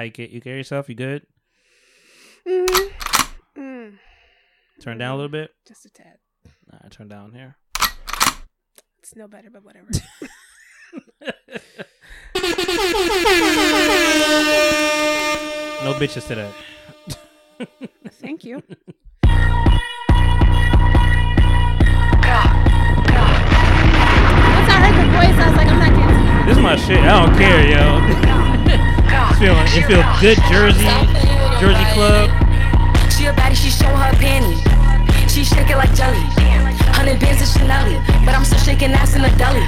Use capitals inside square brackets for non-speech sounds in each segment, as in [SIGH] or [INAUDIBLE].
How you get you carry yourself? You good? Mm. Mm. Turn down a little bit. Just a tad. Nah, turn down here. It's no better, but whatever. [LAUGHS] No bitches to that. Thank you. Once I heard the voice, I was like, I'm not dancing. This is my shit. I don't care, yo. Feeling, it feels good, Jersey, Jersey Club. She a baddie, she show her panty. She shake it like jelly. Hundred bands of Chanel, but I'm still shaking ass in the deli.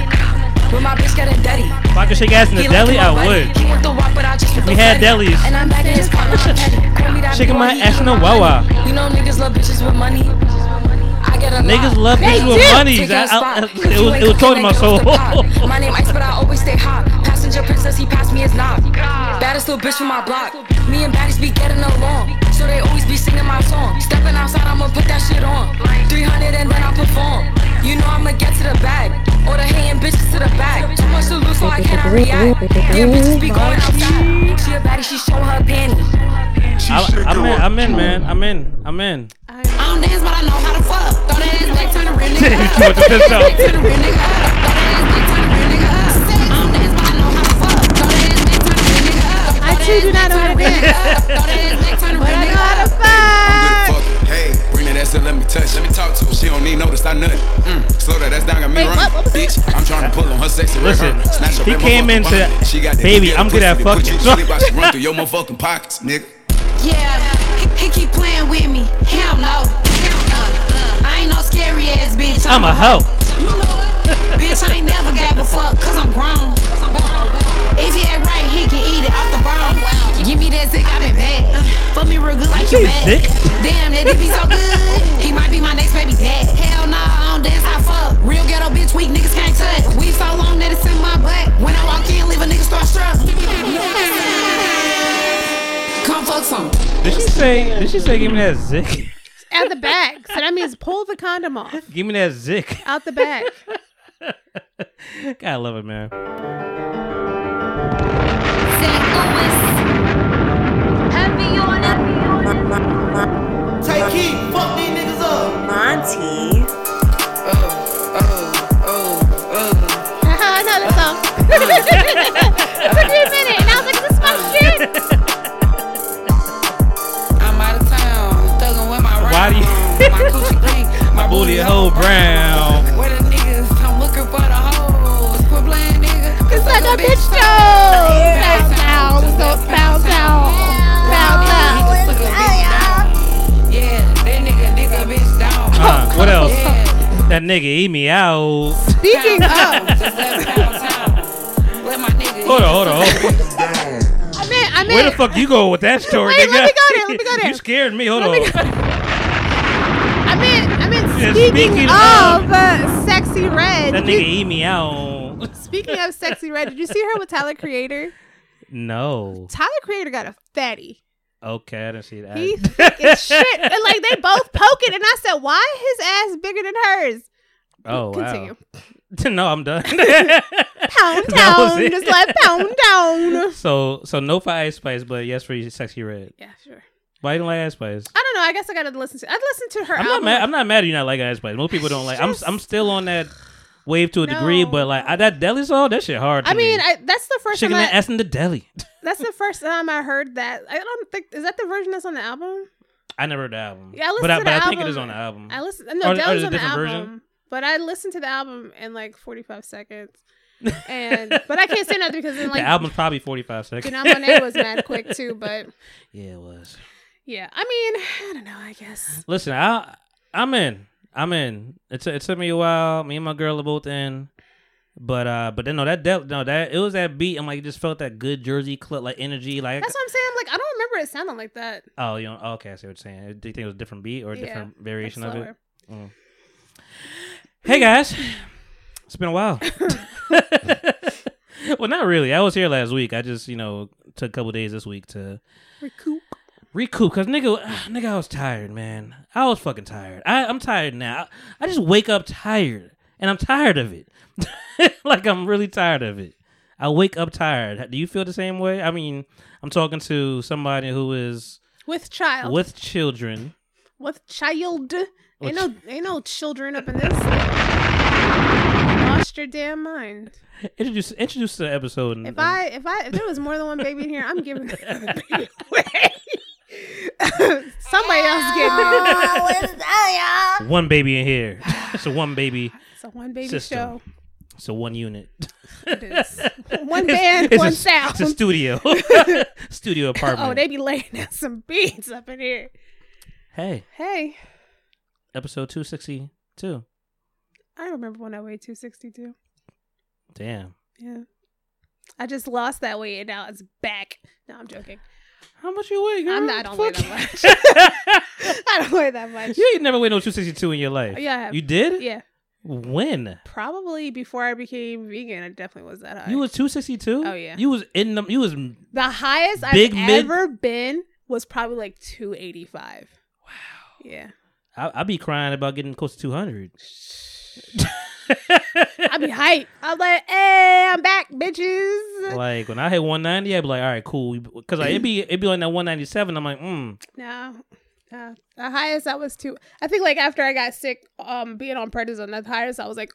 With my bitch getting dirty. If I could shake ass in the deli, I would. He want the walk, but I just We had delis. And I'm back in his car, I'm petty. Call me that Shaking my ass in the Wawa. You know niggas love bitches with money. A Niggas love bitches with do. monies. Take your I- I- spot. [LAUGHS] it was- it was talking to my soul. then get off the pot. My name Ice, but I always stay hot. Passenger princess, he passed me his knob. Baddest little bitch from my block. Me and baddies be getting along. So they always be singing my song. Stepping outside, I'ma put that shit on. 300 and then I perform. You know I'ma get to the bag. Or the hating bitches to the back. Too much to lose, so I cannot react. Yeah, bitches be going outside. She a baddie, she show her panty. I, I'm in, I'm in, man. I'm in. I'm in. I don't dance, but I know how to fuck. Throw that ass back, turn the real [LAUGHS] nigga up. Up. I too do not know how to dance. Throw that ass back, turn the But real I know nigga how up. to fuck. Fuck it. Hey, bring that ass in, let me touch. Let me talk to her. She don't need notice, I nothing. Mm, slow that ass down, got me Wait, running. what? What was Bitch, I'm trying to pull on her sexy red Listen. Snatch her he came motherfucking into- She got Baby, I'm good pussy at fucking. you sleep while she run through your motherfucking pockets, nigga. Yeah, he, he keep playing with me. Hell no. Uh, I ain't no scary ass bitch. I'm a hoe. You know bitch, I ain't never gave a fuck, cause I'm grown. If he ain't right, he can eat it off the bone. Give me that zick, I been bad. Fuck me real good like you say bad. Damn, that dick be so good. He might be my next baby dad. Hell nah, I don't dance, I fuck. Real ghetto bitch, weak niggas can't touch. We so long that it's in my butt. When I walk in, leave a nigga start struck. Come fuck some. Did she say? Did she say? Give me that zick. Out the bag. So that means pull the condom off. Give me that zick. Out the bag. [LAUGHS] Gotta love it, man. Take heat, fuck these niggas up. Monty. [LAUGHS] I know that song. it took me a minute, and I was like, "This is my shit." I'm out of town, thugging with my Why do you- My coochie pink, my Booty hole brown. Where the niggas? I'm looking for the hoes. Quit playing, nigga. It's like a bitch toe. Bounce down, so bounce down, what else? Yeah, That nigga eat me out. Speaking pound, [LAUGHS] of, just let pound town. Let my nigga. Hold on, hold on, hold on. I mean, I mean, Where the fuck you go with that story, Wait, nigga? let me go there, let me go [LAUGHS] there. You scared me. Hold Let me on. go- I mean, I mean, Yeah, speaking, speaking of, of- uh, Sexyy Red. That did nigga you- eat me out. [LAUGHS] speaking of Sexyy Red, did you see her with Tyler Creator? No. Tyler Creator got a fatty. Okay, I didn't see that. He thick as shit, and like they both poking, and I said, "Why his ass bigger than hers?" oh Continue. wow. [LAUGHS] no, I'm done. [LAUGHS] [LAUGHS] Pound down, just like pound down. so, so no for Ice Spice, but yes for Sexyy Red. Yeah, sure. Why you don't like Ice Spice? I don't know. I guess I gotta listen to. I'd listen to her I'm not mad. I'm not mad at you not like Ice Spice. Most people don't like. I'm I'm still on that wave to a degree, but like I, that deli song, that shit hard. To I mean, me. I, that's the first shaking time. I, ass in the deli. [LAUGHS] that's the first time I heard that. I don't think is that the version that's on the album. I never heard the album. Yeah, I listened but I, to but the I think it is on the album. I listened. Or- No, or that is was a on the album. version? But I listened to the album in like 45 seconds, [LAUGHS] and but I can't say nothing because then the album's probably 45 seconds. Janelle Monae was mad [LAUGHS] quick too. But yeah, it was. yeah, I mean, I don't know. I guess Listen, I I'm in. I'm in. It, t- it took me a while. Me and my girl are both in. But uh, but then no, that del- no, that it was that beat. I'm like, it just felt that good Jersey club like energy. Like, that's what I'm saying. I'm like, I don't remember it sounding like that. oh, you know, okay, I see what you're saying. Do you think it was a different beat or a Yeah, different variation of it? slower. Hey guys, it's been a while. [LAUGHS] [LAUGHS] well, not really. I was here last week. I just you know took a couple days this week to Recoup. Recoup because nigga, ah, nigga, I was tired, man. I was fucking tired. I, I'm tired now. I, I just wake up tired, and I'm tired of it. [LAUGHS] like I'm really tired of it. I wake up tired. Do you feel the same way? I mean, I'm talking to somebody who is With child. with children. with child. With Ain't no ain't no children up in this. Lost your damn mind. Introduce introduce the episode. and- If I if I if there was more than one baby in here, I'm giving [LAUGHS] the baby away. [LAUGHS] Somebody else getting it. [LAUGHS] one baby in here. It's a one baby. It's a one baby System. show. It's a one unit. It is. [LAUGHS] One band, It's one a, sound. It's a studio. studio apartment. Oh, they be laying down some beats up in here. hey, Hey, episode two sixty two. I remember when I weighed 262. Damn. Yeah. I just lost that weight and now it's back. No, I'm joking. How much you weigh, girl? I'm not, I don't Fuck. weigh that much. [LAUGHS] [LAUGHS] I don't weigh that much. You ain't never weighed no 262 in your life. Yeah, I have. You did? Yeah. When? Probably before I became vegan, I definitely was that high. You was 262? Oh, yeah. You was in the, you was The highest Big I've mid- ever been was probably like 285. Wow. Yeah. I, I'd be crying about getting close to 200. [LAUGHS] I be hype. I'm like, hey, I'm back, bitches. Like when I hit 190, I'd be like, all right, cool. Because like, it'd be it'd be like that 197. I'm like, mm. No, no. The highest I was two. I think like after I got sick, um, being on prednisone, the highest I was like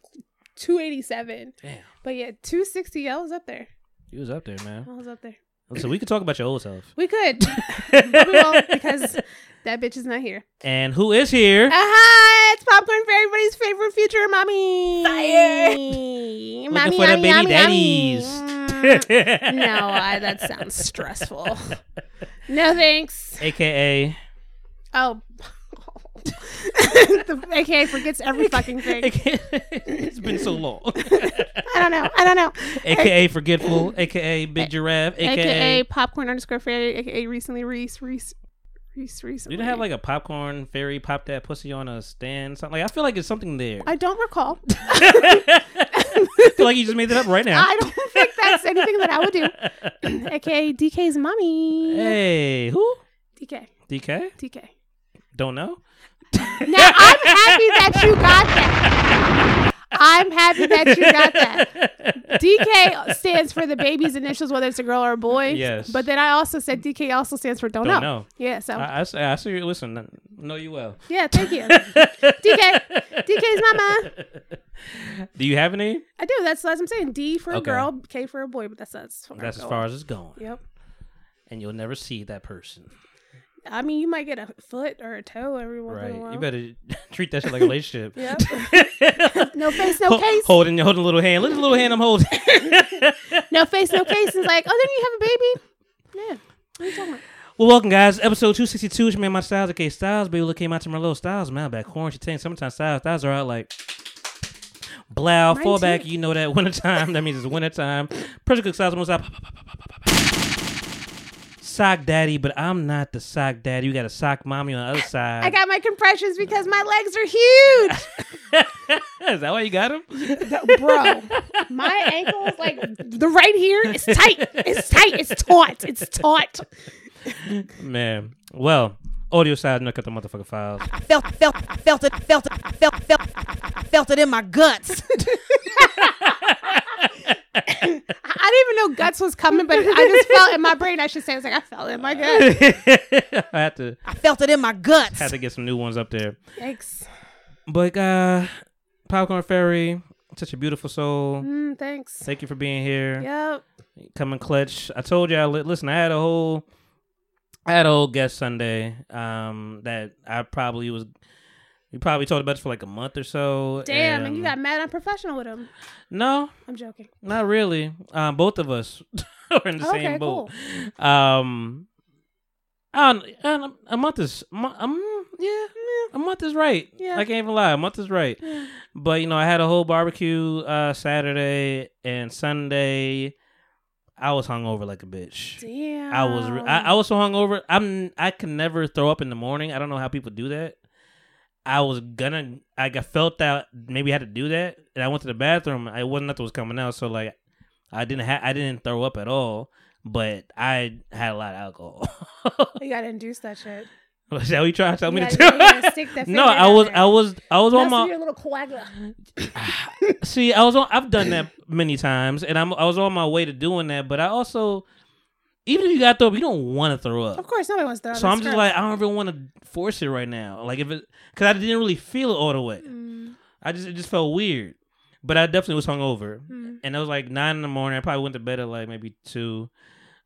287. Damn. But yeah, 260. I was up there. You was up there, man. I was up there. So we could talk about your old self. We could, [LAUGHS] we because that bitch is not here. And who is here? Aha! It's popcorn for everybody's favorite future mommy. Fire! [LAUGHS] Looking mommy, for the baby daddies. Mm. no, I, [LAUGHS] that sounds stressful. No thanks. AKA Oh. [LAUGHS] the AKA forgets every fucking thing. it's been so long. I don't know. I don't know. AKA forgetful. AKA big giraffe. AKA, AKA popcorn underscore fairy. AKA recently Risse Risse Risse recently. you didn't have like a popcorn fairy pop that pussy on a stand. Something like I feel like it's something there. I don't recall. [LAUGHS] I feel like you just made that up right now. I don't think that's anything that I would do. [LAUGHS] AKA DK's mommy. Hey, who? DK. DK? DK. Don't know. Now I'm happy that you got that. [LAUGHS] I'm happy that you got that. [LAUGHS] DK stands for the baby's initials, whether it's a girl or a boy. Yes. But then I also said DK also stands for don't, Don't know. know. Yeah. So I, I, see- I see you. Listen, know you well. yeah, thank you. [LAUGHS] DK. DK's mama. Do you have any? I do. That's that's what I'm saying. D for a girl, K for a boy. But that's that's That's as far as it's going. Yep. And you'll never see that person. I mean, you might get a foot or a toe every once in a Right. while. You better [LAUGHS] treat that shit like a relationship. Yep. [LAUGHS] no face, no Ho- case. holding, holding a little hand. Look at the little hand I'm holding. [LAUGHS] No face, no case. It's like, oh, then you have a baby. Yeah. What are you talking about? well, welcome, guys. Episode 262. It's me and my styles. Okay, styles. Baby, look came out to my little styles, man. Back quarantine. tank. Sometimes styles. Styles are out like. Blow, fall back. You know that wintertime. That means it's wintertime. Pressure cook styles. Almost out. Sock daddy, but I'm not the sock daddy. You got a sock mommy on the other side. I got my compressions because my legs are huge. [LAUGHS] Is that why you got them? Bro, my ankle is like the right here is tight. It's tight. It's taut. It's taut. Man. Well, audio side, look at the motherfucking files. I felt, I felt, I felt it, felt it, I felt, felt, I felt it in my guts. [LAUGHS] I didn't even know guts was coming, but I just felt in my brain. I should say, I was like, I felt it in my gut. [LAUGHS] I had to I felt it in my guts. had to get some new ones up there. Thanks. But uh Popcorn Fairy, such a beautiful soul. Mm, thanks. Thank you for being here. Yep. Coming clutch. I told y'all listen, I had a whole I had a whole guest Sunday um that I probably was we probably talked about it for like a month or so. Damn, and you got mad unprofessional with him. No, I'm joking. Not really. Um, both of us [LAUGHS] are in the Okay, same boat. Um, um, um, a month is, um, yeah, yeah, a month is right. Yeah. I can't even lie, a month is right. But you know, I had a whole barbecue uh Saturday and Sunday. I was hungover like a bitch. Damn. I was, re- I, I was so hungover. I'm, I can never throw up in the morning. I don't know how people do that. I was gonna, I felt that maybe I had to do that, and I went to the bathroom. I wasn't nothing was coming out, so like, I didn't have, I didn't throw up at all, but I had a lot of alcohol. [LAUGHS] You gotta induce that shit. Was that what you trying to tell me to do? gonna stick the [LAUGHS] no, I was, there. I was, I was on my. little coagula. [SIGHS] See, I was on. I've done that many times, and I'm. I was on my way to doing that, but I also, even if you got to throw up, you don't want to throw up. Of course, nobody wants to throw up. So. I'm just like, I don't even want to force it right now. Like if it, because I didn't really feel it all the way. Mm. I just it just felt weird. But I definitely was hungover, Mm. and it was like nine in the morning. I probably went to bed at like maybe two.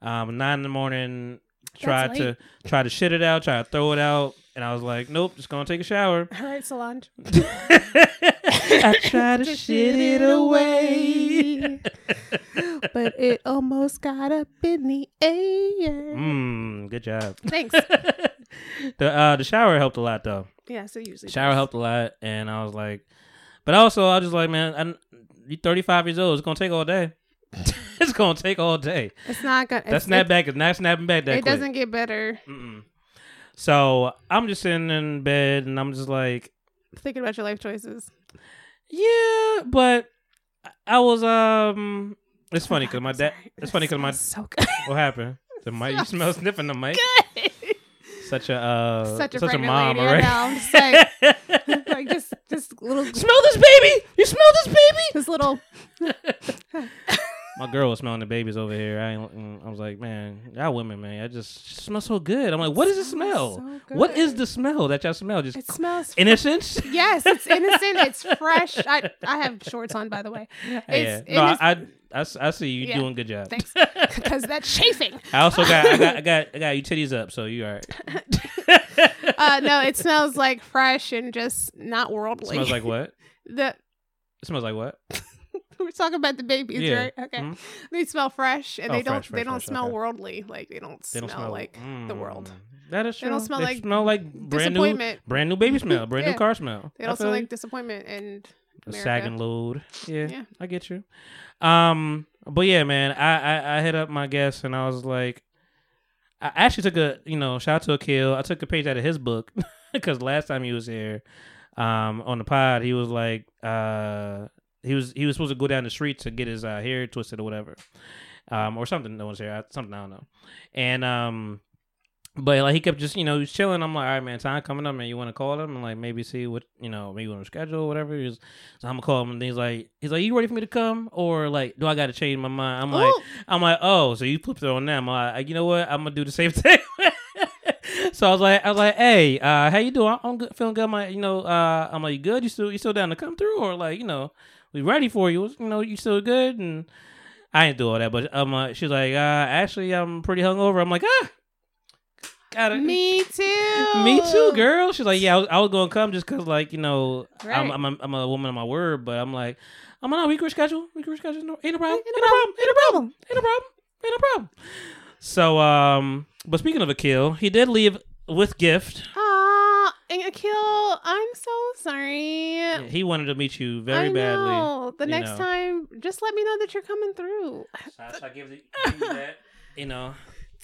Um, nine in the morning. Tried That's to late. try to shit it out, try to throw it out, and I was like, nope, just gonna take a shower. [LAUGHS] All right, Solange. [LAUGHS] I try to shit it away. but it [LAUGHS] almost got up in the air. Mmm, good job. Thanks. the uh, the shower helped a lot though. Yeah, so usually Shower does. helped a lot, and I was like, but also I was just like, man, I'm, you're 35 years old. It's gonna take all day. [LAUGHS] it's gonna take all day. It's not gonna. That it's, snapback is not snapping back that it quick. doesn't get better. Mm-mm. So I'm just sitting in bed, and I'm just like, Thinking about your life choices. yeah, but I was um. It's funny because my dad. It's funny because my so good. what happened. The mic. You smell sniffing the mic. Such a uh, Such a such a mom, lady. Right? I'm just like, [LAUGHS] like just, just little, smell this baby. You smell this baby. this little. [LAUGHS] My girl was smelling the babies over here. I, mm, I was like, man, y'all women, man, I just she smells so good. I'm like, what is the smell? so what is the smell that y'all smell? Just It smells. innocence. yes, it's innocent. It's [LAUGHS] fresh. I I have shorts on, by the way. yeah. It's No, innoc- I, I, I I see you Yeah. doing good job. Thanks, [LAUGHS] because that's chafing. I also got, I got, I got, I got you titties up, so you all right. [LAUGHS] Uh, no, it smells like fresh and just not worldly. smells like what? the. It smells like what? [LAUGHS] We're talking about the babies, Yeah. right? Okay. Mhm. They smell fresh, and Oh, they don't. fresh, they don't fresh, smell okay. worldly. Like they don't, They don't smell, smell like the world. That is true. They don't smell They like smell like brand new, disappointment. brand new baby smell, brand Yeah. new car smell. They don't smell like disappointment and a sagging load. Yeah, Yeah. I get you. Um, but yeah, man, I, I I hit up my guest and I was like, I actually took a you know shout out to Akil. I took a page out of his book [LAUGHS] because last time he was here, um, on the pod, he was like, uh, he was he was supposed to go down the street to get his uh, hair twisted or whatever, um, or something. No one's here, something I don't know, and um. But like he kept just you know he was chilling. I'm like, all right, man, time coming up, man. You want to call him and like maybe see what you know, maybe on a schedule or whatever. He was, so I'm gonna call him and he's like, he's like, you ready for me to come or like, do I got to change my mind? I'm like, I'm like, oh, so you flipped it on them? I'm like, you know what? I'm gonna do the same [LAUGHS] thing. so I was like, I was like, hey, uh, how you doing? I'm good, feeling good. My, you know, uh, I'm like, you good? You still, you still down to come through or like, you know, we ready for you? You know, you still good? And I ain't do all that, but um, uh, she's like, uh, actually, I'm pretty hungover. I'm like, ah, got it. Me too. [LAUGHS] Me too, girl. She's like, yeah, I was, I was gonna come just cause, like, you know, I'm, I'm, a, I'm a woman of my word, but I'm like, I'm on a we can reschedule, we can reschedule. No, ain't no problem, ain't no problem, ain't no problem, ain't no problem, ain't no problem. So, um, but speaking of Akil, he did leave with gift. Aw, and Akil, I'm so sorry. He wanted to meet you very I badly. know. The next know. time, just let me know that you're coming through. So I give, the, give you that. You know,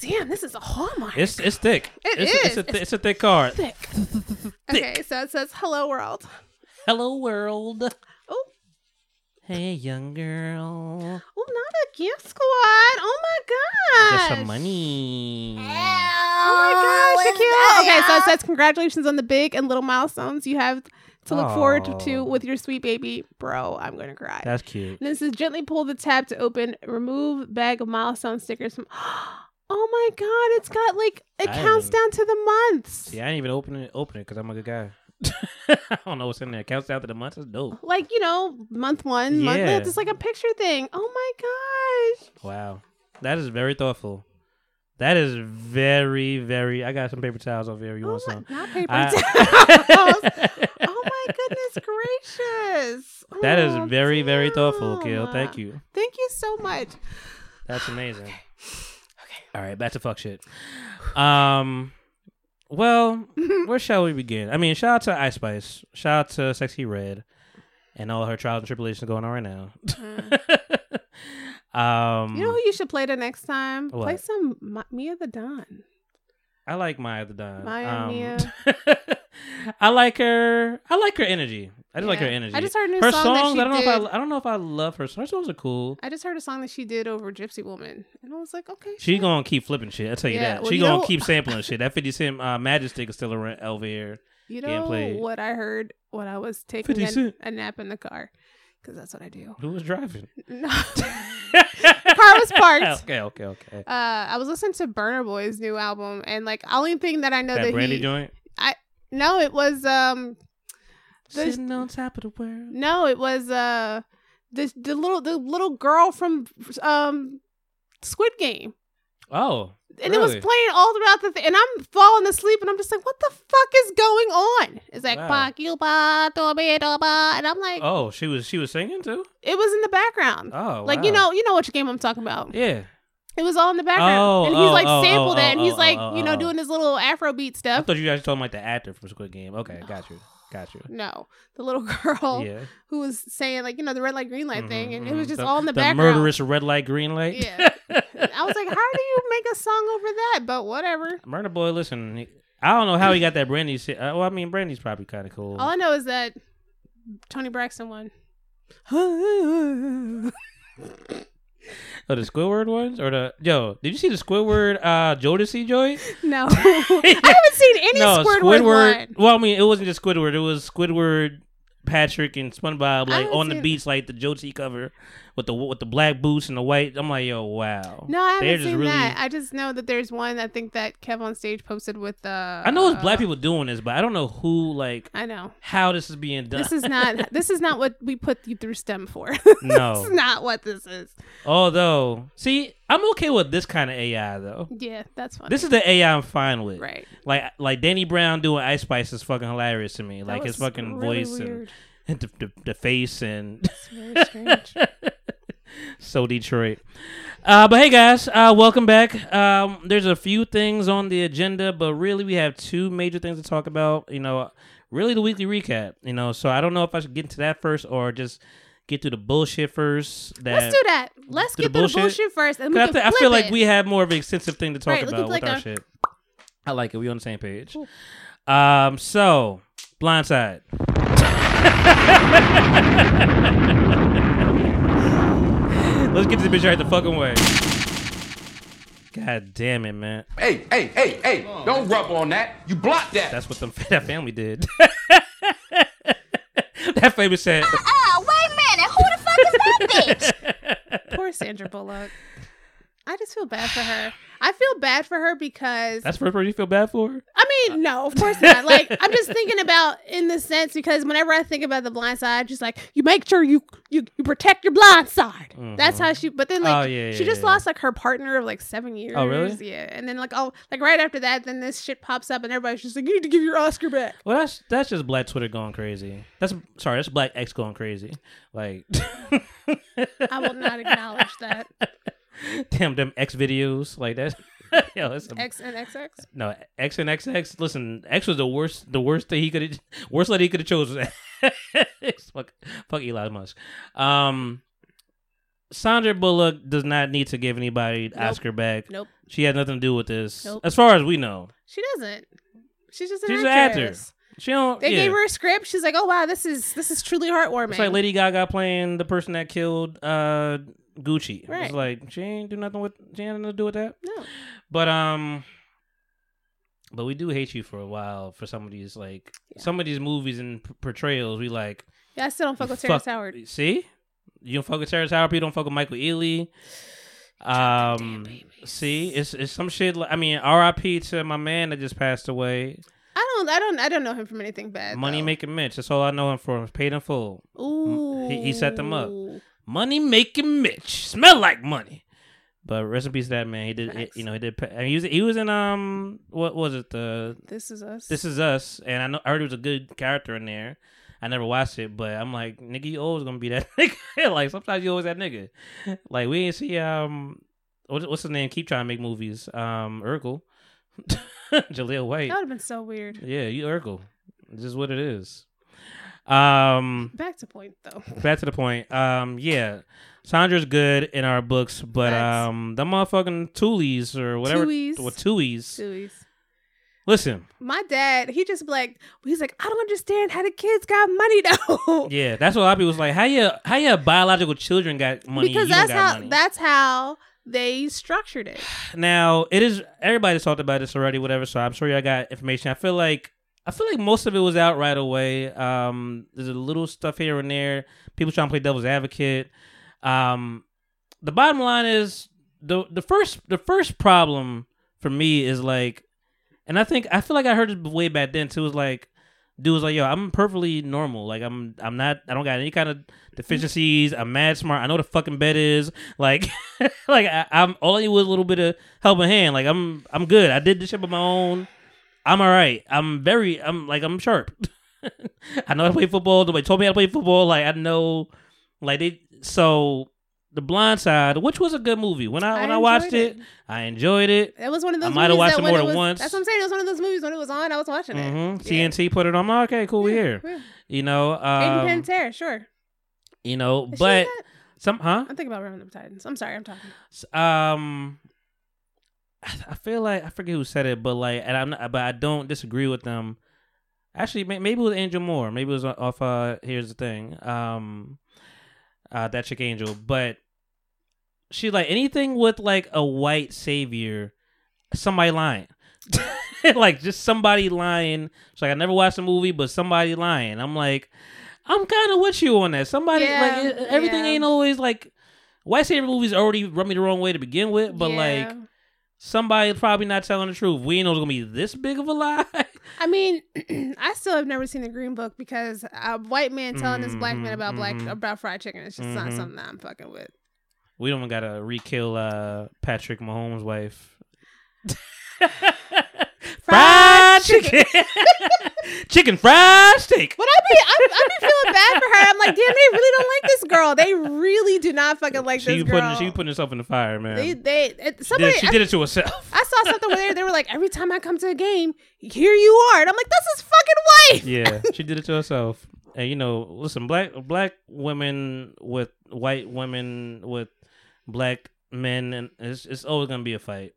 Damn, this is a hallmark. it's it's thick. It it's, is. It's a, thi- it's a thick card. thick. okay, so it says "Hello World." Hello world. Hey, young girl. oh, not a gift squad. Oh my Get gosh. some money. Oh my gosh, Akil. Okay, so it says congratulations on the big and little milestones you have to look forward to, to with your sweet baby. Bro, I'm gonna cry. That's cute. And this is gently pull the tab to open, remove bag of milestone stickers from. [GASPS] Oh my god, it's got like it I counts down to the months. Yeah, I didn't even open it. Open it because I'm a good guy. [LAUGHS] I don't know what's in there. Counts down to the months. That's dope. Like you know, month one, month. Yeah. It's like a picture thing. Oh my gosh. Wow, that is very thoughtful. That is very, very. I got some paper towels over here. You Oh want my, some? not paper I- towels. [LAUGHS] oh my goodness gracious. That is Oh, very, very thoughtful, Kill. Thank you. Thank you so much. That's amazing. okay. All right, back to fuck shit. Um, well, [LAUGHS] where shall we begin? I mean, shout out to Ice Spice. Shout out to Sexyy Red, and all her trials and tribulations going on right now. [LAUGHS] um, You know who you should play the next time? Play some Ma- Mia the Don. I like Maya the Don. Maya, um, Mia. [LAUGHS] [LAUGHS] I like her. I like her energy. I just like her energy. I just heard a new her song that songs. she I don't know did. if I. I don't know if I love her. Her songs are cool. I just heard a song that she did over Gypsy Woman, and I was like, okay. She sure. gonna keep flipping shit. I tell you Yeah, that. well, she you gonna know- keep sampling [LAUGHS] shit. That Fifty Cent uh, Majestic is still around over here. You know what I heard when I was taking a, a nap in the car, because that's what I do. Who was driving? [LAUGHS] No, car was parked. okay, okay, okay. Uh, I was listening to Burna Boy's new album, and like only thing that I know that that, brandy he joint. No, it was um There's- Sitting on top of the world. no, it was uh the the little the little girl from um Squid Game. Oh, and it was playing all throughout the thing. And I'm falling asleep, and I'm just like, "What the fuck is going on?" It's like, Wow. "Fuck you, ba, do, be, do, ba," and I'm like, oh, she was she was singing too. it was in the background. Oh, like you know, you know which game I'm talking about. Yeah. It was all in the background, Oh, and he's oh, like oh, sampled it, and oh, he's oh, like, oh, you know, doing his little Afrobeat I stuff. thought you guys told him like the actor from Squid Game. Okay, got you, got you. No, the little [LAUGHS] girl Yeah. who was saying like, you know, the red light, green light thing, and it was Mhm. just The- all in the, the background. murderous red light, green light. Yeah. [LAUGHS] I was like, how do you make a song over that? But whatever. Murder Boy, listen, I don't know how he got that Brandy shit. Uh, well, I mean, Brandy's probably kind of cool. All I know is that Toni Braxton won. [LAUGHS] Oh, the Squidward ones or the yo? Did you see the Squidward uh Jodeci joint? No, [LAUGHS] I haven't seen any no, Squidward, one. Well, I mean, it wasn't just Squidward. It was Squidward, Patrick, and SpongeBob like on the beach, like the Jodeci cover with the with the black boots and the white. I'm like, yo, wow. No, I haven't seen really- that. I just know that there's one. I think that KevOnStage posted with. Uh, I know it's black people doing this, but I don't know who like I know how this is being done. this is not. [LAUGHS] this is not what we put you through STEM for. [LAUGHS] No. this is not what this is. Although, see, I'm okay with this kind of AI though. Yeah, that's fine. This is the AI I'm fine with. right. Like like Danny Brown doing Ice Spice is fucking hilarious to me. That Like his fucking really voice weird. and [LAUGHS] the, the, the face and It's very strange. [LAUGHS] so Detroit. Uh, but hey guys, uh, welcome back. Um, there's a few things on the agenda, but really we have two major things to talk about. You know, really the weekly recap. You know, so I don't know if I should get into that first or just get through the bullshit first. That Let's do that. Let's get the through bullshit? the bullshit first, and we I, thi- I feel like we have more of an extensive thing to talk Right, about with like our a- shit. I like it. We on the same page. Um, so blindside. [LAUGHS] Let's get this bitch right the fucking way. God damn it, man. Hey, hey, hey, hey, don't rub on that. You block that. That's what them, [LAUGHS] that family did. [LAUGHS] that family said. Ah, wait a minute. Who the fuck is that bitch? Poor Sandra Bullock. I just feel bad for her. I feel bad for her because That's the first person you feel bad for? I mean, no, of course not. Like, I'm just thinking about in the sense because whenever I think about the blind side, just like you make sure you you, you protect your blind side. That's how mm-hmm. she. But then like Oh, yeah, she yeah, just yeah. lost like her partner of like seven years. Oh, really? Yeah, and then like oh like right after that, then this shit pops up and everybody's just like you need to give your Oscar back. Well, that's that's just Black Twitter going crazy. That's sorry, that's Black X going crazy. Like, I will not acknowledge that. [LAUGHS] [LAUGHS] damn them X videos like that. [LAUGHS] Yo, it's a, X and XX. no X and XX. Listen, X was the worst. The worst thing he could have. [LAUGHS] Worst lady he could have chosen. fuck, fuck Elon Musk. Um, Sandra Bullock does not need to give anybody Nope. Oscar back. Nope, She had nothing to do with this, Nope. as far as we know. she doesn't. She's just an She's an actor. actress. She don't. They yeah. gave her a script. She's like, oh wow, this is this is truly heartwarming. It's like Lady Gaga playing the person that killed uh Gucci. Right. It's like she ain't do nothing with she ain't nothing to do with that. no. But um but we do hate you for a while for some of these like some of these movies and p- portrayals. We like Yeah, I still don't fuck with Terrence fuck- Howard. See, you don't fuck with Terrence Howard. You don't fuck with Michael Ealy. Um, see, it's it's some shit. Like, I mean, R.I.P. to my man that just passed away. I don't, I don't, I don't know him from anything bad. Money though. making Mitch. That's all I know him for. Paid in full. Ooh, he- he set them up. Money making Mitch. Smell like money. But rest in peace that man. He did, Facts. you know, he did. I mean, he was he was in um, what was it? The This is us. This Is Us, and I know I heard he was a good character in there. I never watched it, but I'm like, nigga, you always gonna be that [LAUGHS] nigga. like sometimes you always that nigga. Like we ain't see um, what's, what's his name? Keep trying to make movies. Um, Urkel, [LAUGHS] Jaleel White. that would have been so weird. Yeah, you Urkel. This is what it is. Um, Back to point though. [LAUGHS] back to the point. Um, yeah, Sandra's good in our books, but Facts. um, the motherfucking Toolies or whatever, Tuohys. what Tuohys? Suey's. Listen, My dad, he just like, he's like, I don't understand how the kids got money [LAUGHS] though. yeah, that's what a lot of people was like. How your how your biological children got money? because you that's how money? that's how they structured it. [SIGHS] Now it is everybody's talked about this already, whatever. So I'm sure y'all got information. I feel like I feel like most of it was out right away. Um, there's a little stuff here and there. People trying to play devil's advocate. Um, the bottom line is the the first the first problem for me is like, and I think I feel like I heard it way back then too. Was like, dude was like, yo, I'm perfectly normal. Like I'm I'm not I don't got any kind of deficiencies. I'm mad smart. I know the fucking bed is. Like [LAUGHS] like I, I'm all I need was a little bit of helping hand. Like I'm I'm good. I did this shit on my own. I'm all right. I'm very I'm like I'm sharp. [LAUGHS] I know how to play football. Nobody told me how to play football. Like I know like they so the blind side, which was a good movie. When I, I when I watched enjoyed it, I enjoyed it. It was one of those. I might have watched it more than was- once. That's what I'm saying. It was one of those movies when it was on. I was watching it. hmm Yeah. TNT put it on. Like, okay, cool. We here. Yeah. You know, um, Panettiere, sure. you know, Is but some, huh? I'm thinking about Remember the Titans. I'm sorry, I'm talking. Um, I feel like I forget who said it, but like, and I'm not, but I don't disagree with them. Actually, may- maybe it was Angel Moore. Maybe it was off. Uh, here's the thing. Um, uh, that chick Angel, but she like anything with like a white savior, somebody lying. [LAUGHS] like just somebody lying. It's like I never watched the movie, but somebody lying. I'm like, I'm kind of with you on that. Somebody Yeah, like everything yeah. ain't always like white savior movies already run me the wrong way to begin with, but Yeah. like somebody's probably not telling the truth. We know it's gonna be this big of a lie. I mean, [CLEARS THROAT] I still have never seen the Green Book because a white man telling this black man about black Mhm. about fried chicken is just not Mhm. something that I'm fucking with. we don't even gotta re-kill uh, Patrick Mahomes' wife. [LAUGHS] fried chicken, [LAUGHS] chicken fried steak. But I be I, I be feeling bad for her. I'm like, damn, they really don't like this girl. They really do not fucking like She this putting girl. she putting herself in the fire, man. they they it, She did- somebody she did it to herself. I saw something where they, they were like, every time I come to a game, here you are, and I'm like, that's his fucking wife. yeah, she did it to herself. And you know, listen, black black women with white women with black men, and it's it's always gonna be a fight.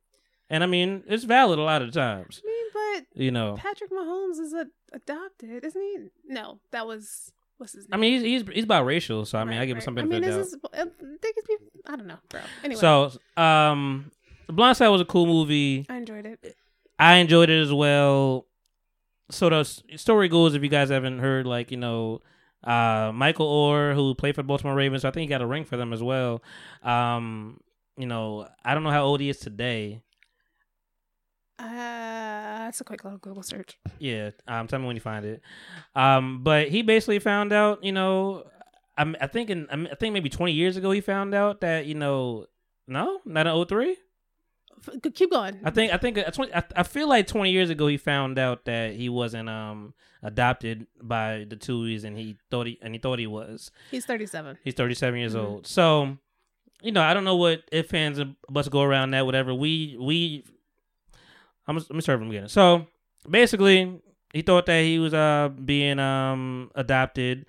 And I mean, it's valid a lot of times. I mean, but You know, Patrick Mahomes is a, adopted, isn't he? No, that was what's his name? I mean, he's he's, he's biracial, so I mean, I give him right. some I mean, doubt. is this, I think it's people. I don't know, bro. Anyway, So, um, The Blind Side was a cool movie. I enjoyed it. I enjoyed it as well. So the story goes, if you guys haven't heard, like you know, uh, Michael Oher, who played for the Baltimore Ravens, I think he got a ring for them as well. Um, you know, I don't know how old he is today. Uh, that's a quick little Google search. Yeah, um, tell me when you find it. Um, but he basically found out, you know, I'm, I think in, I'm- think maybe 20 years ago he found out that you know, no, not in 03? Keep going. I think I think uh, 20, I, I feel like 20 years ago he found out that he wasn't um adopted by the Tuohys and he thought he and he thought he was. He's 37. He's 37 years Mhm. old. So, you know, I don't know what if fans of us go around that whatever. We we I'm let me start from the beginning. So, basically, he thought that he was uh being um adopted.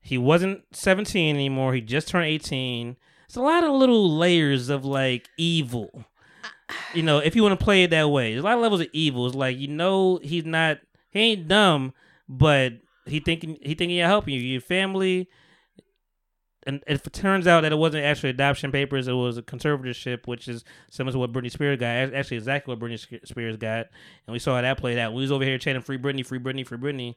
He wasn't 17 anymore. He just turned 18. It's a lot of little layers of like evil. You know, if you want to play it that way, there's a lot of levels of evil. It's like you know he's not he ain't dumb, but he thinking he thinking you're helping you, your family. And if it turns out that it wasn't actually adoption papers, it was a conservatorship, which is similar to what Britney Spears got. Actually, exactly what Britney Spears got, and we saw how that played out. We was over here chanting "Free Britney, Free Britney, Free Britney,"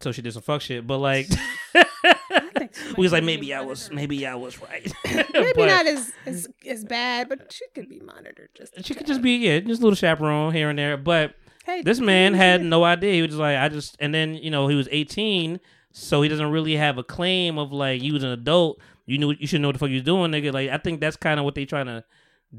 so she did some fuck shit. But like, [LAUGHS] [LAUGHS] we was like, maybe I was, maybe I was right. [LAUGHS] Maybe But- not as, as as bad, but she could be monitored. Just She could just be yeah, just a little chaperone here and there. But Hey, this man had no idea. He was just like, I just and then you know he was eighteen, so he doesn't really have a claim of like you was an adult. You knew you should know what the fuck you was doing, nigga. Like I think that's kind of what they're trying to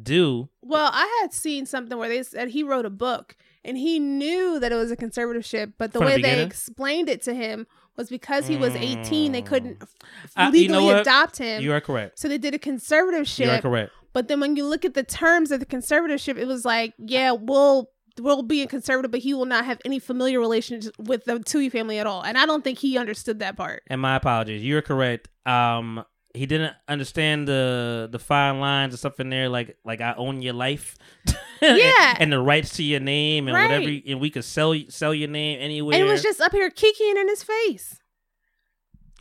do. Well, I had seen something where they said he wrote a book and he knew that it was a conservatorship, but the From the way they explained it to him was because he was 18, they couldn't f- Uh, legally you know adopt him. You are correct. so they did a You are correct. But then when you look at the terms of the conservatorship, it was like, yeah, we'll we'll be a conservative, but he will not have any familiar relations with the Tuohy family at all. And I don't think he understood that part. And my apologies. You're correct. Um, he didn't understand the the fine lines and stuff in there. Like like I own your life. [LAUGHS] Yeah. and the rights to your name and Right. whatever, you- and we could sell sell your name anywhere. and it was just up here kicking in his face.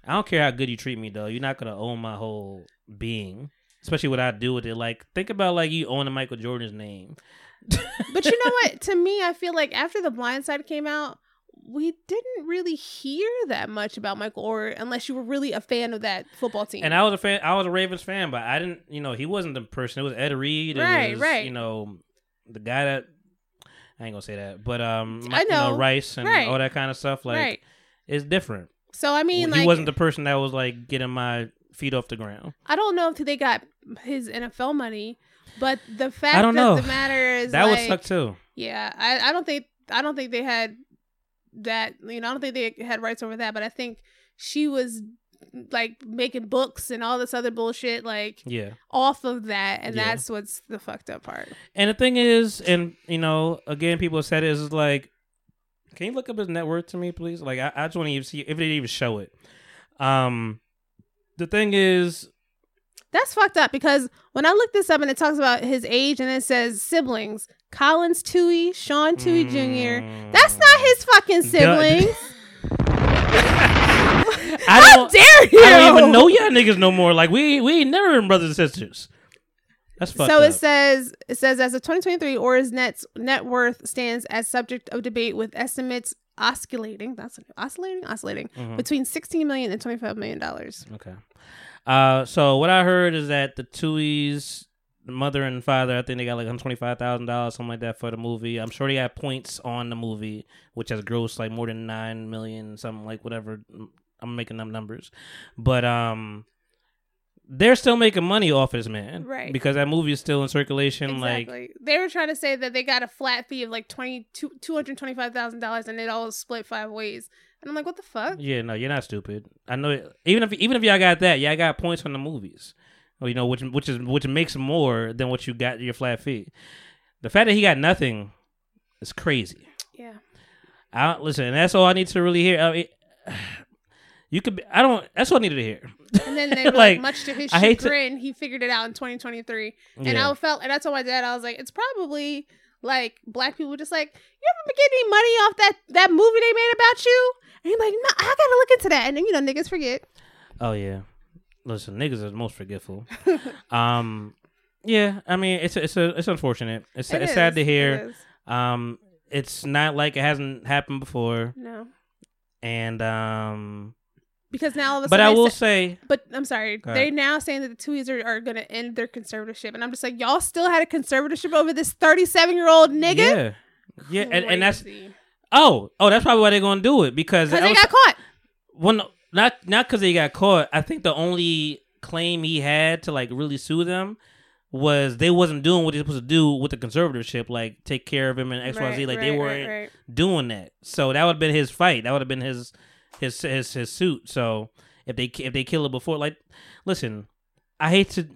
I don't care how good you treat me though. You're not gonna own my whole being, especially what I do with it. Like think about like you owning Michael Jordan's name. But you know what? To me, I feel like after The Blind Side came out, we didn't really hear that much about Michael Oher unless you were really a fan of that football team. And I was a fan. I was a Ravens fan, but I didn't. You know, he wasn't the person. It was Ed Reed. Right, was, right. You know, the guy that I ain't gonna say that, but um, I you know, know. Rice and Right. all that kind of stuff. Like right. it's different. So I mean, he like, wasn't the person that was like getting my feet off the ground. I don't know if they got his NFL money, but the fact I don't that know. the matter is That like, would suck too. Yeah, I, I don't think I don't think they had that. You know, I don't think they had rights over that. But I think she was like making books and all this other bullshit like Yeah. off of that, and Yeah. that's what's the fucked up part. And the thing is, and you know, again, people have said it is like, can you look up his net worth to me, please? Like, I, I just want to even see if they even show it. Um, the thing is, That's fucked up because when I look this up and it talks about his age and it says siblings, Collins Tuohy, Sean Tuohy Jr. That's not his fucking [LAUGHS] siblings. [LAUGHS] I How don't, dare you? I don't even know y'all niggas no more. Like, we we ain't never been brothers and sisters. That's fucked So up. it says it says as of 2023, Oher's net net worth stands as subject of debate with estimates oscillating. That's oscillating, oscillating Mhm. between 16 million and 25 million dollars. Okay. Uh, so what I heard is that the Tuohy's mother and father, I think they got like one twenty five thousand dollars, something like that, for the movie. I'm sure they got points on the movie, which has grossed like more than nine million, something like whatever. I'm making them numbers, but um, they're still making money off this man, Right. Because that movie is still in circulation. Like, Exactly. they were trying to say that they got a flat fee of like 20 $225,000 and it all split five ways. And I'm like, what the fuck? yeah, no, you're not stupid. I know. It, even if even if y'all got that, y'all got points from the movies. Or, you know, which which is which makes more than what you got your flat feet. The fact that he got nothing is crazy. Yeah. I listen, and that's all I need to really hear. I mean, [SIGHS] you could. Be, I don't. That's all I needed to hear. And then [LAUGHS] Like, like, much to his I hate to- chagrin, he figured it out in 2023. And Yeah. I felt, and I told my dad, I was like, it's probably like black people just like, you ever been getting any money off that that movie they made about you? And he's like, no, I gotta look into that. And then you know, niggas forget. Oh yeah. Listen, niggas are the most forgetful. [LAUGHS] um, yeah. I mean, it's it's a, it's unfortunate. It's It it's sad to hear. is. Um, it's not like it hasn't happened before, No, and um, because now all of a but sudden, I will sa- say, But I'm sorry, they're now saying that the Tuohys are, are going to end their conservatorship, and I'm just like, y'all still had a conservatorship over this 37 year old nigga? yeah, yeah, and, and that's oh oh that's probably why they're gonna do it because they was- got caught. Well, not not because they got caught. I think the only claim he had to like really sue them was they wasn't doing what they supposed to do with the conservatorship, like take care of him and X Y Z. Right, Like they weren't right, right. doing that. So that would have been his fight. That would have been his his his his suit. So if they if they kill it before, like, listen, I hate to.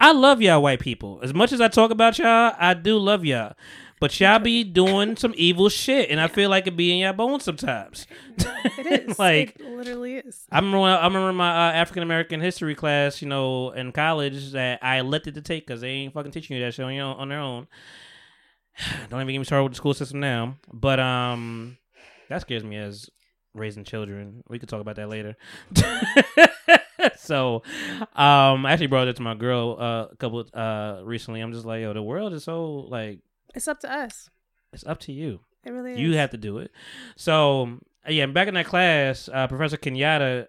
I love y'all white people. As much as I talk about y'all, I do love y'all. But y'all be doing some evil shit, and I feel like it be in y'all bones sometimes. It is. [LAUGHS] like it literally is. I remember when I, I remember my uh, African American history class, you know, in college that I elected to take because they ain't fucking teaching you that shit on your on their own. [SIGHS] Don't even get me started with the school system now, but um, that scares me as raising children. We could talk about that later. [LAUGHS] so, um, I actually brought it to my girl uh, a couple uh recently. I'm just like, yo, the world is so like It's up to us. it's up to you. It really is. You have to do it. So yeah, back in that class, uh, Professor Kenyatta,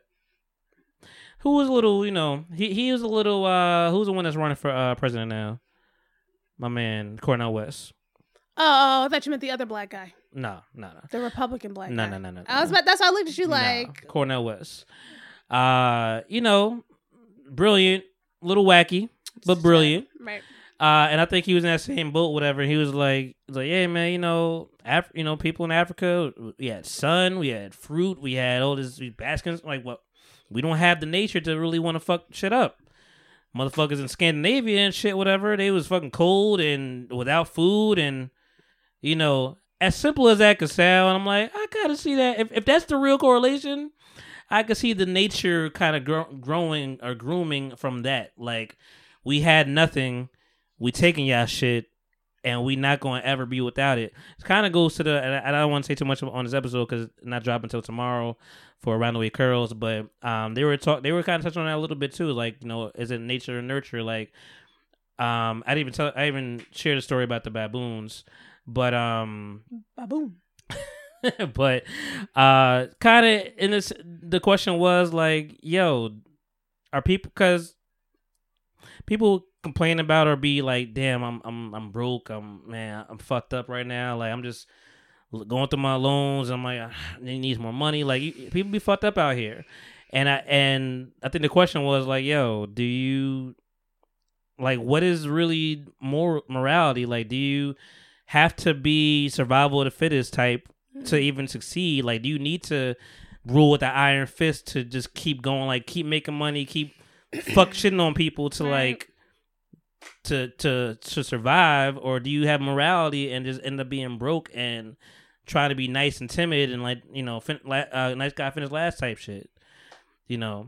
who was a little, you know, he he was a little. uh Who's the one that's running for uh president now? My man Cornel West. Oh, I thought you meant the other black guy, No, no, no, the Republican black no, guy. no, no, no. no. I was about. That's why I looked at you No, like. Cornel West. Uh, you know, brilliant, little wacky, but brilliant. Right. Uh, and I think he was in that same boat, whatever. And he was like, like, yeah, man, you know, Af- you know, people in Africa, we had sun, we had fruit, we had all this these baskins. Like, what? We don't have the nature to really want to fuck shit up. Motherfuckers in Scandinavia and shit, whatever, they was fucking cold and without food and, you know, as simple as that could sound, I'm like, I gotta see that. If if that's the real correlation, I could see the nature kind of grow- growing or grooming from that. Like, we had nothing, we taking y'all shit, and we not going to ever be without it. It kind of goes to the, and I, I don't want to say too much on this episode because not dropping until tomorrow for Around the Way Curls, but um, they were talk, they were kind of touching on that a little bit too. Like, you know, is it nature and nurture? Like, um, I didn't even tell, I even shared a story about the baboons, but um, Baboom. [LAUGHS] but uh kind of in this the question was like yo are people because people complain about or be like damn i'm i'm i'm broke i'm man i'm fucked up right now like i'm just going through my loans i'm like "Ah, they needs more money like you, people be fucked up out here and i and i think the question was like yo do you like what is really more morality like do you have to be survival of the fittest type to even succeed like do you need to rule with the iron fist to just keep going like keep making money keep [COUGHS] fuck shitting on people to like to to to survive or do you have morality and just end up being broke and trying to be nice and timid and like you know fin- la- uh, nice guy finished last type shit you know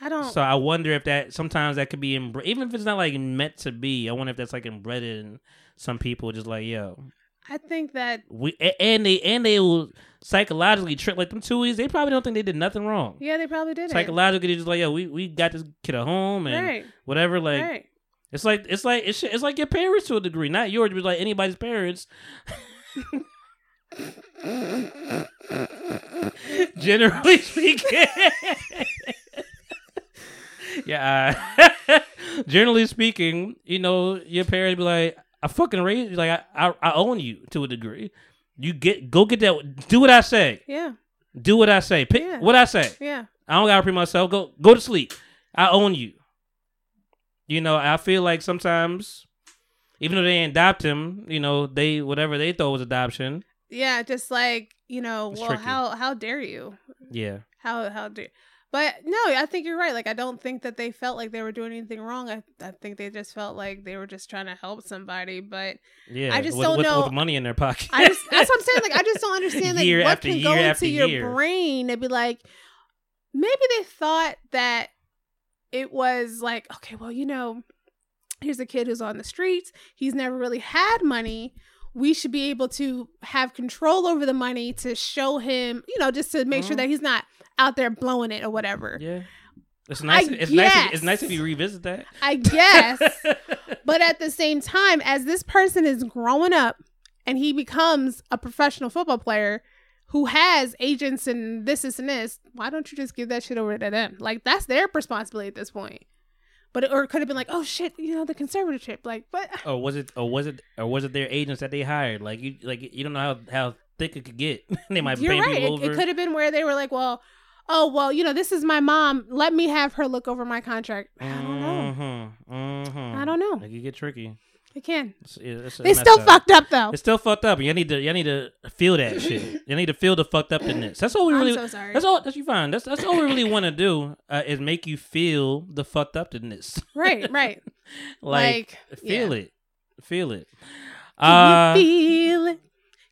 I don't. so I wonder if that sometimes that could be even if it's not like meant to be. I wonder if that's like inbred in some people, just like yo, I think that we and they and they will psychologically trick like them two they probably don't think they did nothing wrong. yeah, they probably did it. Psychologically, they're just like yo, we we got this kid at home and Right. whatever. Like right. it's like it's like it's it's like your parents to a degree, not yours, but like anybody's parents. [LAUGHS] Generally speaking. [LAUGHS] yeah. uh, [LAUGHS] generally speaking, you know, your parents be like, I fucking raised you. Like, I, I, I own you to a degree. You get, go get that. Do what I say. Yeah. Do what I say. Pick Yeah. what I say. Yeah. I don't gotta repeat myself. Go, go to sleep. I own you. You know, I feel like sometimes, even though they adopt him, you know, they whatever they thought was adoption. Yeah. Just like you know, It's well, tricky. how how dare you? Yeah. How how dare? But no, I think you're right. Like I don't think that they felt like they were doing anything wrong. I I think they just felt like they were just trying to help somebody. But Yeah. I just with, don't with, know- with money in their pocket. I just that's what I'm saying. Like I just don't [LAUGHS] understand like Year what after can year go into your year. brain and be like, maybe they thought that it was like, okay, well, you know, here's a kid who's on the streets. He's never really had money. We should be able to have control over the money to show him, you know, just to make sure Mhm. that he's not out there blowing it or whatever. Yeah. It's nice. I it's nice. If, it's nice if you revisit that. I guess. [LAUGHS] But at the same time, as this person is growing up and he becomes a professional football player who has agents and this, this, and this, why don't you just give that shit over to them? Like that's their responsibility at this point. But it, or it could have been like, oh shit, you know, the conservatorship. Like, but [LAUGHS] or oh, was it? Or was it? Or was it their agents that they hired? Like you, like you don't know how how thick it could get. [LAUGHS] they might be you're right. people It, over. it could have been where they were like, well, oh well, you know, this is my mom. Let me have her look over my contract. I don't know. Mm-hmm, mm-hmm. I don't know. It could get tricky. It can. It's, it's They still up. fucked up though. It's still fucked up. You need to. You need to feel that [LAUGHS] shit. You need to feel the fucked up in this. That's all we really I'm so sorry. That's all. That's you fine. That's that's all we really want to do uh, is make you feel the fucked up in this. Right, right. [LAUGHS] like, Like, feel yeah. it, feel it. Can Uh, you feel it?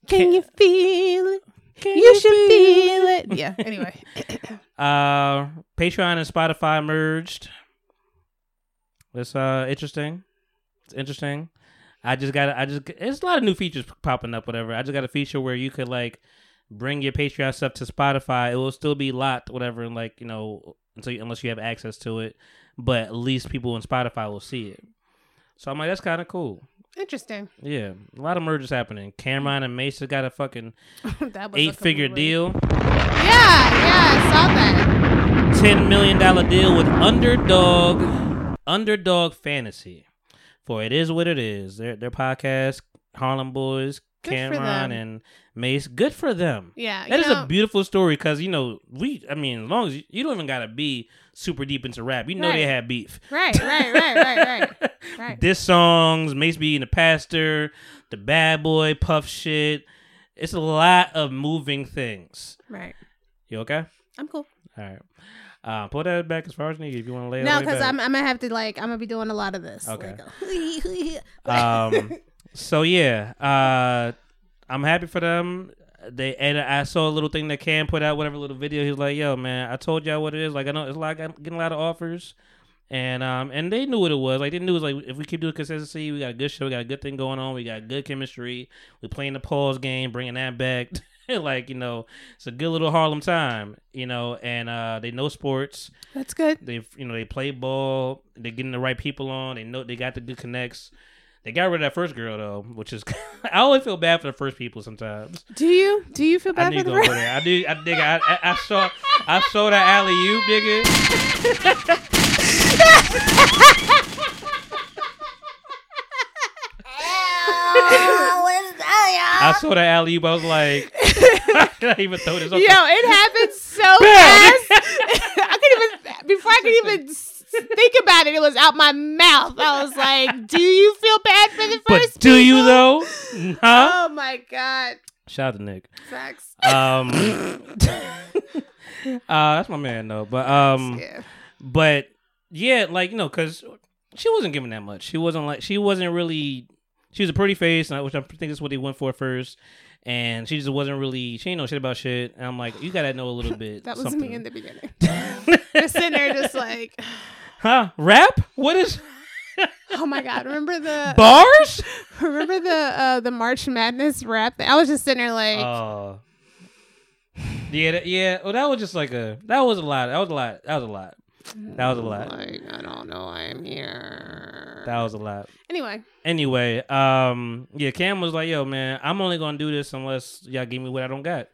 Can, can- you feel it? Can You, should feel it. Yeah. Anyway. [COUGHS] Uh, Patreon and Spotify merged. It's uh interesting. It's interesting. I just got. I just. There's a lot of new features popping up. Whatever. I just got a feature where you could like bring your Patreon stuff to Spotify. It will still be locked, whatever. And like you know, until you, unless you have access to it, but at least people in Spotify will see it. So I'm like, that's kind of cool. Interesting. Yeah, a lot of mergers happening. Cam'ron and Mase got a fucking [LAUGHS] that a eight figure deal. Yeah, yeah, I saw that. ten million dollar deal with Underdog, Underdog Fantasy. For it is what it is. Their their podcast, Harlem Boys, Good Cam'ron and Mase. Good for them. Yeah. that is know, a beautiful story because you know we. I mean, as long as you, you don't even gotta be super deep into rap, you know they had beef. Right, right, right, right, right. Right. [LAUGHS] This songs, Mase being the pastor, the bad boy, puff shit. It's a lot of moving things. Right. You okay? I'm cool. All right. Uh, pull that back as far as you need if you want to lay it No, all the way because. I'm, I'm gonna have to like I'm gonna be doing a lot of this. Okay. Like, [LAUGHS] um [LAUGHS] so yeah uh i'm happy for them they and i saw a little thing that cam put out whatever little video He's like yo man i told y'all what it is like i know it's like i'm getting a lot of offers And um and they knew what it was. Like they knew it was like if we keep doing consistency, we got a good show, we got a good thing going on, we got good chemistry. We playing the pause game, bringing that back. [LAUGHS] like you know, it's a good little Harlem time. You know, and uh they know sports. That's good. They you know they play ball. They're getting the right people on. They know they got the good connects. They got rid of that first girl though, which is [LAUGHS] I always feel bad for the first people sometimes. Do you? Do you feel bad need for the first? I [LAUGHS] do. I nigga. I, I, I saw. I saw that alley you nigga. I saw that alley oop. I was like, [LAUGHS] I can't even throw this. Yo, it happened so fast. I could even before I could even s- think about it, it was out my mouth. I was like, "Do you feel bad for the but first?" do you though? [LAUGHS] Huh? Oh my god, Shout out to Nick. facts. Um, [LAUGHS] uh, that's my man though. But um, yeah. but yeah, like you know, because she wasn't giving that much. She wasn't like she wasn't really. She was a pretty face, and which I think is what they went for first. And she just wasn't really. She ain't know shit about shit. And I'm like, you gotta know a little [LAUGHS] bit. That was something. me in the beginning. just sitting there, just like, Huh? Rap? What is [LAUGHS] oh my god. Remember the bars? [LAUGHS] remember the uh the March Madness rap? I was just sitting there like, Oh. yeah, that, yeah. Well, that was just like a. That was a lot. That was a lot. That was a lot. That was a lot. like I don't know, I'm here. That was a lot. Anyway, Anyway, um, yeah, Cam was like, "Yo, man, I'm only gonna do this unless y'all give me what I don't got."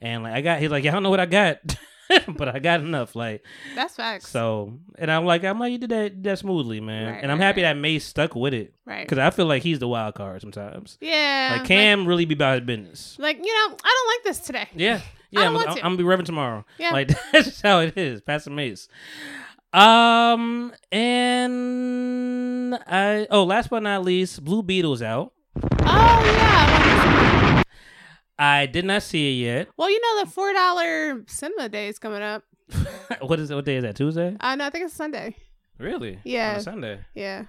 And like, I got. He's like, "Yeah, I don't know what I got, [LAUGHS] [LAUGHS] but I got enough." Like, that's facts. so, and I'm like, I'm like, you did that, that smoothly, man. Right, and I'm right, happy right. that Mase stuck with it right. because I feel like he's the wild card sometimes. Yeah. Like Cam really be about his business. Like, you know, I don't like this today. Yeah. [LAUGHS] Yeah, don't I'm, want I'm, to. I'm gonna be revving tomorrow. Yeah. Like [LAUGHS] that's just how it is. Pastor Mase. Um and I oh last but not least, Blue Beetle's out. Oh yeah. I did not see it yet. Well, you know the four dollar cinema day is coming up. [LAUGHS] what is it? What day is that? Tuesday? Uh, no, I think it's Sunday. Really? Yeah. Sunday. Yeah,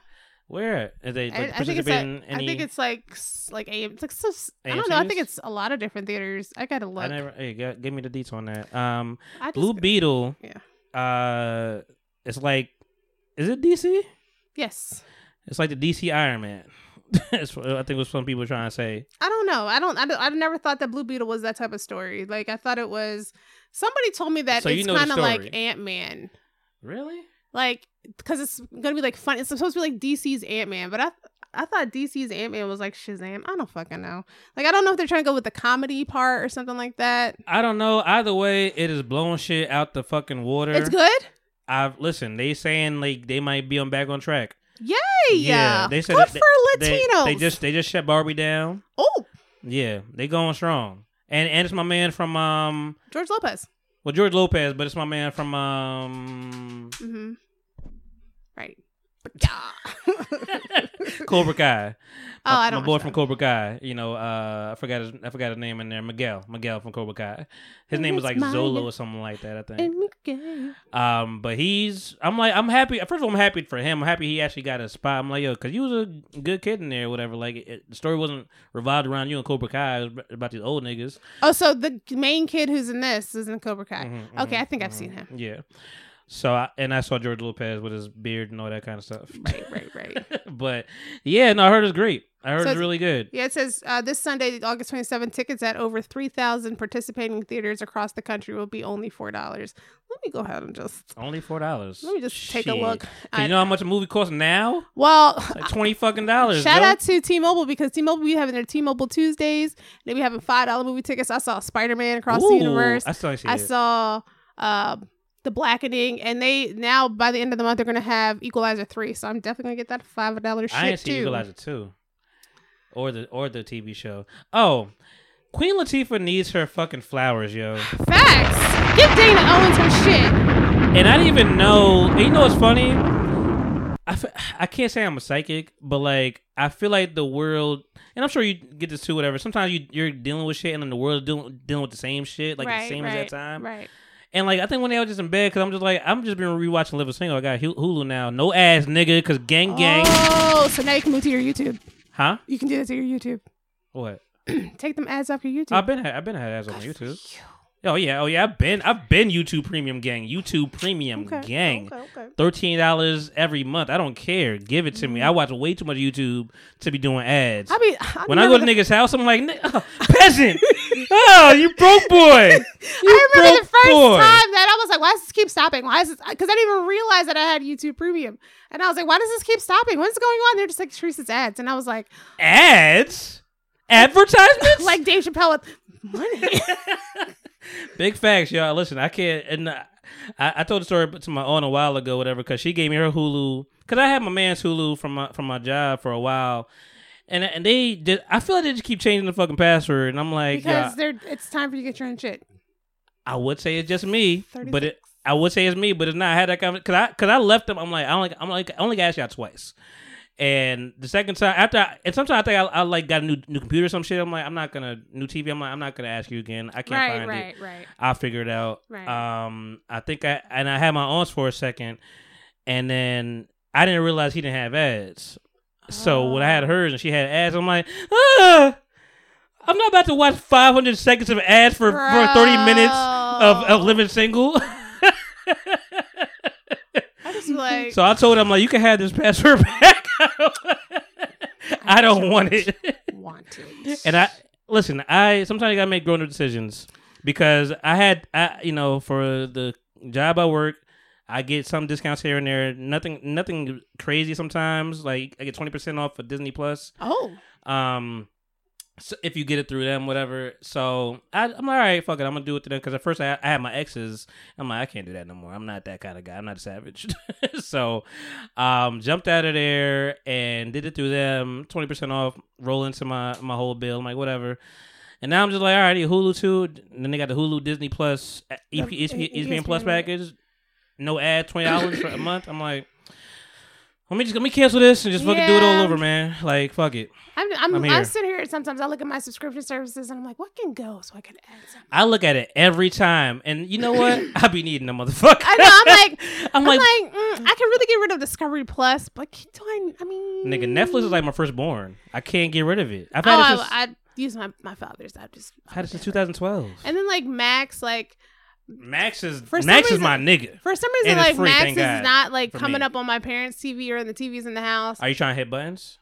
Where are they I, like, I think it's. At, participating I think it's like like AM. It's like so, I don't know. I think it's a lot of different theaters. I gotta look. I never. Hey, give me the details on that. Um, just, Blue Beetle. Yeah. Uh, it's like, is it DC? Yes. It's like the DC Iron Man. It's, what I think what some people are trying to say. I don't know. I don't. I, don't, I never thought that Blue Beetle was that type of story. Like I thought it was. Somebody told me that So you it's know the kind of like. Ant Man. Really? like because it's gonna be like fun. It's supposed to be like DC's Ant Man, but I I thought DC's Ant Man was like Shazam. I don't fucking know. Like I don't know if they're trying to go with the comedy part or something like that. I don't know. Either way, it is blowing shit out the fucking water. It's good. I've listen. They saying like they might be on back on track. Yay! Yeah, they said good they- for They, Latinos. they just they just shut Barbie down. oh Yeah, they going strong. And and it's my man from um George Lopez. well George Lopez, but it's my man from um Mm-hmm. [LAUGHS] Cobra Kai. Oh, my, I don't know. my boy from. Cobra Kai. You know, uh, I forgot his I forgot his name in there. Miguel, Miguel from Cobra Kai. His name was like Zolo or something like that. I think. And Miguel. Um, but he's I'm like I'm happy. First of all, I'm happy for him. I'm happy he actually got a spot. I'm like yo, because you was a good kid in there, or whatever. Like it, the story wasn't revolved around you and Cobra Kai. It was about these old niggas. Oh, so the main kid who's in this is in Cobra Kai. Mhm, okay, mhm, I think I've mhm. seen him. Yeah. So I, and I saw George Lopez with his beard and all that kind of stuff. Right, right, right. [LAUGHS] but yeah, no, I heard it's great. I heard So it's really good. Yeah, it says uh, this Sunday, August 27th, tickets at over 3,000 participating theaters across the country will be only $4. Let me go ahead and just, Only four dollars. let me just take a look. I- you know how much a movie costs now? well, like twenty fucking dollars. shout yo. out to T-Mobile because T-Mobile be having their T-Mobile Tuesdays. They be having $5 movie tickets. I saw Spider-Man Across the Universe. I see I it. saw uh, The Blackening. And they, now by the end of the month, they're going to have Equalizer 3. So I'm definitely going to get that $5 shit I ain't see too. Equalizer two, or the or the TV show. Oh, Queen Latifah needs her fucking flowers, yo. Facts. Give Dana Owens her shit. And I didn't even know. You know what's funny? I, f- I can't say I'm a psychic, but like I feel like the world, and I'm sure you get this too. Whatever. Sometimes you you're dealing with shit, and then the world dealing dealing with the same shit, like right, the same right, as that time. Right. And like I think when they were just in bed, because I'm just like I'm just been rewatching Living Single. I got Hulu now. No ass nigga, because gang gang. Oh, so now you can move to your YouTube. Huh? You can do that to your YouTube. What? [CLEARS THROAT] Take them ads off your YouTube. I've been I've been had ads on YouTube. Oh yeah, oh yeah. I've been I've been YouTube Premium gang. YouTube Premium Okay. gang. Okay. Okay. Thirteen dollars every month. I don't care. Give it to me. I mm. watch way too much YouTube to be doing ads. I mean, I when I go to niggas' house, I'm like, oh, [LAUGHS] peasant. [LAUGHS] oh, you broke boy. You I remember the first boy. time that I was like, why does this keep stopping? Why is this? Because I didn't even realize that I had YouTube Premium. And I was like, why does this keep stopping? What's going on? They're just like, Teresa's ads. And I was like, Ads, advertisements. [LAUGHS] like Dave Chappelle with money. Big facts, y'all. Listen, I can't. And I, I told the story to my aunt a while ago, whatever, because she gave me her Hulu. Because I had my man's Hulu from my from my job for a while, and and they did. I feel like they just keep changing the fucking password, and I'm like, because they're it's time for you to get your own shit. I would say it's just me, but it. I would say it's me, but it's not. I had that conversation because I because I left them. I'm like I only I'm like I only asked y'all twice, and the second time after I, and sometimes I think I, I like got a new new computer or some shit. I'm like I'm not gonna new TV. I'm like I'm not gonna ask you again. I can't Right, find right, it. right. I'll figure it out. Right. Um, I think I and I had my aunts for a second, and then I didn't realize he didn't have ads. So when I had Oh. hers and she had ads, I'm like, ah, I'm not about to watch 500 seconds of ads for, for 30 minutes of, of living single. [LAUGHS] I [LAUGHS] just like so I told him like, you can have this password [LAUGHS] back. I don't want it. want wanted. And I listen. I sometimes you gotta make grown up decisions because I had, I you know, for the job I work, I get some discounts here and there. Nothing, nothing crazy. Sometimes like I get twenty percent off for Disney Plus. Oh, Um, so if you get it through them, whatever. So I, I'm like, all right, fuck it, I'm gonna do it to them because at first I, I had my exes. I'm like, I can't do that no more. I'm not that kind of guy. I'm not a savage. [LAUGHS] so, um, jumped out of there and did it through them. Twenty percent off. Roll into my my whole bill. I'm like, whatever. And now I'm just like, all right, Hulu too. And then they got the Hulu Disney Plus uh, ESPN, ESPN Plus package. No ad, twenty dollars for a month. I'm like, let me just let me cancel this and just fucking do it all over, man. Like, fuck it. I'm I'm, I'm here. sitting here. Sometimes I look at my subscription services and I'm like, what can go so I can add something. I look at it every time, and you know what? [LAUGHS] I be needing a motherfucker. I know. I'm like, [LAUGHS] I'm I'm like, like, mm, I can really get rid of Discovery Plus, but can- do I? I mean, nigga, Netflix is like my firstborn. I can't get rid of it. I've Oh, it I, since, I use my my father's. I've just I've had it since 2012. and then like Max, like Max is For Max is reason- my nigga. for some reason, And like free, Max is God, not like coming me. up on my parents' TV or in the TVs in the house. Are you trying to hit buttons?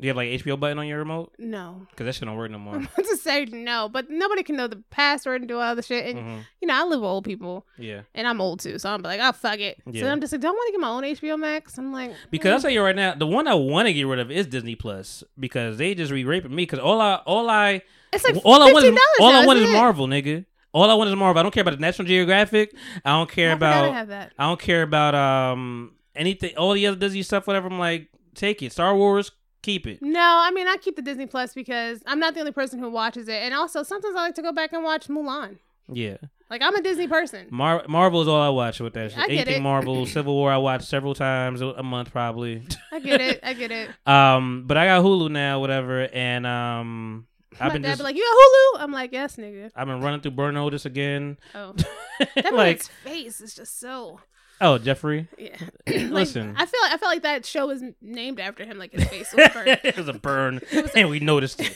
Do you have like HBO button on your remote? no, Because that shit don't work no more. [LAUGHS] I'm about to say no, but nobody can know the password and do all the shit. And Mhm. you know, I live with old people, Yeah. and I'm old too, so I'm like, oh fuck it. So I'm just like, don't want to get my own HBO Max. I'm like, Because mm. I'll tell you right now, the one I want to get rid of is Disney Plus because they just re-raping me. Because all I, all I, it's like all I want is $15 all I want is? Marvel, nigga. All I want is Marvel. I don't care about the National Geographic. I don't care I I about. that. I don't care about um anything, all the other Disney stuff, whatever. I'm like, take it. Star Wars, keep it. No, I mean I keep the Disney Plus because I'm not the only person who watches it, and also sometimes I like to go back and watch Mulan. Yeah, Like I'm a Disney person. Mar- Marvel is all I watch with that shit. I get Anything it. Marvel, [CLEARS THROAT] Civil War, I watch several times a a month probably. I get it. [LAUGHS] I get it. um, but I got Hulu now, whatever, and um, I've been dad just. be like, "You got Hulu?" I'm like, "Yes, nigga." I've been running through Burn Notice again. Oh, [LAUGHS] that like, man's face is just so. oh, Jeffrey. Yeah. [CLEARS THROAT] Like, Listen. I feel like I feel like that show was named after him. Like his [LAUGHS] face was burnt. it was a burn, and we noticed it.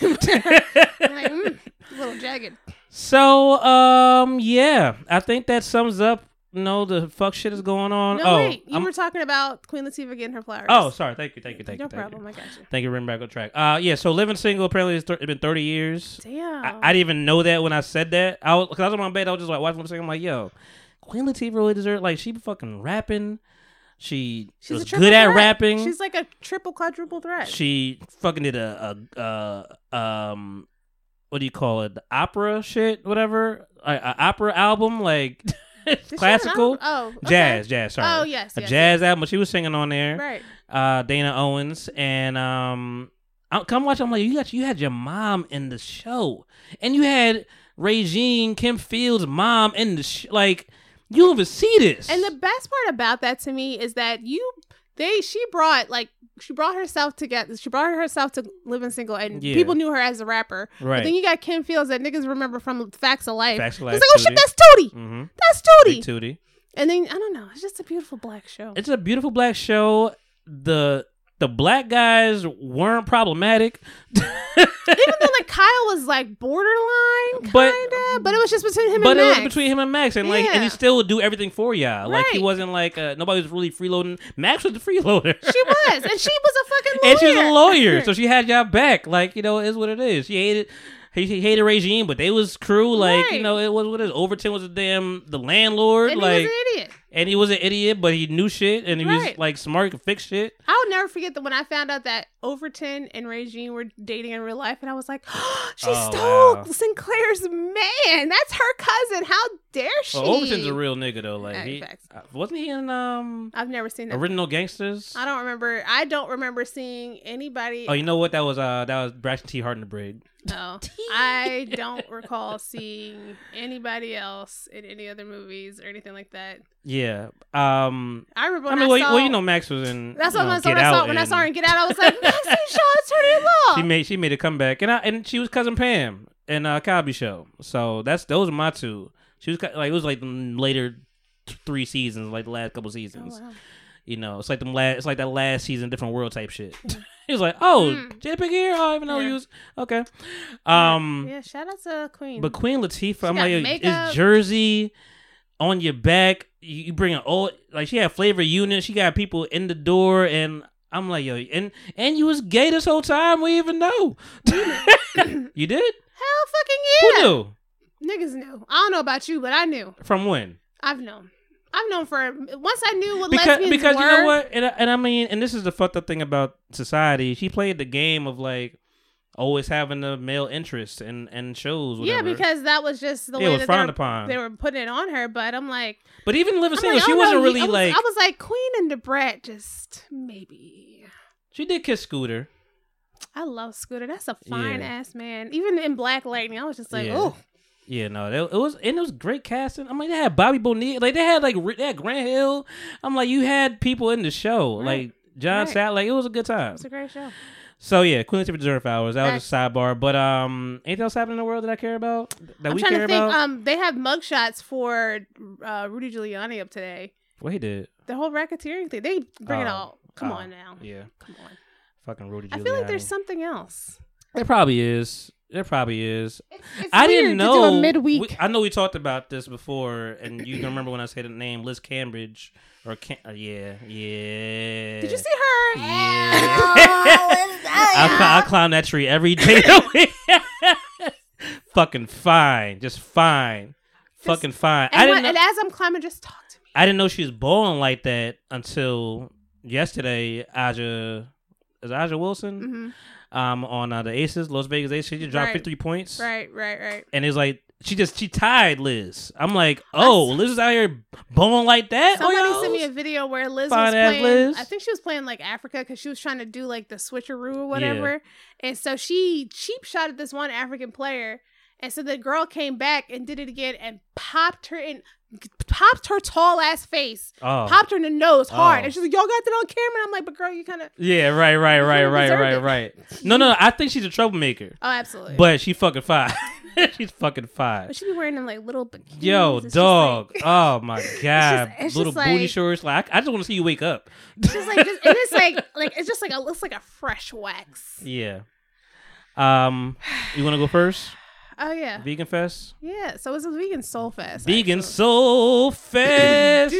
I'm [LAUGHS] like, mm, a little jagged. so, um, yeah, I think that sums up. Know the fuck shit is going on. No, oh, wait. You I'm- were talking about Queen Latifah getting her flowers. oh, sorry. Thank you, thank you, thank no you. thank problem. You. I got you. Thank you bringing back on track. Uh, yeah. So living single apparently it's, th- been thirty years. Damn. I, I didn't even know that when I said that. I was, cause I was on my bed. I was just like watching the second. I'm like, yo, Queen Latifah really deserves. Like she be fucking rapping. She She's was good at threat. rapping. She's like a triple quadruple threat. she fucking did a, a, a um what do you call it the opera shit whatever a, a opera album like [LAUGHS] Did she have an classical? Oh, okay. jazz jazz sorry. Oh yes, a yes, jazz album. She was singing on there. Right. uh Dana Owens. And um I come watch I'm like you got you had your mom in the show. And you had Regine Kim Fields mom in the sh- like you don't see this. And the best part about that to me is that you they she brought like she brought herself together. She brought herself to living single, and Yeah. people knew her as a rapper. But Right. then you got Kim Fields that niggas remember from Facts of Life. Facts of Life. It's like, oh shit, that's Tootie. mm-hmm. That's Big Tootie. Tootie And then I don't know. It's just a beautiful black show. it's a beautiful black show. The the black guys weren't problematic. Even though like [LAUGHS] Kyle was like borderline, But- kinda, but it was just between him But and it Max. was between him and Max, and like, and he still would do everything for y'all. Like he wasn't like uh, nobody was really freeloading. Max was the freeloader. She was, and she was a fucking lawyer. [LAUGHS] and she was a lawyer, so [LAUGHS] she had y'all back. Like you know, it is what it is. She hated. He, he hated Regine, but they was crew. Like you know, it was what is. Overton was a damn the landlord. and like he was an idiot. and he was an idiot, but he knew shit, and he was like smart, could fix shit. I'll never forget that when I found out that Overton and Regine were dating in real life, and I was like, [GASPS] she Oh, stole wow. Synclaire's man. That's her cousin. How dare she? Well, Overton's a real nigga though. Like he uh, wasn't he in um I've never seen that. original gangsters. I don't remember. I don't remember seeing anybody. Oh, you know what? That was uh that was Braxton T. Hart in the brig. No, I don't recall seeing anybody else in any other movies or anything like that. Yeah. Um. I remember I mean, I, well, saw. well, you know, Max was in. that's what know, I saw. When I saw when I saw her in Get Out, I was like, Maxine Shaw, attorney law. She made she made a comeback, and I and she was cousin Pam in uh, Cosby Show. So that's those are my two. She was like it was like the later th- three seasons, like the last couple seasons. Oh, wow. You know, it's like them last. It's like that last season, different world type shit. [LAUGHS] [LAUGHS] he was like, "Oh, Mm. Pinkett here. Oh, I even know Yeah. you was okay." Um, yeah, shout out to Queen. but Queen Latifah, I'm like, makeup. it's Jersey on your back. You, you bring an old like she had flavor unit. She got people in the door, and I'm like, yo, and and you was gay this whole time. We even know. [LAUGHS] [COUGHS] you did? Hell fucking yeah. Who knew? Niggas knew. I don't know about you, but I knew. From when? I've known. I've known for once I knew what Because lesbians because were. you know what, and I, and I mean, and this is the fucked up thing about society. She played the game of like always having the male interest in and shows. Yeah, because that was just the it way was that they were, upon. they were putting it on her. But I'm like, but even living single, like, she wasn't know, really I was, like I was like Queen and Debrat, just maybe. she did kiss Scooter. I love Scooter. That's a fine Yeah. ass man. Even in Black Lightning, I was just like, Yeah. oh, Yeah, no, that, it was and it was great casting. I mean, they had Bobby Bonilla, like they had like they had Grant Hill. I'm like, you had people in the show, Right. like John Right. Sat. Like it was a good time. it's a great show. So yeah, Queen Latifah deserved flowers. That was a sidebar. But um, anything else happening in the world that I care about? That I'm we trying care to think. about? Um, they have mugshots for uh, Rudy Giuliani up today. what he did? The whole racketeering thing. They bring it Oh. all. Come Oh, on now. Yeah, Come on. fucking Rudy. Giuliani. I feel like there's something else. There probably is. There probably is. It's I weird didn't know. midweek. we- I know we talked about this before, and you can remember when I said the name Liz Cambridge or Cam- uh, yeah, yeah. Did you see her? [LAUGHS] I, cl- I climb that tree every day. of the [LAUGHS] week. Fucking fine, just fine, fucking fine. And, I didn't. Know, and as I'm climbing, just talk to me. I didn't know she was balling like that until yesterday. A'ja, is A'ja Wilson? Um, on uh, the Aces, Las Vegas Aces, she just dropped. Right. 53 points, Right, right, right. and it's like she just she tied Liz. I'm like, oh, Liz is out here balling like that. Somebody oh, sent me a video where Liz was Fine-ass playing. Liz. I think she was playing like Africa because she was trying to do like the switcheroo or whatever. And so she cheap shot at this one African player. And so the girl came back and did it again and popped her in, popped her tall ass face, Oh. popped her in the nose hard. Oh. And she's like, "Y'all got that on camera." And I'm like, "But girl, you kind of." Yeah, right, right, right, right, right, it. right. No, no, I think she's a troublemaker, [LAUGHS] Oh, absolutely. but she fucking fine. [LAUGHS] she's fucking fine. But she be wearing them like little bikinis. Yo, It's dog. like- oh [LAUGHS] my god. it's Little booty like- shorts. Like I, I just want to see you wake up. It's just like, just, and it's like, like it's just like a, looks like a fresh wax. Yeah. Um, you want to go first? Oh yeah, Vegan Fest. yeah. So it was a vegan soul fest. Vegan actually. Soul Fest.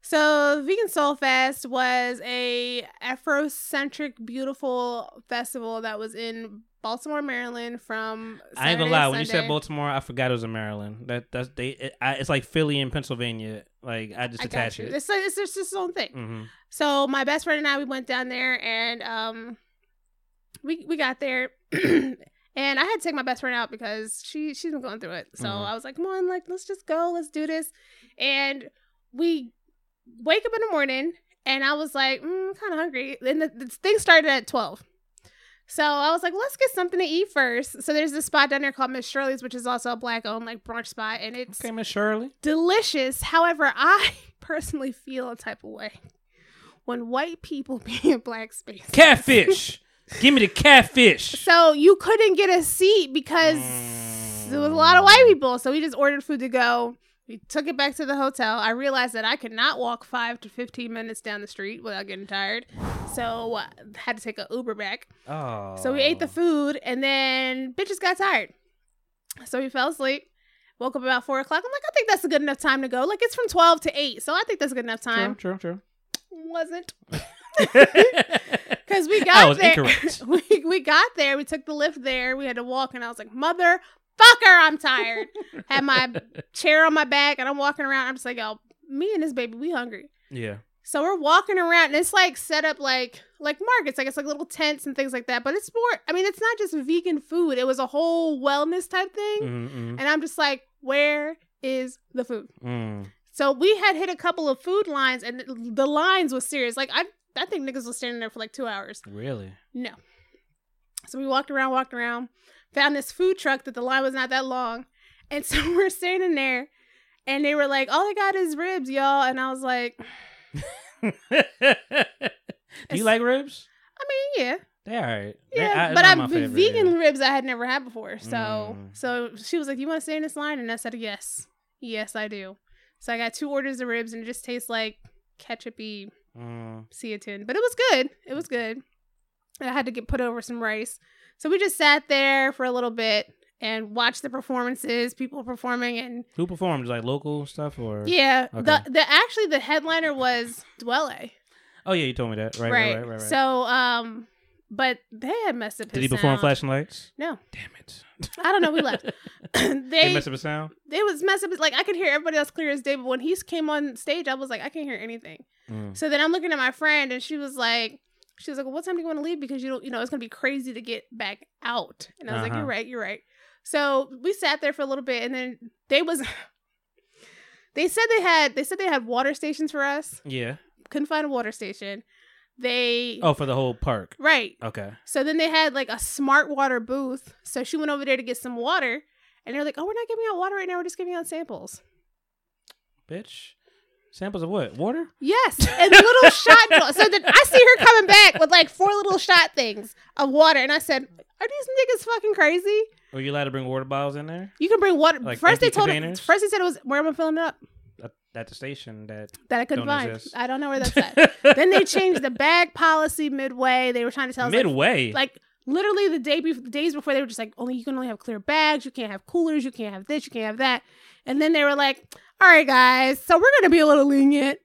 So Vegan Soul Fest was a Afrocentric, beautiful festival that was in Baltimore, Maryland. From I ain't gonna lie. to When you said Baltimore, I forgot it was in Maryland. That that's they. It, I, it's like Philly and Pennsylvania. Like I just I attach it. It's like it's just its own thing. hmm So my best friend and I we went down there and um we we got there [CLEARS THROAT] and I had to take my best friend out because she she's been going through it. So Mhm. I was like, "Come on, like let's just go, let's do this." And we wake up in the morning and I was like, mm, kind of hungry. And the, the thing started at 12. So I was like, let's get something to eat first. So there's this spot down there called Miss Shirley's, which is also a black owned like brunch spot, and it's Okay, Miss Shirley. delicious. However, [LAUGHS] I personally feel a type of way when white people [LAUGHS] be in black space. Catfish. Give me the catfish. So you couldn't get a seat because there was a lot of white people. So we just ordered food to go. We took it back to the hotel. I realized that I could not walk five to fifteen minutes down the street without getting tired, so uh, had to take an Uber back. Oh. So we ate the food, and then bitches got tired. So we fell asleep. Woke up about four o'clock. I'm like, I think that's a good enough time to go. Like it's from twelve to eight, so I think that's a good enough time. True, true, Wasn't true. [LAUGHS] [LAUGHS] because we got I was there. incorrect. [LAUGHS] we we got there. We took the lift there. We had to walk, and I was like, mother fucker, I'm tired. Had my [LAUGHS] chair on my back, and I'm walking around. I'm just like, yo, me and this baby, we hungry. yeah. So we're walking around, and it's like set up like like markets, like it's like little tents and things like that. But it's more. I mean, it's not just vegan food. It was a whole wellness type thing, Mm-hmm. and I'm just like, where is the food? Mm. So we had hit a couple of food lines, and the- the lines was serious. Like I, I think niggas was standing there for like two hours. Really? No. So we walked around, walked around, found this food truck that the line was not that long, and [LAUGHS] so we're standing there, and they were like, "All I got is ribs, y'all," and I was like, [LAUGHS] Do you like ribs? "I mean, yeah." They're all right. Yeah, I- but I'm favorite, vegan yeah. ribs I had never had before. So Mm. so she was like, "You want to stay in this line?" And I said, "Yes, yes, I do." So I got two orders of ribs, and it just tastes like ketchupy Mm. seitan, but it was good. It was good. I had to get put over some rice, so we just sat there for a little bit and watched the performances, people performing, and Who performed? Like local stuff or? yeah, Okay. the the actually the headliner was Dwele, Oh yeah, you told me that. Right, right, right, right. right. So um, but they had messed up. Did he perform sound. flashing lights? No, Damn it. I don't know. We left. [LAUGHS] [CLEARS THROAT] They they messed up his sound. it was messed up. Like I could hear everybody else clear as day, but when he came on stage, I was like, I can't hear anything. Mm. So then I'm looking at my friend, and she was like, she was like, well, what time do you want to leave? Because you don't, you know, it's gonna be crazy to get back out. And I was like, Uh-huh. you're right, you're right. So we sat there for a little bit, and then they was, [LAUGHS] they said they had, they said they had water stations for us. Yeah. Couldn't find a water station. They Oh, for the whole park. right. Okay. So then they had like a smart water booth. So she went over there to get some water, and they're like, oh, we're not giving out water right now. We're just giving out samples. Bitch. Samples of what? Water? Yes, [LAUGHS] and little shot. gla- So then I see her coming back with like four little shot things of water, and I said, "Are these niggas fucking crazy? Were you allowed to bring water bottles in there? You can bring water." Like first they told containers? first they said it was where am I filling it up At, at the station that that I couldn't find. exist. I don't know where that's at. [LAUGHS] then they changed the bag policy midway. They were trying to tell us midway. like literally the day before, days before they were just like only you can only have clear bags you can't have coolers you can't have this you can't have that and then they were like all right guys so we're gonna be a little lenient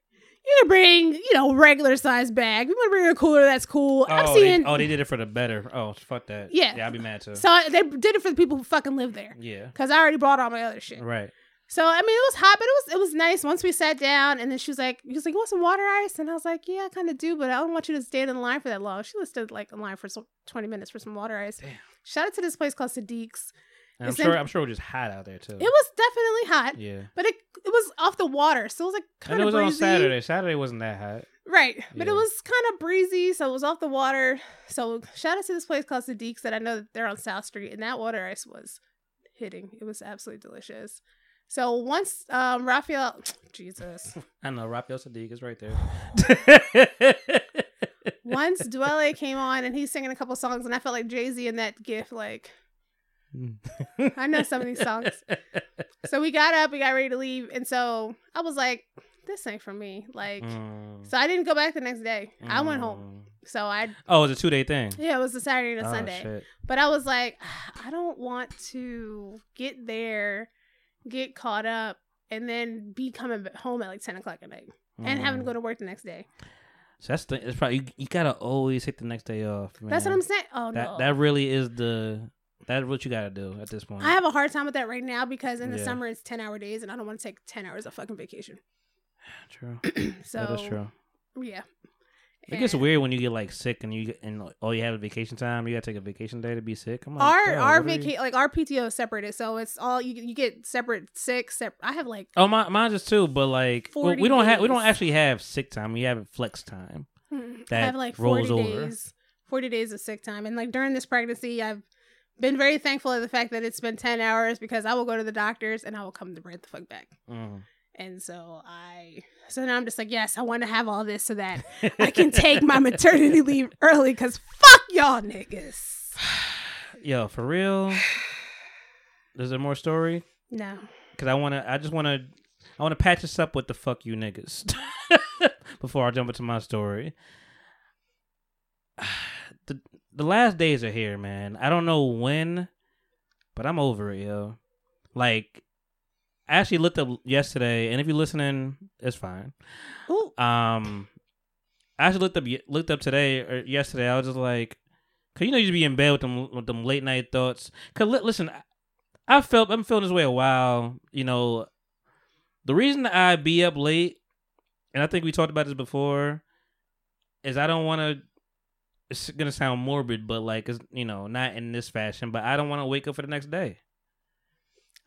you can bring you know regular size bag you want to bring a cooler that's cool i'm oh, seeing they, oh, they did it for the better. Oh, fuck that. Yeah. Yeah, I'd be mad too. so they did it for the people who fucking live there yeah. because i already brought all my other shit Right. so I mean, it was hot, but it was it was nice. Once we sat down, and then she was like, "He was like, you want some water ice?" And I was like, "Yeah, I kind of do, but I don't want you to stand in line for that long." She listed like in line for some, twenty minutes for some water ice. Damn. Shout out to this place called Sadiq's. And I'm It's sure in- I'm sure it was just hot out there too. It was definitely hot, yeah. but it it was off the water, so it was like And kind it of was breezy. on Saturday. Saturday wasn't that hot. right? But it was kind of breezy, so it was off the water. So shout out to this place called Sadiq's that I know that they're on South Street, and that water ice was hitting. It was absolutely delicious. So once um Raphael, [SNIFFS] Jesus, [LAUGHS] I know Raphael Saadiq is right there. once Dwele came on and he's singing a couple songs, and I felt like Jay Z in that gif, like. I know some of these songs. [LAUGHS] So we got up, we got ready to leave, and so I was like, "This ain't for me." Like, Mm. so I didn't go back the next day. I went home. Mm. So I, Oh, it was a two day thing. yeah, it was a Saturday and a oh, Sunday. Shit. But I was like, I don't want to get there, get caught up, and then be coming home at like ten o'clock at night and having to Mm. go to work the next day. So that's the. It's probably you, you gotta always take the next day off. Man. That's what I'm saying. Oh That no, that really is the. That's what you gotta do at this point. I have a hard time with that right now because in the Yeah. summer it's ten hour days, and I don't want to take ten hours of fucking vacation. [CLEARS THROAT] True. So [CLEARS THROAT] that is true. Yeah. It gets And- weird when you get like sick and you get, and all you have is vacation time. You gotta take a vacation day to be sick. I'm like, our bro, our what are you- vacation like our PTO is separated, so it's all you you get separate sick. Separate. I have like Oh, my, mine's just too, but like well, 40 we don't have we don't days. actually have sick time. We have flex time. Mm-hmm. I That have like rolls forty over. days, forty days of sick time, and like during this pregnancy, I've been very thankful of the fact that it's been ten hours because I will go to the doctors and I will come to right the fuck back. Mm. And so I, so now I'm just like, yes, I want to have all this so that I can take my maternity [LAUGHS] leave early because fuck y'all niggas. [SIGHS] Yo, for real. [SIGHS] Is there more story? No. Because I wanna, I just wanna I want to patch this up with the fuck you niggas [LAUGHS] before I jump into my story. [SIGHS] The the last days are here, man. I don't know when, but I'm over it, yo. Like, I actually looked up yesterday, and if you're listening, it's fine. Ooh. Um, I actually looked up looked up today or yesterday. I was just like, cause you know you just be in bed with them with them late night thoughts. Cause li- listen, I, I felt I'm feeling this way a while. You know, the reason that I be up late, and I think we talked about this before, is I don't want to. It's gonna sound morbid, but like, it's, you know, not in this fashion. But I don't want to wake up for the next day.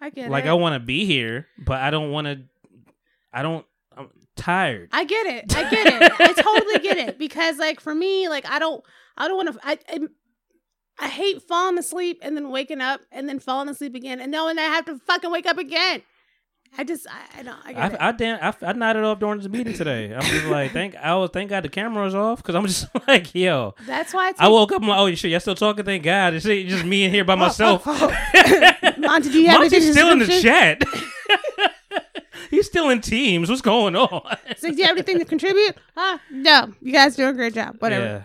I get like it. Like I want to be here, but I don't want to. I don't. I'm tired. I get it. I get it. [LAUGHS] I totally get it because like for me, like I don't I don't want to I, I I hate falling asleep and then waking up and then falling asleep again and knowing I have to fucking wake up again. I just I, I don't I it. I, I damn I, I nodded off during this meeting today. I'm just like thank I was thank God the camera was off because I'm just [LAUGHS] like yo. That's why I woke up I'm like oh shit y'all still talking thank God it's just me in here by oh, oh, myself. Oh. [LAUGHS] Monty, do you have Monty's anything to still in the chat. [LAUGHS] He's still in teams. What's going on? So, do you have anything to contribute? Huh? No. You guys do a great job. Whatever. Yeah.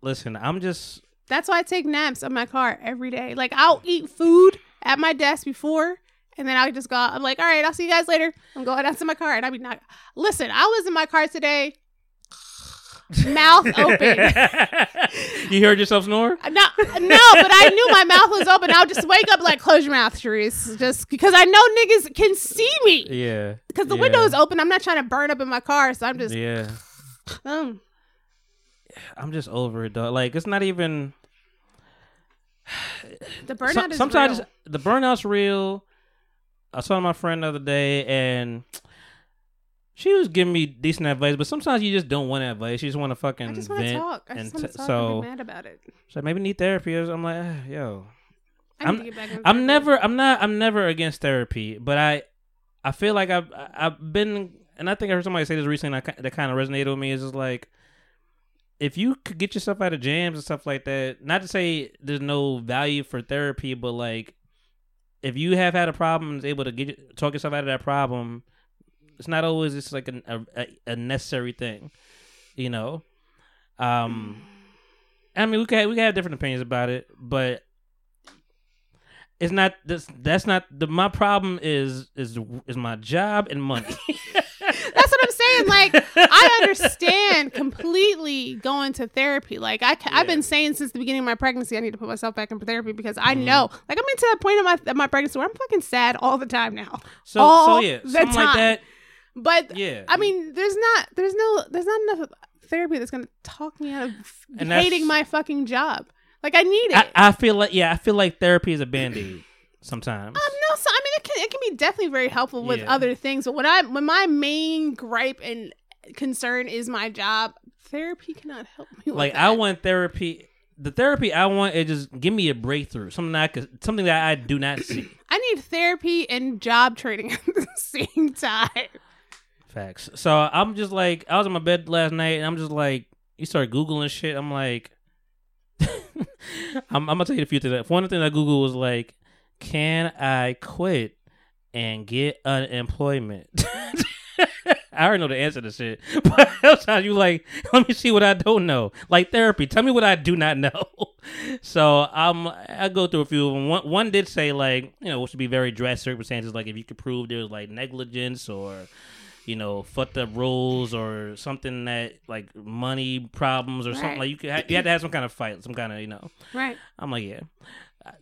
Listen, I'm just That's why I take naps in my car every day. Like I'll eat food at my desk before, and then I'll just go. I'm like, all right, I'll see you guys later. I'm going out to my car, and I'll be not. Listen, I was in my car today, [LAUGHS] mouth open. you heard yourself snore? No, no, but I knew my mouth was open. I'll just wake up like, close your mouth, Sharice, just because I know niggas can see me Yeah. because the yeah. window is open. I'm not trying to burn up in my car, so I'm just. Yeah. Um, I'm just over it, dog. Like it's not even. the burnout Some- is sometimes real. the burnout's real. I saw my friend the other day, and she was giving me decent advice, but sometimes you just don't want advice. You just want to fucking I just want to vent. talk. I and just want t- to talk so, and be mad about it. so maybe need therapy. I'm like, eh, yo, I need I'm- to get back in I'm therapy. never, I'm not, I'm never against therapy, but I, I feel like I've, I've been, and I think I heard somebody say this recently that, ki- that kind of resonated with me. Is just like, if you could get yourself out of jams and stuff like that, not to say there's no value for therapy, but like, if you have had a problem and is able to get talk yourself out of that problem, it's not always just like a, a a necessary thing, you know. Um, I mean, we can we can have different opinions about it, but it's not this. That's not the. My problem is is is my job and money. [LAUGHS] That's what I'm saying. Like, I understand completely going to therapy. Like, I, I've been saying since the beginning of my pregnancy, I need to put myself back in therapy because I Mm-hmm. know, like, I'm into that point of my of my pregnancy where I'm fucking sad all the time now. So All so yeah, the something like that. But Yeah, I mean, there's not, there's no, there's not enough therapy that's gonna talk me out of And hating my fucking job. Like, I need it. I, I feel like yeah, I feel like therapy is a band aid sometimes. Um, no, so I mean, it can it can be definitely very helpful with Yeah. other things. But when I when my main gripe and concern is my job, therapy cannot help me. Like. I want therapy. The therapy I want is just give me a breakthrough, something that I could, something that I do not see. [CLEARS THROAT] I need therapy and job training [LAUGHS] at the same time. Facts. So I'm just like, I was in my bed last night, and I'm just like, you start googling shit. I'm like, [LAUGHS] I'm, I'm gonna tell you a few things. One thing I Google was like, can I quit and get unemployment? [LAUGHS] I already know the answer to shit, [LAUGHS] but [LAUGHS] sometimes you like, let me see what I don't know. Like therapy, tell me what I do not know. So um, I go through a few of them. One, one did say like, you know, it should be very drastic circumstances, like if you could prove there was like negligence or you know, fucked up rules or something that like money problems or something like you could ha- you had to have some kind of fight, some kind of you know. Right. I'm like, yeah,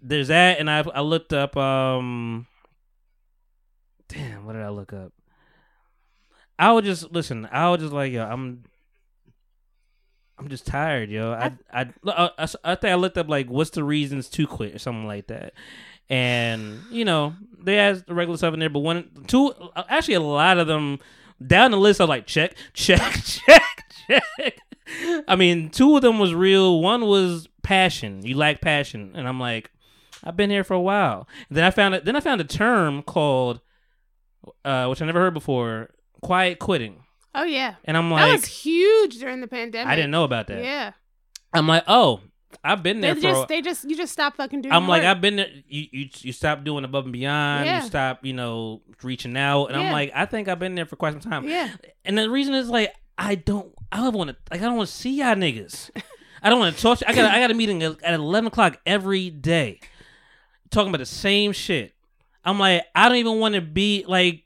there's that, and I I looked up um, damn, what did I look up? I would just listen. I would just like, yo, I'm. I'm just tired, yo. I, I, I, I, I think I looked up like what's the reasons to quit or something like that, and you know they has the regular stuff in there, but one, two, actually a lot of them down the list are like check, [LAUGHS] check, check, check. I mean, two of them was real. One was passion. You lack passion, and I'm like, I've been here for a while. then I found it. Then I found a term called, uh, which I never heard before, quiet quitting. Oh yeah. And I'm like, that was huge during the pandemic. I didn't know about that. Yeah. I'm like, oh, I've been They there for. just a- they just you just stop fucking doing. I'm like, work. I've been there. You, you you stop doing above and beyond. Yeah. You stop, you know, reaching out. And I'm like, I think I've been there for quite some time. yeah. And the reason is like, I don't, I don't want to, like, I don't want to see y'all niggas. [LAUGHS] I don't want to talk. To, I got, I got a meeting at 11 o'clock every day, talking about the same shit. I'm like, I don't even want to be like,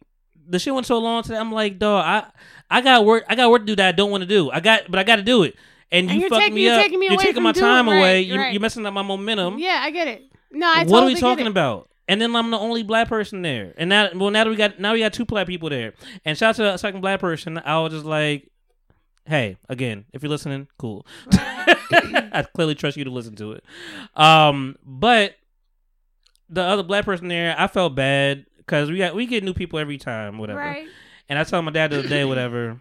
the shit went so long today. I'm like, dog, I, I got work, I got work to do that I don't want to do. I got, but I got to do it. And, And you you're fucked me you're up. taking me you're away taking my time right, away. You, right. You're messing up my momentum Yeah, I get it. No, I what totally are we talking about? And then I'm the only black person there. And now, well, now that we got now we got two black people there. And shout out to the second black person. I was just like, hey, again, if you're listening, cool. [LAUGHS] I clearly trust you to listen to it. Um, but the other black person there, I felt bad because we got we get new people every time, whatever. Right. And I told my dad the other day, whatever,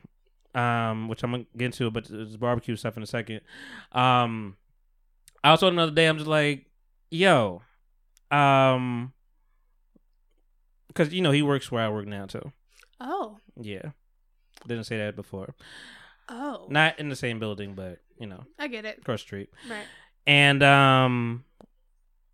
um, which I'm gonna get into, but it's barbecue stuff in a second. Um, I was told the day, I'm just like, yo, um, because you know he works where I work now too. Oh. Yeah, didn't say that before. Oh. Not in the same building, but you know, I get it. Cross street. Right. And um,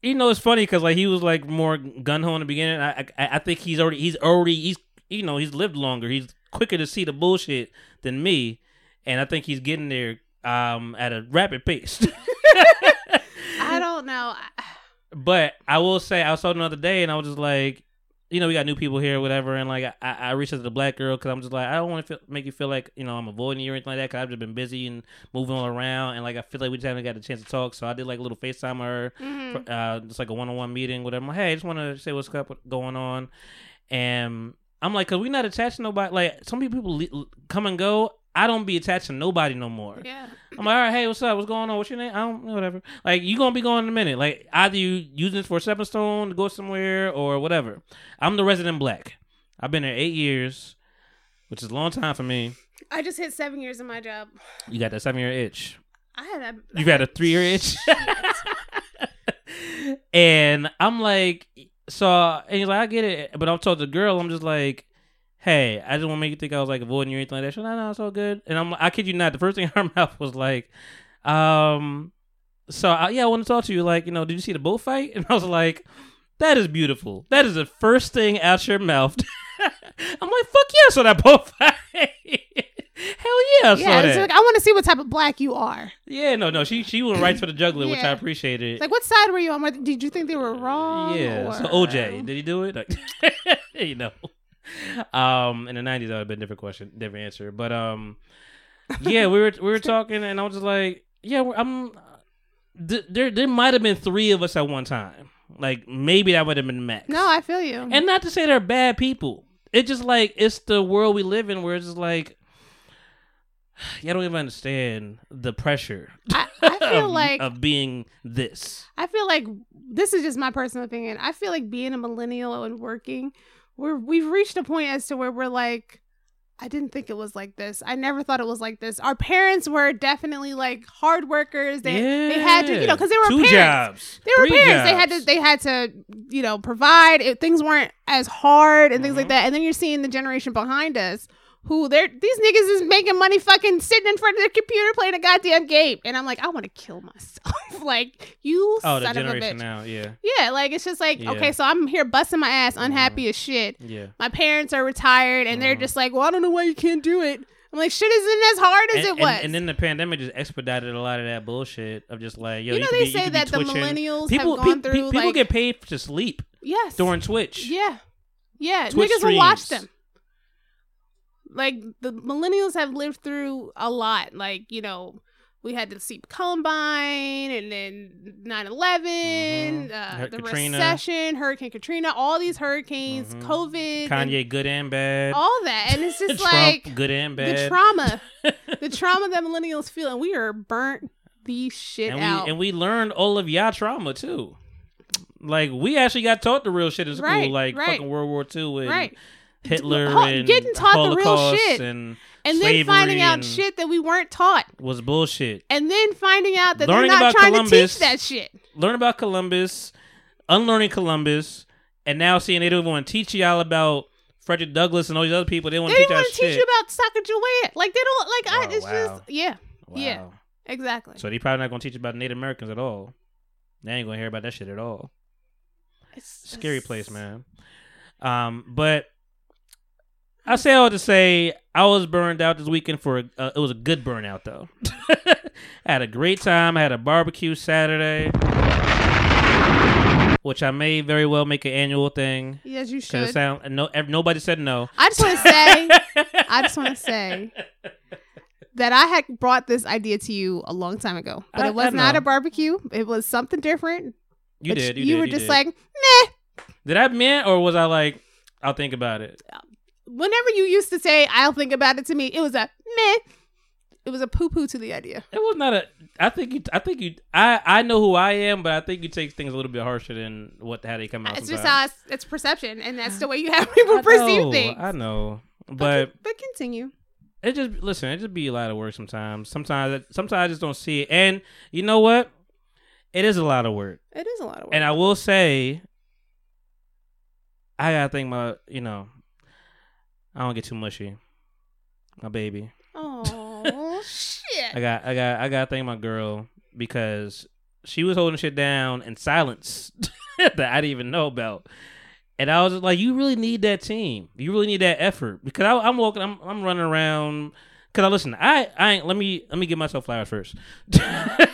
you know, it's funny because like he was like more gun ho in the beginning. I, I I think he's already he's already he's you know he's lived longer. He's quicker to see the bullshit than me, and I think he's getting there um at a rapid pace. [LAUGHS] I don't know. [SIGHS] But I will say I saw talking the other day, and I was just like. You know, we got new people here, whatever, and like I, I reached out to the black girl because I'm just like I don't want to make you feel like you know I'm avoiding you or anything like that because I've just been busy and moving all around, and like I feel like we just haven't got a chance to talk. So I did like a little FaceTime with her, Mhm. uh, just like a one-on-one meeting, whatever. I'm like, hey, I just want to say what's up, going on, and I'm like, cause we not attached to nobody. Like some people le- come and go. I don't be attached to nobody no more. Yeah. I'm like, all right, hey, what's up? What's going on? What's your name? I don't know, whatever. Like you gonna be going in a minute. Like either you using this for a stepping stone to go somewhere or whatever. I'm the resident black. I've been there eight years, which is a long time for me. I just hit seven years in my job. You got that seven year itch. I had a. You've had a three year itch. [LAUGHS] [LAUGHS] and I'm like, so, and he's like, I get it. But I'm told the girl, I'm just like, hey, I just want to make you think I was like avoiding you or anything like that. Like, no, no, it's all good. And I'm, like, I kid you not, the first thing in [LAUGHS] her mouth was like, um, so I, yeah, I want to talk to you. Like, you know, did you see the bullfight? [LAUGHS] And I was like, that is beautiful. That is the first thing out your mouth. [LAUGHS] I'm like, fuck yeah, saw that bullfight. Hell yeah, I saw Yeah, it's like I want to see what type of black you are. Yeah, no, no. She she went right for the juggler, which I appreciated. It's like, what side were you on? Did you think they were wrong? yeah. or- So OJ, did he do it? Like, you know. [LAUGHS] Um, in the nineties, that would have been a different question, different answer. But um, yeah, we were we were [LAUGHS] talking, and I was just like, yeah, I'm. Th- there there might have been three of us at one time. Like maybe that would have been max. No, I feel you. and not to say they're bad people. It's just like it's the world we live in, where it's just like. [SIGHS] You don't even understand the pressure I, I [LAUGHS] feel of, like of being this. I feel like this is just my personal opinion. I feel like being a millennial and working, we're we've reached a point as to where we're like, I didn't think it was like this. I never thought it was like this. Our parents were definitely like hard workers. They they had to, you know, because they were two parents. jobs. They were three parents. They had to they had to, you know, provide. It, things weren't as hard and things like Mhm. that. And then you're seeing the generation behind us who they're these niggas is making money fucking sitting in front of their computer playing a goddamn game. And I'm like, I want to kill myself. [LAUGHS] like you Oh, the son of a generation bitch. now, yeah, Yeah, like it's just like Yeah. okay, so I'm here busting my ass, unhappy as shit. yeah. My parents are retired, and they're Mhm. just like, well, I don't know why you can't do it. I'm like, shit isn't as hard as And, it was. and then the pandemic just expedited a lot of that bullshit of just like, yo, you know, could they be- say that the millennials people, have gone pe- pe- people like get paid to sleep yes, during Twitch. yeah, yeah. Twitch Niggas will watch them. Like the millennials have lived through a lot. Like you know, we had to see Columbine, and then 9-11, Mhm. uh, the Katrina. recession, Hurricane Katrina, all these hurricanes, Mhm. COVID, Kanye, good and bad. all that, and it's [LAUGHS] just Trump, like good and bad. the trauma, the [LAUGHS] trauma that millennials feel, and we are burnt the shit and out. we and we learned all of y'all trauma too. Like we actually got taught the real shit in school, Right, like right. fucking World War II and right. Hitler Ho- and getting taught the real Holocaust shit. and And then finding out shit that we weren't taught. was bullshit. And then finding out that Learning they're not about trying Columbus. to teach that shit. Learn about Columbus, unlearning Columbus, and now seeing they don't want to teach y'all about Frederick Douglass and all these other people. They want They to teach didn't y'all want to teach shit. you about Sacagawea. Like they don't like. I, Oh, it's wow. just yeah. wow. yeah. Exactly. So they probably not gonna teach you about Native Americans at all. They ain't gonna hear about that shit at all. It's Scary just- place, man. Um, but I say all to say I was burned out this weekend for a, uh, it was a good burnout though. [LAUGHS] I had a great time. I had a barbecue Saturday, which I may very well make an annual thing. Yes, you should. sound no nobody said no. I just want to say, [LAUGHS] I just want to say that I had brought this idea to you a long time ago, but I- it was not know. a barbecue. It was something different. You did. You, You, did, were you just did. like, meh. did I mean or was I like I'll think about it? Whenever you used to say, "I'll think about it," to me, it was a meh. It was a poo poo to the idea. It was not a. I think you. I think you. I. I know who I am, but I think you take things a little bit harsher than what how they come out. It's just sometimes. how it's, it's perception, and that's the way you have [LAUGHS] people I perceive know, things. I know, but but but continue. it just listen. It just be a lot of work sometimes. Sometimes, sometimes I just don't see it. And you know what? It is a lot of work. It is a lot of work. And I will say, I gotta think my You know, I don't get too mushy. My baby. oh [LAUGHS] shit! I got I got I got to thank my girl because she was holding shit down in silence [LAUGHS] that I didn't even know about. And I was like, you really need that team. You really need that effort because I, I'm walking, I'm, I'm running around. Cause I listen, I, I ain't. Let me, let me give myself flowers first. [LAUGHS] the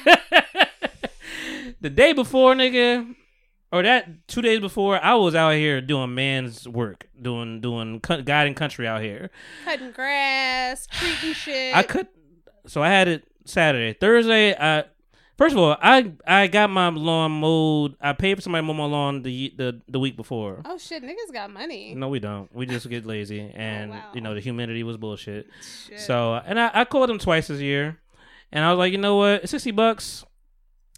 day before, nigga, or that two days before, I was out here doing man's work, doing, doing co- guiding country out here. Cutting grass, treating [SIGHS] shit. I could. So I had it Saturday, Thursday. I first of all, I I got my lawn mowed. I paid for somebody to mow my lawn the the the week before. Oh shit, niggas got money. No, we don't. We just get lazy, [LAUGHS] oh, and wow. you know the humidity was bullshit. Shit. So and I, I called them twice this year, and I was like, you know what, sixty bucks,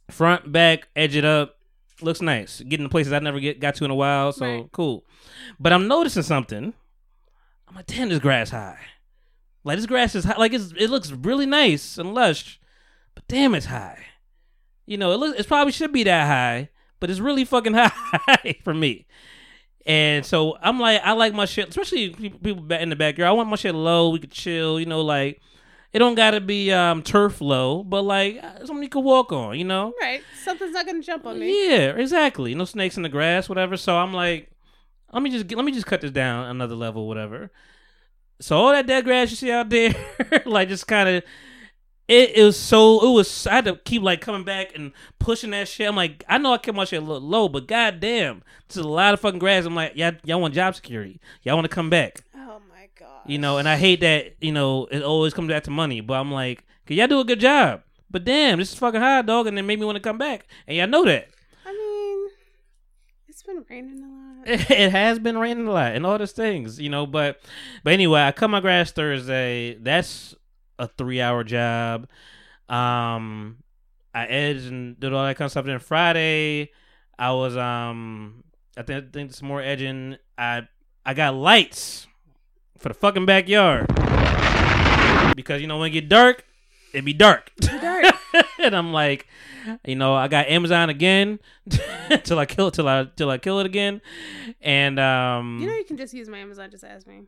front, back, edge it up, looks nice. Getting to places I never get got to in a while, so Right. cool. But I'm noticing something. I'm like, damn, this grass high. Like this grass is high. Like it's, it looks really nice and lush, but damn, it's high. You know, it looks, it probably should be that high, but it's really fucking [LAUGHS] high for me. And so I'm like, I like my shit, especially people, in the backyard. I want my shit low. We could chill, you know, like it don't gotta be um turf low, but like uh, something you could walk on, you know. right, something's not gonna jump on me. Yeah, exactly. No snakes in the grass, whatever. So I'm like, let me just let me just cut this down another level, whatever. So all that dead grass you see out there, [LAUGHS] like just kind of, it, it was so it was. I had to keep like coming back and pushing that shit. I'm like, I know I kept my shit a little low, but goddamn, this is a lot of fucking grass. I'm like, y'all, y'all want job security? Y'all want to come back? God. You know, and I hate that, you know, it always comes back to money. But I'm like, can y'all do a good job? But damn, this is fucking hot, dog, and it made me want to come back. And y'all know that. I mean, it's been raining a lot. [LAUGHS] It has been raining a lot and all those things, you know, but but anyway, I cut my grass Thursday. That's a three hour job. Um I edged and did all that kind of stuff. Then Friday I was um I think I think some more edging. I I got lights for the fucking backyard. Because you know when it get dark, it be dark. dark. [LAUGHS] and I'm like, you know, I got Amazon again [LAUGHS] till I kill it till I till I kill it again. And um You know, you can just use my Amazon. Just ask me.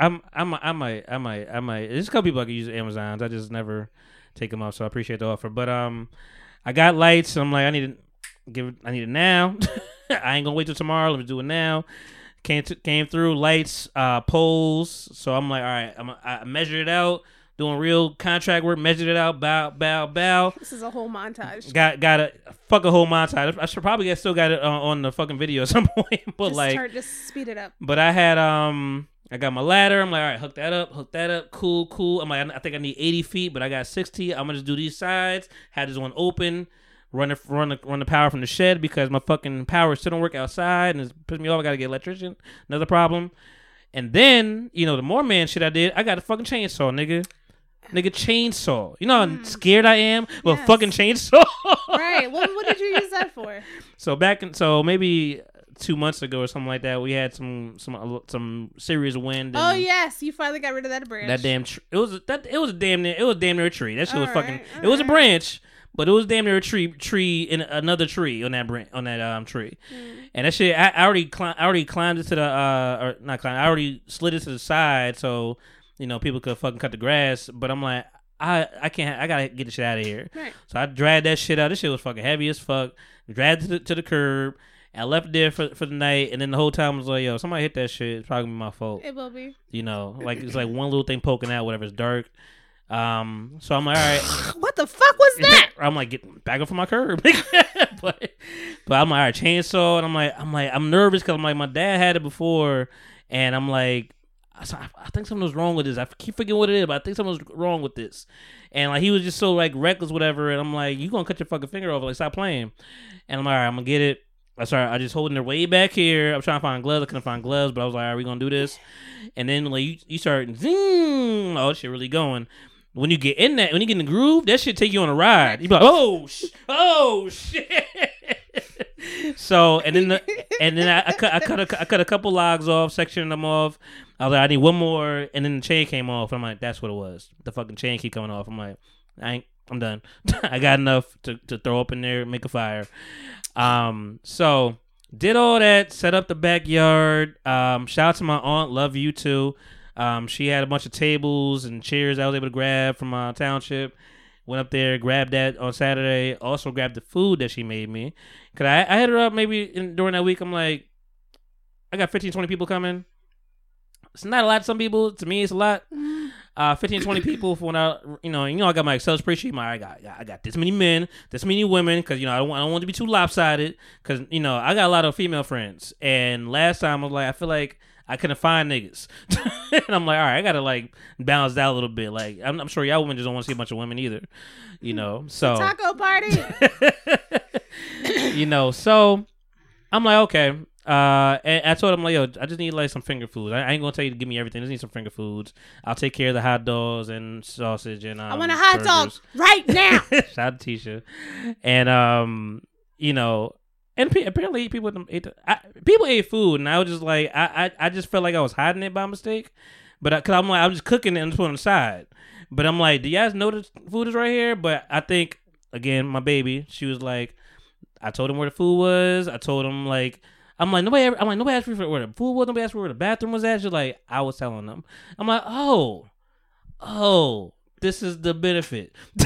I'm I'm I might I might I might there's a couple people I can use Amazons. I just never take them off, so I appreciate the offer. But um I got lights, I'm like I need to give it I need it now. [LAUGHS] I ain't gonna wait till tomorrow, let me do it now. Came to, came through lights, uh poles. So I'm like, all right, I'm I measured it out, doing real contract work, measured it out, bow, bow, bow. This is a whole montage. Got got a fuck a whole montage. I should probably get still got it on, on the fucking video at some [LAUGHS] point, but just like start, just speed it up. but I had um I got my ladder. I'm like, all right, hook that up, hook that up, cool, cool. I'm like, I think I need 80 feet, but I got 60. I'm gonna just do these sides. Had this one open, run the run the run the power from the shed because my fucking power still don't work outside and it's pissing me off. I gotta get electrician. Another problem. And then you know the more man shit I did, I got a fucking chainsaw, nigga. Nigga chainsaw. You know how hmm. scared I am a Yes. fucking chainsaw. [LAUGHS] right. Well, what did you use that for? So back in so maybe two months ago or something like that, we had some some uh, some serious wind. Oh yes, you finally got rid of that branch. that damn tr- it was that it was a damn near it was damn near a tree. That shit was fucking. Alright, It was a branch, but it was damn near a tree tree in another tree on that branch on that um tree. Hmm. And that shit, I, I already cli- I already climbed it to the uh or not climbed. I already slid it to the side so you know people could fucking cut the grass. But I'm like. I I can't. I gotta get the shit out of here. Right. So I dragged that shit out. This shit was fucking heavy as fuck. Dragged it to the, to the curb. I left it there for, for the night, and then the whole time I was like, "Yo, somebody hit that shit. It's probably my fault." It will be. You know, like it's like one little thing poking out, whatever. It's dark. Um, so I'm like, all right. [LAUGHS] What the fuck was that? I'm like, get back up from my curb. [LAUGHS] but, but I'm like, all right, chainsaw, and I'm like, I'm like, I'm nervous because I'm like, my dad had it before, and I'm like, I think something was wrong with this. I keep forgetting what it is, but I think something was wrong with this. And like, he was just so like reckless, whatever. And I'm like, you gonna cut your fucking finger off? Like, stop playing. And I'm like, all right, I'm gonna get it. I started, I just holding it way back here. I'm trying to find gloves. I couldn't find gloves, but I was like, all right, we gonna do this. And then like you, you start zing, oh, shit really going. When you get in that, when you get in the groove, that shit take you on a ride. You be like, oh, sh- oh shit. [LAUGHS] so and then the, and then I, I cut I cut a, I cut a couple logs off, sectioning them off. I was like, I need one more, and then the chain came off. I'm like, that's what it was. The fucking chain keep coming off. I'm like, I ain't, I'm done. [LAUGHS] I got enough to, to throw up in there, make a fire. Um, so did all that, set up the backyard. Um, shout out to my aunt, love you too. Um, she had a bunch of tables and chairs I was able to grab from my township. Went up there, grabbed that on Saturday. Also grabbed the food that she made me. Cause I, I hit her up maybe in, during that week. I'm like, I got 15, 20 people coming. It's not a lot to some people. To me, it's a lot. Uh, 15, 20 [COUGHS] people for when I, you know, you know, I got my Excel spreadsheet. My, I got, I got this many men, this many women, because you know, I don't, want, I don't want to be too lopsided. Because you know, I got a lot of female friends, and last time I was like, I feel like I couldn't find niggas, [LAUGHS] and I'm like, all right, I gotta like balance that a little bit. Like, I'm, I'm sure y'all women just don't want to see a bunch of women either, you know. So Taco party. [LAUGHS] you know, so I'm like, okay. Uh, and I told him like, yo, I just need like some finger food. I, I ain't gonna tell you to give me everything. I just need some finger foods. I'll take care of the hot dogs and sausage and um, I want a hot dog right now. [LAUGHS] Shout out to Tisha. And um, you know, and pe- apparently people ate I, people ate food, and I was just like, I, I I just felt like I was hiding it by mistake, but because I'm like I'm just cooking it and just putting it on the side. But I'm like, do you guys know the food is right here? But I think again, my baby, she was like, I told him where the food was. I told him like. I'm like nobody. Ever, I'm like nobody asked me for where the food was. Nobody asked me where the bathroom was at. She's like I was telling them. I'm like oh, oh, this is the benefit. [LAUGHS]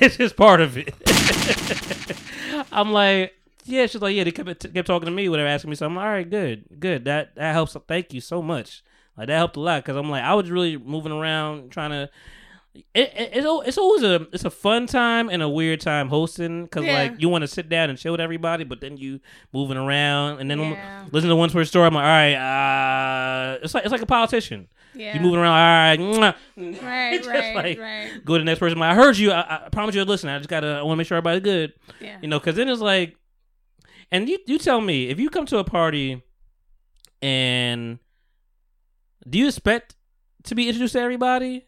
this is part of it. [LAUGHS] I'm like, yeah. She's like, yeah. They kept kept talking to me, whatever, asking me something. Like, All right, good, good. That that helps. Thank you so much. Like that helped a lot because I'm like, I was really moving around trying to. It, it, it's it's always a it's a fun time and a weird time hosting because Yeah. like you want to sit down and chill with everybody, but then you moving around and then Yeah. listen to one story. I'm like, all right, uh, it's like it's like a politician. Yeah. You moving around, all right. [LAUGHS] Right, right, like, right. Go to the next person. Like, I heard you. I, I promise you'll listen. I just gotta. I want to make sure everybody's good. Yeah. You know, because then it's like, and you you tell me if you come to a party, and do you expect to be introduced to everybody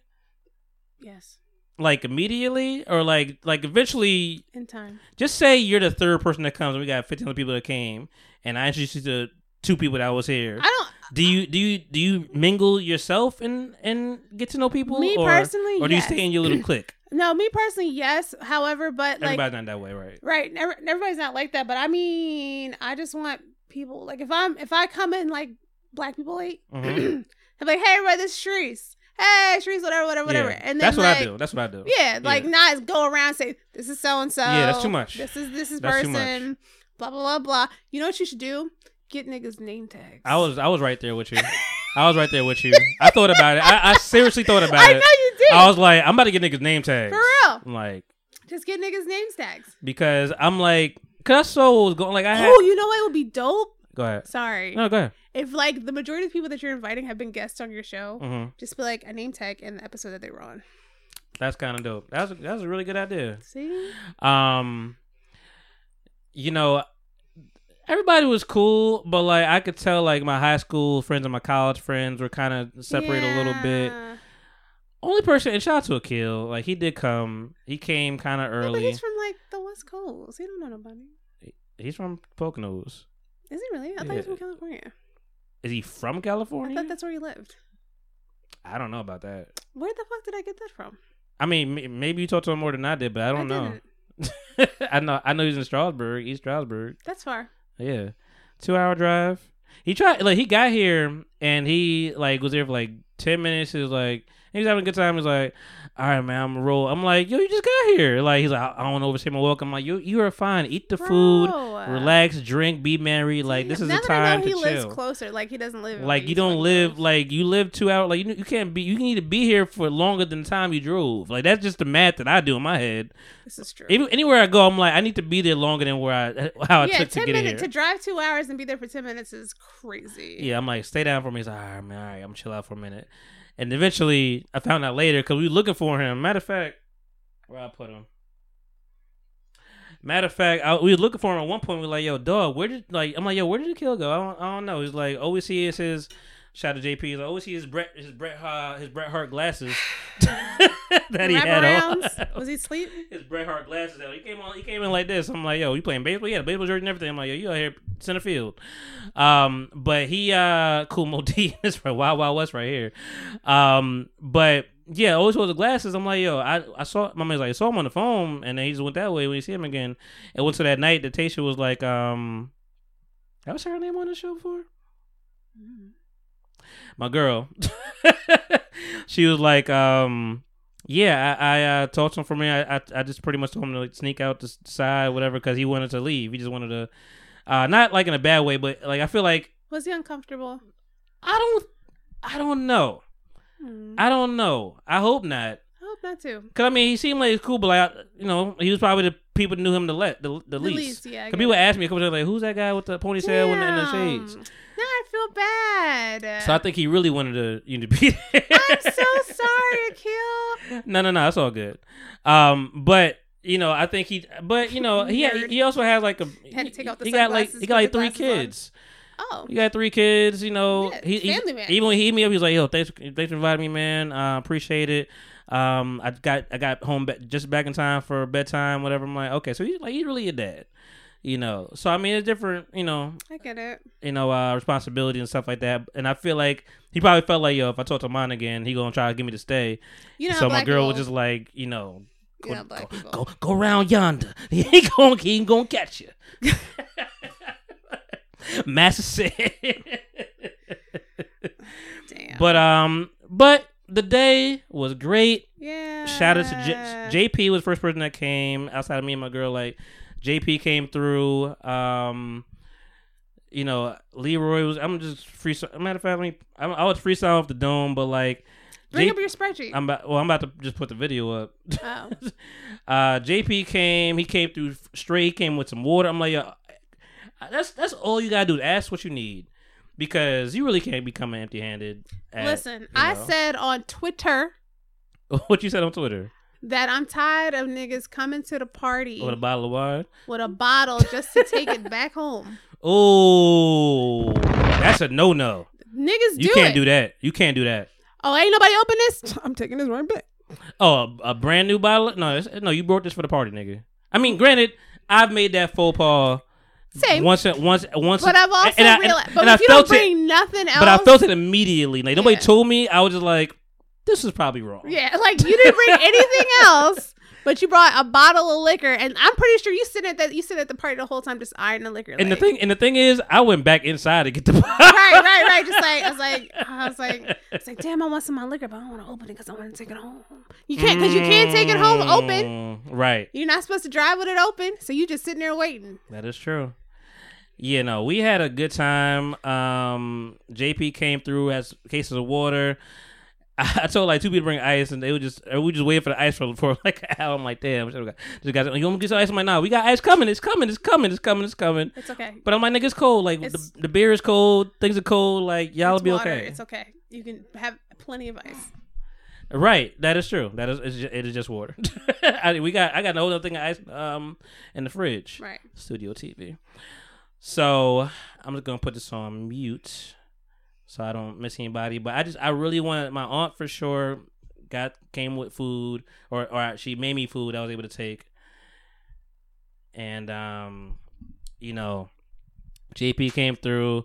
Yes. like immediately or like like eventually? In time. Just say you're the third person that comes. and We got 15 other people that came, and I introduced you to two people that was here. I don't. Do you do you do you mingle yourself and and get to know people? Me or, personally, or do you stay in your little [CLEARS THROAT] clique? No, me personally, yes. However, but like, Everybody's not that way, right? right, never, everybody's not like that. But I mean, I just want people like if I'm if I come in like black people eat, Mhm. I'm like, hey, everybody, this is. Hey, Shreese, whatever, whatever, whatever. Yeah. And then that's what like, I do. That's what I do. Yeah, like not go around and say this is so and so. Yeah, that's too much. This is this is That's person. Blah blah blah blah. You know what you should do? Get niggas name tags. I was I was right there with you. I was right there with you. I thought about it. I, I seriously thought about [LAUGHS] I it. I know you did. I was like, I'm about to get niggas name tags. For real. I'm like, Just get niggas name tags. because I'm like, cause I saw what was going. Like I had. Oh, you know what would be dope? Go ahead. Sorry. No, go ahead. If like the majority of people that you're inviting have been guests on your show, hmm just be like a name tag in the episode that they were on. That's kind of dope. That's that's a really good idea. See? Um, you know, everybody was cool, but like I could tell, like my high school friends and my college friends were kind of separated a little bit. Only person, and shout out to Akil, like he did come. He came kind of Yeah, but he's from like the West Coast. He don't know nobody. He's from Poconos. Is he really? I thought he was from California. Is he from California? I California? thought that's where he lived. I don't know about that. Where the fuck did I get that from? I mean, m- maybe you talked to him more than I did, but I don't know. didn't. [LAUGHS] I know. I know he's in Stroudsburg, East Stroudsburg. That's far. Yeah, two hour drive. He tried like he got here and he like was there for like ten minutes. He was like, He was having a good time. He's like, "All right, man, I'm gonna roll." I'm like, "Yo, you just got here." Like he's like, "I, I don't want to overstay my welcome." I'm like, "You you are fine. Eat the food, relax, drink, be merry. Like this is now the that I time know he lives chill." closer, like he doesn't live. Like you don't live like you live two hours. Like you, you can't be. You need to be here for longer than the time you drove. Like that's just the math that I do in my head. This is true. Even, anywhere I go, I'm like I need to be there longer than where I [LAUGHS] how I yeah, took to ten get minutes here. to drive two hours and be there for ten minutes is crazy. Yeah, I'm like, stay down for me. He's like, all right, man, all right, I'm chill out for a minute. And eventually, I found out later because we were looking for him. Matter of fact, where I put him. Matter of fact, I, we were looking for him at one point. We were like, yo, dog, where did like? I'm like, yo, where did the kill go? I don't, I don't know. He's like, always see is his. Shout out to JP. He's like, always see his Brett, his Brett, uh, his Bret Hart glasses [SIGHS] that he had on. Was he asleep? [LAUGHS] his Bret Hart glasses out. He came on. He came in like this. I'm like, yo, you playing baseball? Yeah, baseball jersey and everything. I'm like, yo, you out here center field. Um, but he uh, cool Modi. [LAUGHS] This right, Wild Wild West right here. Um, but yeah, always wore the glasses. I'm like, yo, I I saw my man's like, I saw him on the phone, and then he just went that way when you see him again. It went to that night that Tasha was like, um, I was her name on the show before. My girl, [LAUGHS] she was like, um, yeah, I, I uh, talked to him for me. I, I I just pretty much told him to like, sneak out the side, whatever, because he wanted to leave. He just wanted to, uh, not like in a bad way, but like I feel like Was he uncomfortable? I don't, I don't know, Hmm. I don't know. I hope not. I hope not too. Cause I mean, he seemed like he's cool, but like, you know, he was probably the people knew him the let the, the, The least. least, yeah, Cause people it. ask me a couple times like, "Who's that guy with the ponytail and the shades?" Now I feel bad. So I think he really wanted to you know, be there. I'm so [LAUGHS] sorry, Akil. no, no, no, that's all good. Um, but you know, I think he, but you know, he Nerd. he also has like a Had to take off the he got like he got like three glasses on. kids. Oh, You got three kids, you know. Yeah, he, he- family man. Even when he hit me up, he was like, "Yo, thanks, thanks for inviting me, man. Uh, appreciate it. Um, I got I got home ba- just back in time for bedtime, whatever. I'm like, okay, so he's like he's really a dad, you know. So I mean, it's different, you know, I get it. you know, uh, responsibility and stuff like that. And I feel like he probably felt like, yo, if I talk to mine again, he gonna try to get me to stay. You know, so my girl was just like, you know, You go, know, black go, go, go around yonder. [LAUGHS] He ain't gonna, he ain't gonna catch you. [LAUGHS] Massa said. Damn. but um, but the day was great. yeah. Shout out to J- JP was the first person that came outside of me and my girl. Like JP came through. Um, you know, Leroy was. I'm just free. Matter of fact, let me. I, I was freestyle off the dome, but like. Bring J- up your spreadsheet. I'm about. Well, I'm about to just put the video up. oh. [LAUGHS] Uh, JP came. He came through straight. He came with some water. I'm like, yo, that's that's all you gotta do. is Ask what you need, because you really can't be coming empty handed. Listen, I said on Twitter [LAUGHS] what you said on Twitter that I'm tired of niggas coming to the party with a bottle of wine. with a bottle just to take it back home. [LAUGHS] Oh, that's a no no. Niggas You do can't it. do that. You can't do that. Oh, ain't nobody open this? [LAUGHS] I'm taking this right back. Oh, a, a brand new bottle? No, it's, no. You brought this for the party, nigga. I mean, granted, I've made that faux pas Same. once, once, once. But I've also and I- and- realized. But and I if you don't felt it- bring nothing else, But I felt it immediately. Like nobody Yeah. told me. I was just like, this is probably wrong. Yeah, like you didn't bring [LAUGHS] anything else, but you brought a bottle of liquor, and I'm pretty sure you sit at that. You sit at the party the whole time, just eyeing the liquor. And the thing, and the thing is, I went back inside to get the bottle. [LAUGHS] right, right, right. Just like I was like, I was like, it's like, damn, I want some of my liquor, but I don't want to open it because I want to take it home. You can't because you can't take it home open. Mm, Right. You're not supposed to drive with it open, so you just sitting there waiting. That is true. Yeah, no, we had a good time. Um, JP came through as cases of water. [LAUGHS] I told like two people to bring ice, and they would just we just waited for the ice for, for like an hour. I'm like, damn, this guys, you want to get some ice? I'm like, nah, we got ice coming. It's coming. It's coming. It's coming. It's coming. It's okay. But I'm like, nigga, it's cold. Like It's- the, the beer is cold. Things are cold. Like y'all will be water. okay. It's okay. You can have plenty of ice. Right, that is true. That is it's ju- it is just water. [LAUGHS] I, we got I got another thing of ice um in the fridge. Right. Studio TV. So I'm just gonna put this on mute, so I don't miss anybody. But I just I really wanted my aunt for sure got came with food or or she made me food I was able to take, and um you know JP came through.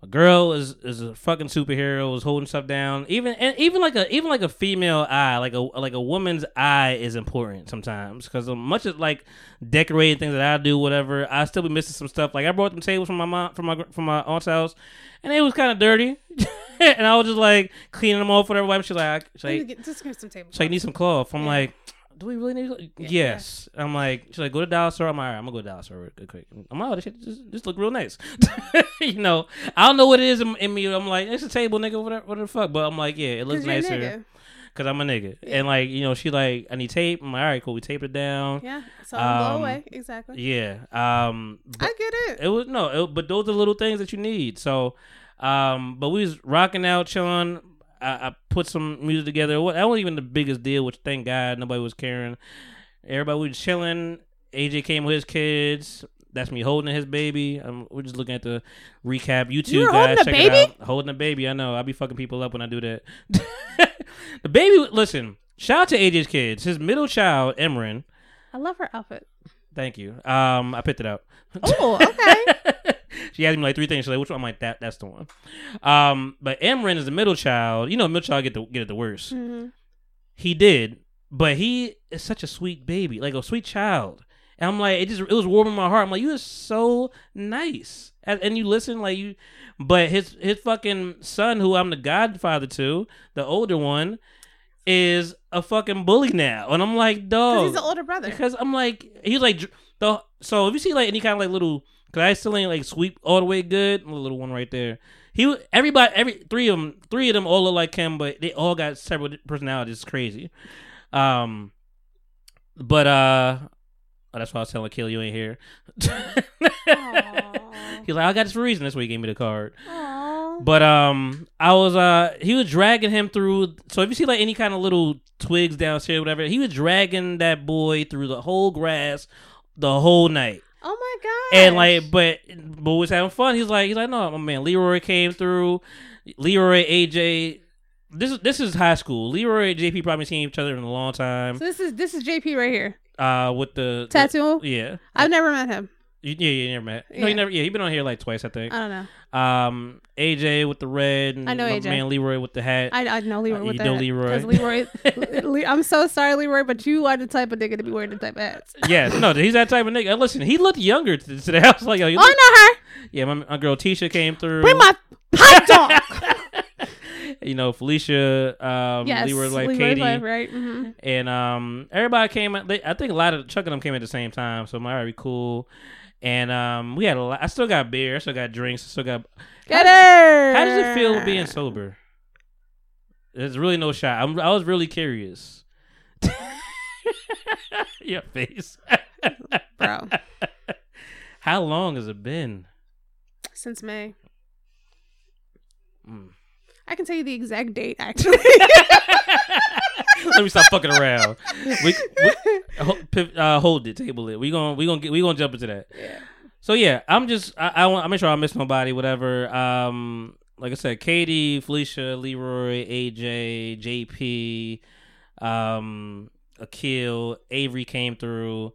A girl is is a fucking superhero. Was holding stuff down. Even and even like a even like a female eye, like a like a woman's eye is important sometimes because much as like decorating things that I do, whatever, I still be missing some stuff. Like I brought them tables from my mom from my from my aunt's house, and it was kind of dirty. [LAUGHS] and I was just like cleaning them off, whatever. She's like, she's like, just get some table. she's like, need some cloth. I'm Yeah. like, do we really need? yes. I'm like, she's like, go to Dollar Store. I'm like, all right, I'm gonna go to Dollar Store real quick. I'm like, oh, this shit just, just look real nice. [LAUGHS] you know, I don't know what it is in, in me. I'm like, it's a table, nigga. Whatever, what the fuck? But I'm like, yeah, it looks nicer because I'm a nigga. And like, you know, she like, I need tape. I'm like, all right, cool. We tape it down. Yeah. So I'll blow Um, away. Exactly. Yeah. Um. I get it. it was no, it, but those are little things that you need. So, um, but we was rocking out, chilling. I, I put some music together. What that wasn't even the biggest deal, which thank God nobody was caring. Everybody was chilling. AJ came with his kids. That's me holding his baby. Um, we're just looking at the recap. YouTube You guys, check baby? it out. Holding a baby. I know. I be fucking people up when I do that. [LAUGHS] the baby. Listen. Shout out to AJ's kids. His middle child, Emran. I love her outfit. Thank you. Um, I picked it up. Oh, [LAUGHS] okay. She asked me like three things. She's like, "Which one?" I'm like, "That, that's the one." Um, but Emran is the middle child. You know, middle child get the get it the worst. hmm He did, but he is such a sweet baby, like a sweet child. And I'm like, it just it was warming my heart. I'm like, you are so nice, and, and you listen like you. But his his fucking son, who I'm the godfather to, the older one, is a fucking bully now, and I'm like, dog. Because he's the older brother. Because I'm like, he's like the so if you see like any kind of like little, cause I still ain't like sweep all the way good. The little one right there. He everybody every three of them three of them all look like him, but they all got several personalities. It's crazy. Um, but uh, oh, that's why I was telling Kill you ain't here. [LAUGHS] He's like, I got this for a reason. That's why he gave me the card. Aw. But um, I was uh, he was dragging him through. So if you see like any kind of little twigs downstairs, or whatever, he was dragging that boy through the whole grass the whole night. Oh my god. And like, but but was having fun. He's like, he's like, no, my man, Leroy came through. Leroy, AJ. This is this is high school. Leroy and JP probably seen each other in a long time. So this is this is JP right here. Uh, with the Tattoo. yeah, I've never met him. You- yeah, yeah, you never met. No, Yeah. you never. Yeah, he been on here like twice, I think. I don't know. Um, AJ with the red. And I know AJ. Man, Leroy with the hat. I, I know Leroy Uh, with you that. know Leroy. 'Cause Leroy. [LAUGHS] Le- I'm so sorry, Leroy, but you are the type of nigga to be wearing the type of hats. [LAUGHS] yeah, no, he's that type of nigga. Uh, Listen, he looked younger to- today. I was like, yo, you Oh, look- I know her. yeah, my, my girl Tisha came through. Bring my hot dog. [LAUGHS] you know, Felicia, um, yes, Leroy's wife, Leroy's Katie, wife, right? hmm and um, everybody came. They, I think a lot of Chuck and them came at the same time, so my very cool. And um, we had a lot. I still got beer. I still got drinks. I still got. Get her. How does it feel being sober? There's really no shot. I'm, I was really curious. [LAUGHS] Your face, bro? [LAUGHS] How long has it been? Since May. Mm. I can tell you the exact date, [LAUGHS] actually. Let me stop fucking around. We, we uh, hold it, table it. We gonna we gonna get we gonna jump into that. Yeah. So yeah, I'm just I, I want I make sure I miss nobody. Whatever. Um, like I said, Katie, Felicia, Leroy, AJ, JP, um, Akil, Avery came through.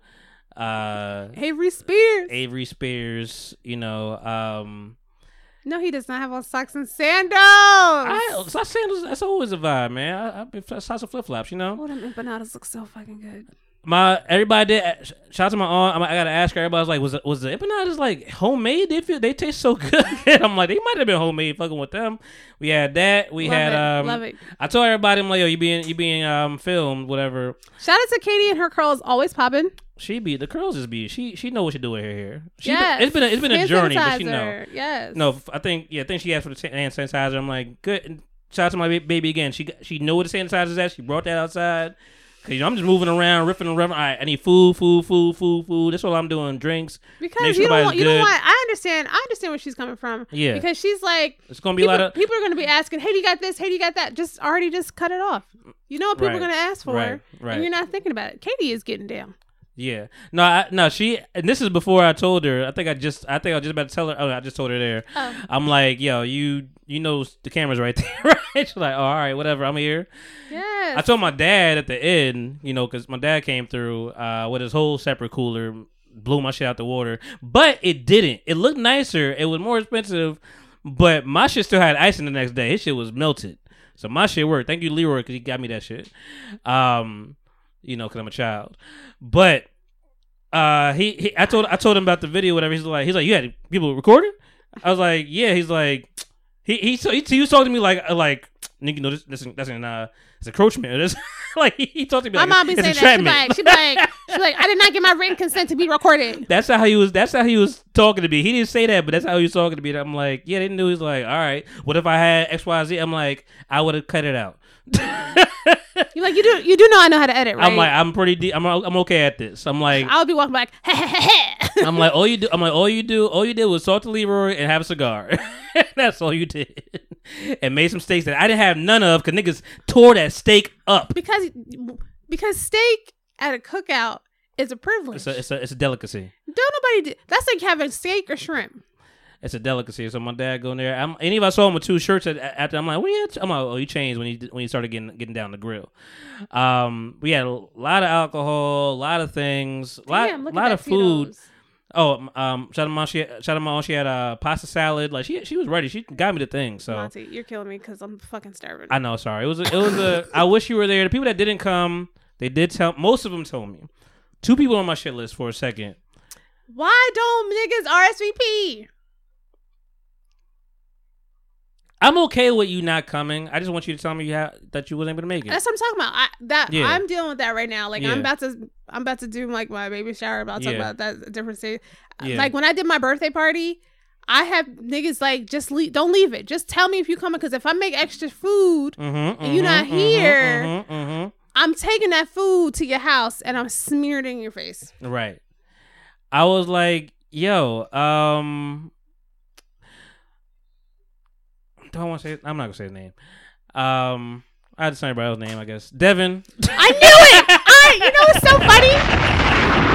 Uh, Avery Spears. Avery Spears. You know. Um, No, he does not have on socks and sandals. I, so sandals. That's always a vibe, man. I, I been socks and flip flops. You know. Oh, them empanadas look so fucking good. My everybody did. Shout out to my aunt. I gotta ask her. Everybody's like, was it, was the empanadas like homemade? They feel they taste so [LAUGHS] good. I'm like, they might have been homemade. Fucking with them. We had that. We Love had it. um. Love it. I told everybody, I'm like, yo, you being you being um filmed, whatever. Shout out to Katie and her curls always popping. She be the curls is be. She she know what she do with her hair. She Yes. been, it's been a, it's been a Hand journey, but she know. sanitizer. Yes. No, I think yeah, I think she asked for the hand sanitizer. I'm like, good. Shout out to my baby again. She she know what the sanitizer's at. She brought that outside. Cause you know, I'm just moving around, riffing and riffing. All right, I need food, food, food, food, food. That's all I'm doing. Drinks. Because sure you don't want, you know good. what? I understand. I understand where she's coming from. Yeah. Because she's like, It's gonna be people, a lot of people are going to be asking, hey, do you got this? Hey, do you got that? Just already just cut it off. You know what people Right. are going to ask for. Right, right. And you're not thinking about it. Katie is getting down. Yeah. No, I, no, she and this is before I told her. I think I just I think I was just about to tell her. Oh, I just told her there. Oh. I'm like, yo, you you know the camera's right [LAUGHS] there, right? She's like, oh, all right, whatever. I'm here. Yes. I told my dad at the end, you know, because my dad came through uh, with his whole separate cooler, blew my shit out the water, but it didn't. It looked nicer. It was more expensive, but my shit still had ice in the next day. His shit was melted, so my shit worked. Thank you, Leroy, because he got me that shit. Um, you know, because I'm a child, but. Uh, he, he, I told, I told him about the video, whatever. He's like, he's like, you had people recording. I was like, yeah. He's like, He he so he, he was talking to me like uh, like nigga, no, this this that's an uh, it's encroachment. [LAUGHS] This like he, talked to me My like mom be it's saying that. She like, she like, [LAUGHS] she like, I did not get my written consent to be recorded. That's how he was. That's how he was talking to me. He didn't say that, but that's how he was talking to me. I'm like, yeah, they knew. He's like, all right. What if I had X, Y, Z? I'm like, I would have cut it out. [LAUGHS] [LAUGHS] You like, you do, you do know I know how to edit, right? I'm like, I'm pretty. De- I'm I'm okay at this. I'm like, I'll be walking back. [LAUGHS] [LAUGHS] I'm like, all you do. I'm like, all you do. All you did was talk to Leroy and have a cigar. that's all you did, and made some steaks that I didn't have none of because niggas tore that steak up. because because steak at a cookout is a privilege. It's a it's a it's a delicacy. Don't nobody do. That's like having steak or shrimp. It's a delicacy. So my dad go in there. I'm, any of I saw him with two shirts at, after. I'm like, what are you? I'm like, oh, he changed when he when he started getting getting down the grill. Um, we had a lot of alcohol, a lot of things, a lot, Damn, lot of food. Tito's. Oh, um, shout out mom. She shout out mom. She had a pasta salad. Like she she was ready. She got me the thing. So Monty, you're killing me because I'm fucking starving. I know. Sorry, it was a, it was a. I wish you were there. The people that didn't come, they did tell. Most of them told me. Two people on my shit list for a second. Why don't niggas RSVP? I'm okay with you not coming. I just want you to tell me you ha- that you wasn't able to make it. That's what I'm talking about. I, that Yeah. I'm dealing with that right now. Like Yeah. I'm about to, I'm about to do like my baby shower. About to talk Yeah. about that different. Yeah. Like when I did my birthday party, I have niggas like just leave, don't leave it. Just tell me if you coming because if I make extra food, Mm-hmm, and you not here, Mm-hmm, mm-hmm. I'm taking that food to your house and I'm smearing it in your face. Right. I was like, yo, um don't want to say I'm not gonna say his name. Um I had to say everybody else's name, I guess. Devin. I knew it. I, you know, what's so funny.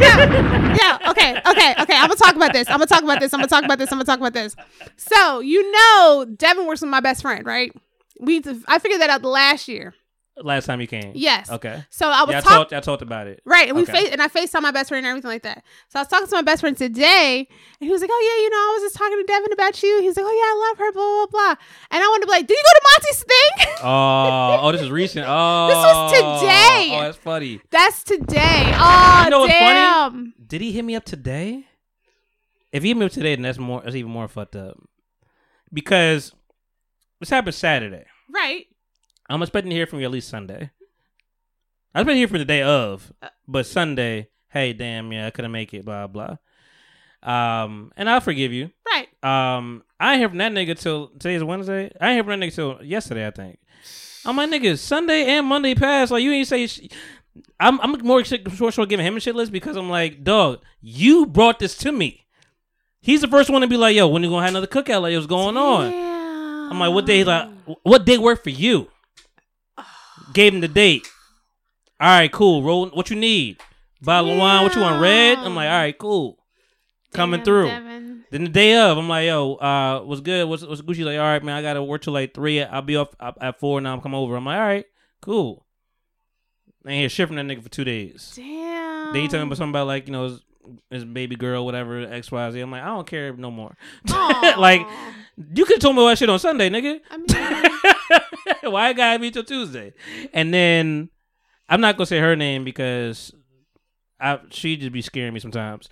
Yeah, yeah. Okay, okay, okay. I'm gonna talk about this. I'm gonna talk about this. I'm gonna talk about this. I'm gonna talk about this. So you know, Devin works with my best friend, right? We I figured that out last year. Last time you came. Yes. Okay. So I was Yeah, I talking. talked I talked about it. Right, and we Okay. face and I FaceTime my best friend and everything like that. So I was talking to my best friend today, and he was like, "Oh yeah, you know, I was just talking to Devin about you." He's like, "Oh yeah, I love her, blah blah blah." And I wanted to be like, "Did you go to Monty's thing?" [LAUGHS] Oh, oh, this is recent. [LAUGHS] Oh, this was today. Oh, that's funny. That's today. Oh You know what's funny? damn! Did he hit me up today? If he hit me up today, then that's more. That's even more fucked up. Because this happened Saturday. Right. I'm expecting to hear from you at least Sunday. I was expecting to hear from the day of, but Sunday, hey, damn, yeah, I couldn't make it, blah blah. Um, and I'll forgive you. Right. Um, I ain't hear from that nigga till today's Wednesday. I ain't hear from that nigga till yesterday, I think. I'm like, nigga, Sunday and Monday passed. Like, you ain't say. Sh- I'm I'm more sure sure giving him a shit list because I'm like, dog, you brought this to me. He's the first one to be like, yo, when you gonna have another cookout? Like, what's going on? I'm like, what day? Like, what day work for you? Gave him the date. All right, cool. Roll. What you need? Bottle of wine. What you want? Red. I'm like, all right, cool. Coming Damn, through. Devin. Then the day of, I'm like, yo, uh, what's good? What's what's Gucci? Like, all right, man, I gotta work till like three. I'll be off at at four. Now I'm come over. I'm like, all right, cool. Ain't hear shit from that nigga for two days. Damn. Then he told me about something about like you know his, his baby girl, whatever X Y Z. I'm like, I don't care no more. [LAUGHS] Like, you could have told me all that shit on Sunday, nigga. I mean, [LAUGHS] Why I gotta be till Tuesday? And then I'm not gonna say her name because I she just be scaring me sometimes.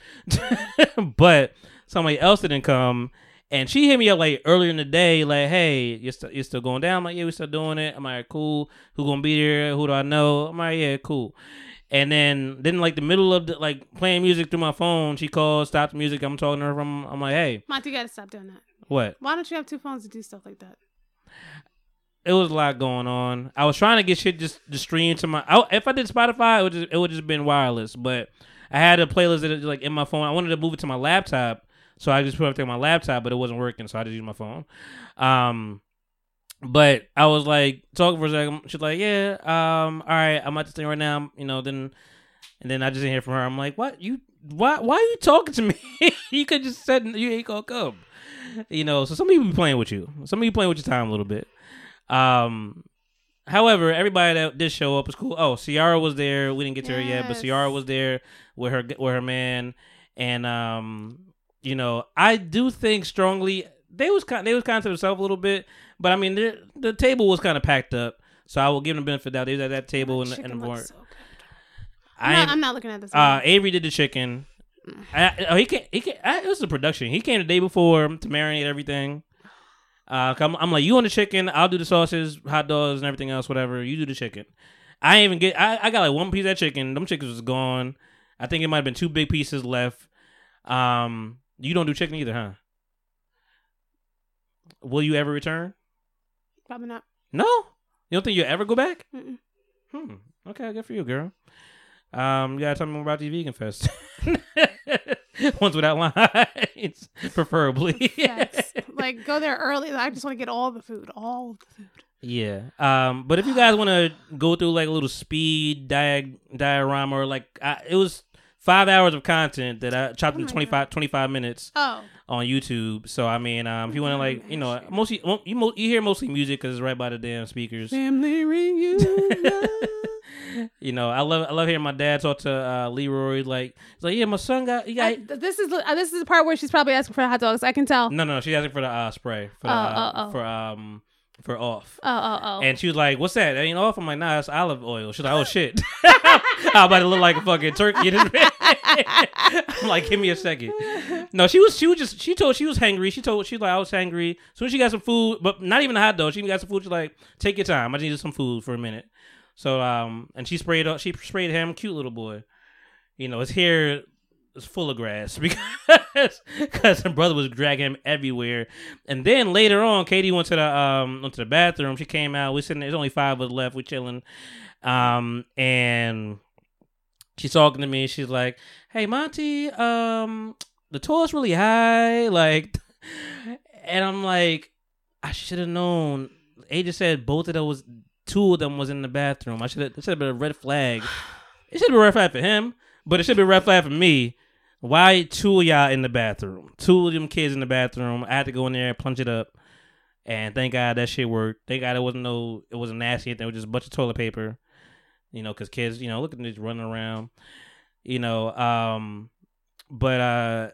[LAUGHS] but somebody else didn't come, and she hit me up like earlier in the day, like, "Hey, you still you still going down?" I'm like, "Yeah, we still doing it." I'm like, "Cool. Who gonna be there? Who do I know?" I'm like, "Yeah, cool." And then, then like the middle of the, like playing music through my phone, she calls, stops the music. I'm talking to her from. I'm like, "Hey, Monty, you gotta stop doing that. what?" Why don't you have two phones to do stuff like that? It was a lot going on. I was trying to get shit just just stream to my. I, if I did Spotify, it would just, it would just been wireless. But I had a playlist that like in my phone. I wanted to move it to my laptop, so I just put everything on my laptop, but it wasn't working, so I just used my phone. Um, but I was like talking for a second. She's like, "Yeah, um, all right, I'm at this thing right now." You know, then and then I just didn't hear from her. I'm like, "What you? Why? Why are you talking to me? [LAUGHS] you could just said you ain't gonna come." You know, so some people be playing with you. Some people playing with your time a little bit. Um, however, everybody that did show up was cool. Oh, Ciara was there. We didn't get to her yet, but Ciara was there with her with her man, and um, you know, I do think strongly they was kind they was kind to themselves a little bit, but I mean, the the table was kind of packed up, so I will give them the benefit of the doubt. They was at that table and and the board. so good. I I'm not, I'm not looking at this. uh. Avery did the chicken. I, oh, he came. He came. I, it was the production. He came the day before to marinate everything. Uh, I'm, I'm like, you on the chicken, I'll do the sauces, hot dogs, and everything else, whatever. You do the chicken. I even get. I, I got like one piece of chicken. Them chickens was gone. I think it might have been two big pieces left. Um, you don't do chicken either, huh? Will you ever return? Probably not. No, you don't think you'll ever go back? Mm-mm. Hmm. Okay, good for you, girl. Um, you gotta tell me more about these vegan fests. [LAUGHS] [LAUGHS] Ones without lines, [LAUGHS] preferably. [LAUGHS] yes. like go there early. I just want to get all the food, all the food. Yeah. Um. But if you guys want to go through like a little speed diag diorama or like I, it was five hours of content that I chopped Oh into my 25, 25 minutes Oh, on YouTube. So I mean, um, if you want to like, you know, mostly well, you mo- you hear mostly music because it's right by the damn speakers. family reunion. You know, I love I love hearing my dad talk to uh, Leroy. Like, he's like, yeah, my son got he got. I- this is uh, this is the part where she's probably asking for hot dogs. I can tell. no, no, she's asking for the uh, spray for the, Oh, uh, oh, oh. for um for off. Oh, oh, oh. And she was like, "What's that? That ain't off." I'm like, "Nah, it's olive oil." She's like, "Oh shit!" [LAUGHS] I'm about to look like a fucking turkey. [LAUGHS] I'm like, "Give me a second. No, she was. She was just. She told she was hangry. She told she was like I was hangry. As soon as she got some food, but not even a hot dog. She even got some food. She's like, "Take your time. I just needed some food for a minute." So um, and she sprayed. She sprayed him. Cute little boy. You know, his hair is full of grass [LAUGHS] because because her brother was dragging him everywhere. And then later on, Katie went to the um went to the bathroom. She came out. We sitting. There's only five of us left. We chilling. Um and she's talking to me. She's like, "Hey, Monty, um, the toilet's really high." [LAUGHS] Like, and I'm like, I should have known. Ada said both of those, two of them was in the bathroom. I should have. It should have been a red flag. It should be a red flag for him, but it should be a red flag for me. Why two of y'all in the bathroom? Two of them kids in the bathroom. I had to go in there, and plunge it up, and thank God that shit worked. Thank God it wasn't no, it wasn't nasty. It was just a bunch of toilet paper. You know, because kids, you know, look at just running around. You know, um, but uh,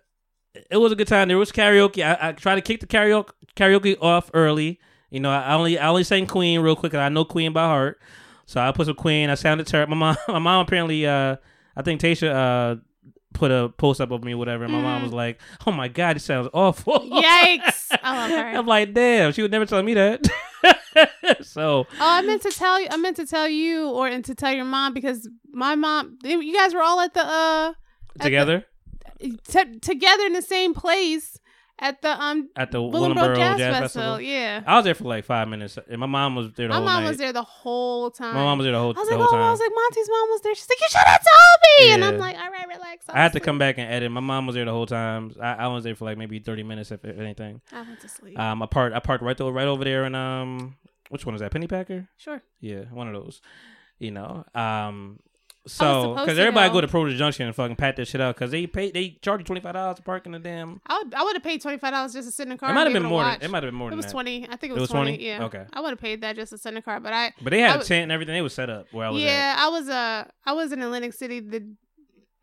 it was a good time. There was karaoke. I, I tried to kick the karaoke karaoke off early. You know, I only I only sang Queen real quick, and I know Queen by heart. So I put some Queen. I sounded terrible. My mom, [LAUGHS] my mom apparently, uh, I think Tasha uh, put a post up of me, or whatever. And my mom was like, "Oh my god, it sounds awful." Yikes! I love her. I'm like, damn, she would never tell me that. [LAUGHS] so Oh, I meant to tell you. I meant to tell you, or and to tell your mom because my mom. You guys were all at the uh together t- together in the same place at the um at the Willingboro Jazz, Jazz, Festival. Festival. Yeah, I was there for like five minutes, and my mom was there the my whole mom night. was there the whole time. My mom was there the whole, I was the like, whole oh, time. I was like, Monty's mom was there. She's like, you should have told me. And I'm like, all right, relax. I had to come back and edit. My mom was there the whole time. I, I was there for like maybe thirty minutes, if, if anything. I went to sleep. Um, I parked. I parked right over, right over there, and um, which one is that? Pennypacker? sure. Yeah, one of those. You know, um, so because everybody go. to Produce Junction and fucking pat that shit out because they pay they charge you twenty five dollars to park in the damn. I would, I would have paid twenty five dollars just to sit in the car. It might have been more. Than, it might have been more It than was that. twenty. I think it It was, was 20? 20? Yeah. Okay. I would have paid that just to sit in the car, but I. But they had I a tent and everything. They was set up where I was yeah, I was uh I was in Atlantic City the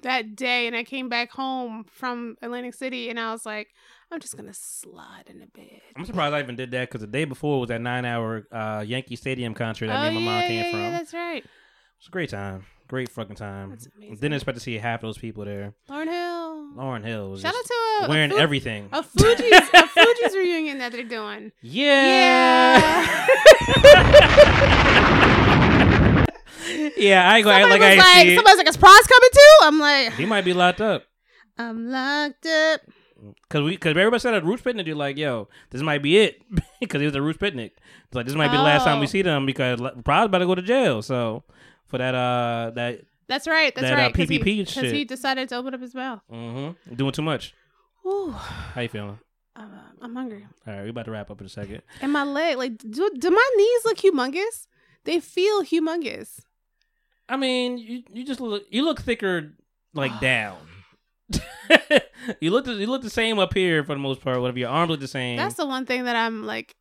that day, and I came back home from Atlantic City, and I was like, I'm just gonna slide in the bed. I'm surprised I even did that because the day before was that nine hour uh, Yankee Stadium concert that oh me and my yeah, mom came yeah, from. yeah, that's right. It's a great time. Great fucking time. Didn't expect to see half those people there. Lauryn Hill. Lauryn Hill was Shout out to a, wearing a, everything. a Fugees a [LAUGHS] Fugees reunion that they're doing. yeah. yeah, [LAUGHS] yeah, I ain't gonna act like I like, see somebody's like, is Pras coming too? I'm like, He might be locked up. I'm locked up. Cause we, cause everybody said at Roots Picnic, you're like, yo, this might be it, [LAUGHS] because it was a Roots Picnic. It's like this might be the last time we Oh. see them because Pras's about to go to jail. So for that, uh, that That's right. That's That, uh, right. Because PPP he, shit. he decided to open up his mouth. mm-hmm, doing too much. Ooh, How you feeling? uh, I'm hungry. All right, we're about to wrap up in a second. And my leg, like, do, do my knees look humongous? They feel humongous. I mean, you you just look you look thicker like [SIGHS] down. [LAUGHS] you look the, you look the same up here for the most part. Whatever your arms look the same That's the one thing that I'm like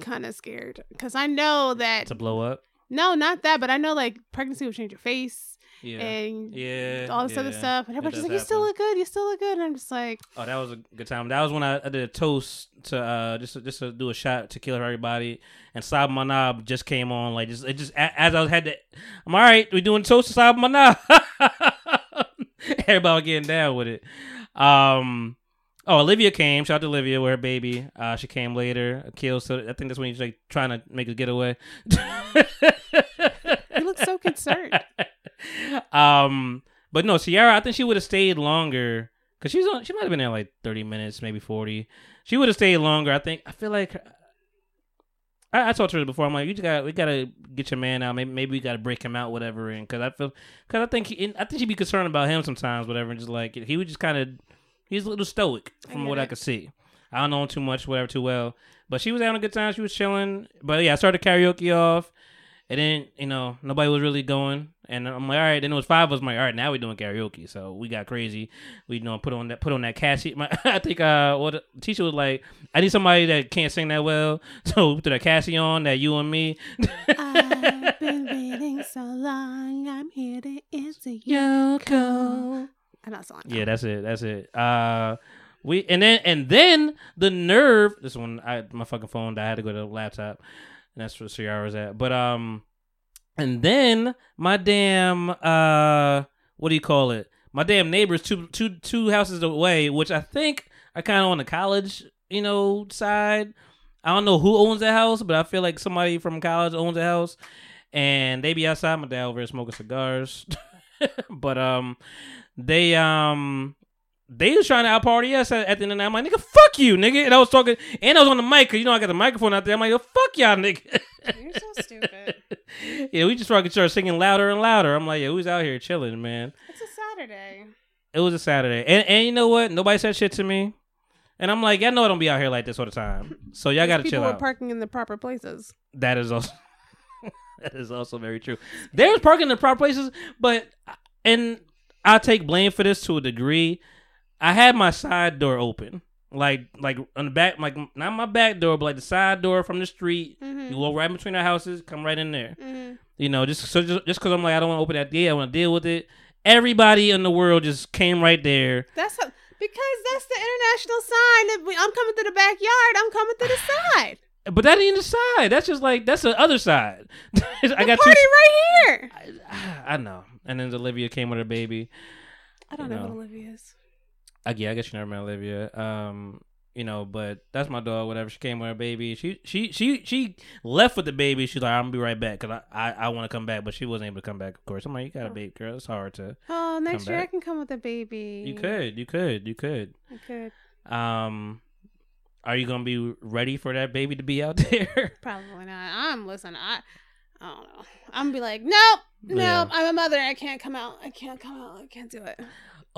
kind of scared because I know that to blow up. No, not that, but I know like pregnancy will change your face Yeah, and yeah, all this other stuff, and everybody's does like, "You still look good. You still look good." And I'm just like, Oh, that was a good time. That was when I, I did a toast to uh just to, just to do a shot to kill everybody, and Sab Manab just came on like just it just as I was had to. I'm all right. We doing toast to Sab Manab. [LAUGHS] everybody was getting down with it. Um. Oh, Olivia came. Shout out to Olivia with her baby. Uh, she came later. Akil, so I think that's when he's like trying to make a getaway. [LAUGHS] Concerned. [LAUGHS] um, but no, Sierra, I think she would have stayed longer because she's on. She might have been there like thirty minutes, maybe forty. She would have stayed longer. I think. I feel like. I, I talked to her before. I'm like, you just got, we gotta get your man out. Maybe, maybe we gotta break him out, whatever. And because I feel, because I think, he, I think she'd be concerned about him sometimes, whatever. And just like he would just kind of, he's a little stoic from get what I could see. I don't know him too much, whatever, too well. But she was having a good time. She was chilling. But yeah, I started karaoke off. And then, you know, nobody was really going. And I'm like, all right. Then it was five of us. I'm like, all right, now we're doing karaoke. So we got crazy. We you know put on that put on that Cassie. [LAUGHS] My, I think uh what the teacher was like, I need somebody that can't sing that well. [LAUGHS] So we put that Cassie on, that you and me. I've [LAUGHS] been waiting so long. I'm here to answer your call. I'm not song. Yeah, that's it. That's it. Uh we and then and then the nerve this one I my fucking phone died. I had to go to the laptop. And that's where Ciara's at. But um and then my damn uh what do you call it? My damn neighbors two two two houses away, which I think are kind of on the college, you know, side. I don't know who owns that house, but I feel like somebody from college owns the house. And they be outside my dad over there smoking cigars. [LAUGHS] but um they um they was trying to out party us at, at the end of the night. I'm like, nigga, fuck you, nigga. And I was talking, and I was on the mic, cause you know I got the microphone out there. I'm like, yo, fuck y'all, nigga. [LAUGHS] You're so stupid. [LAUGHS] yeah, we just fucking started singing louder and louder. I'm like, yeah, who's out here chilling, man? It's a Saturday. It was a Saturday, and and you know what? Nobody said shit to me, and I'm like, y'all know I don't be out here like this all the time. So y'all gotta chill out. People were parking in the proper places. That is also [LAUGHS] that is also very true. There was parking in the proper places, but and I take blame for this to a degree. I had my side door open, like like on the back, like not my back door, but like the side door from the street. Mm-hmm. You walk right between our houses, come right in there. Mm-hmm. You know, just so just because I'm like I don't want to open that door, I want to deal with it. Everybody in the world just came right there. That's how, because that's the international sign that we, I'm coming to the backyard. I'm coming to the [SIGHS] side. But that ain't the side. That's just like that's the other side. [LAUGHS] I The got party two. right here. I know. And then Olivia came with her baby. I don't You know, know. what Olivia is. I, yeah, I guess you never met Olivia. Um, you know, but that's my dog. Whatever. She came with her baby. She she she she left with the baby. She's like, I'm gonna be right back because I I, I want to come back, but she wasn't able to come back. Of course, I'm like, you got a baby, girl. It's hard to. Oh, next year I can come with a baby. You could, you could, you could. I could. Um, are you gonna be ready for that baby to be out [LAUGHS] there? Probably not. I'm listen. I, I don't know. I'm gonna be like, nope, nope. Yeah. I'm a mother. I can't come out. I can't come out. I can't do it.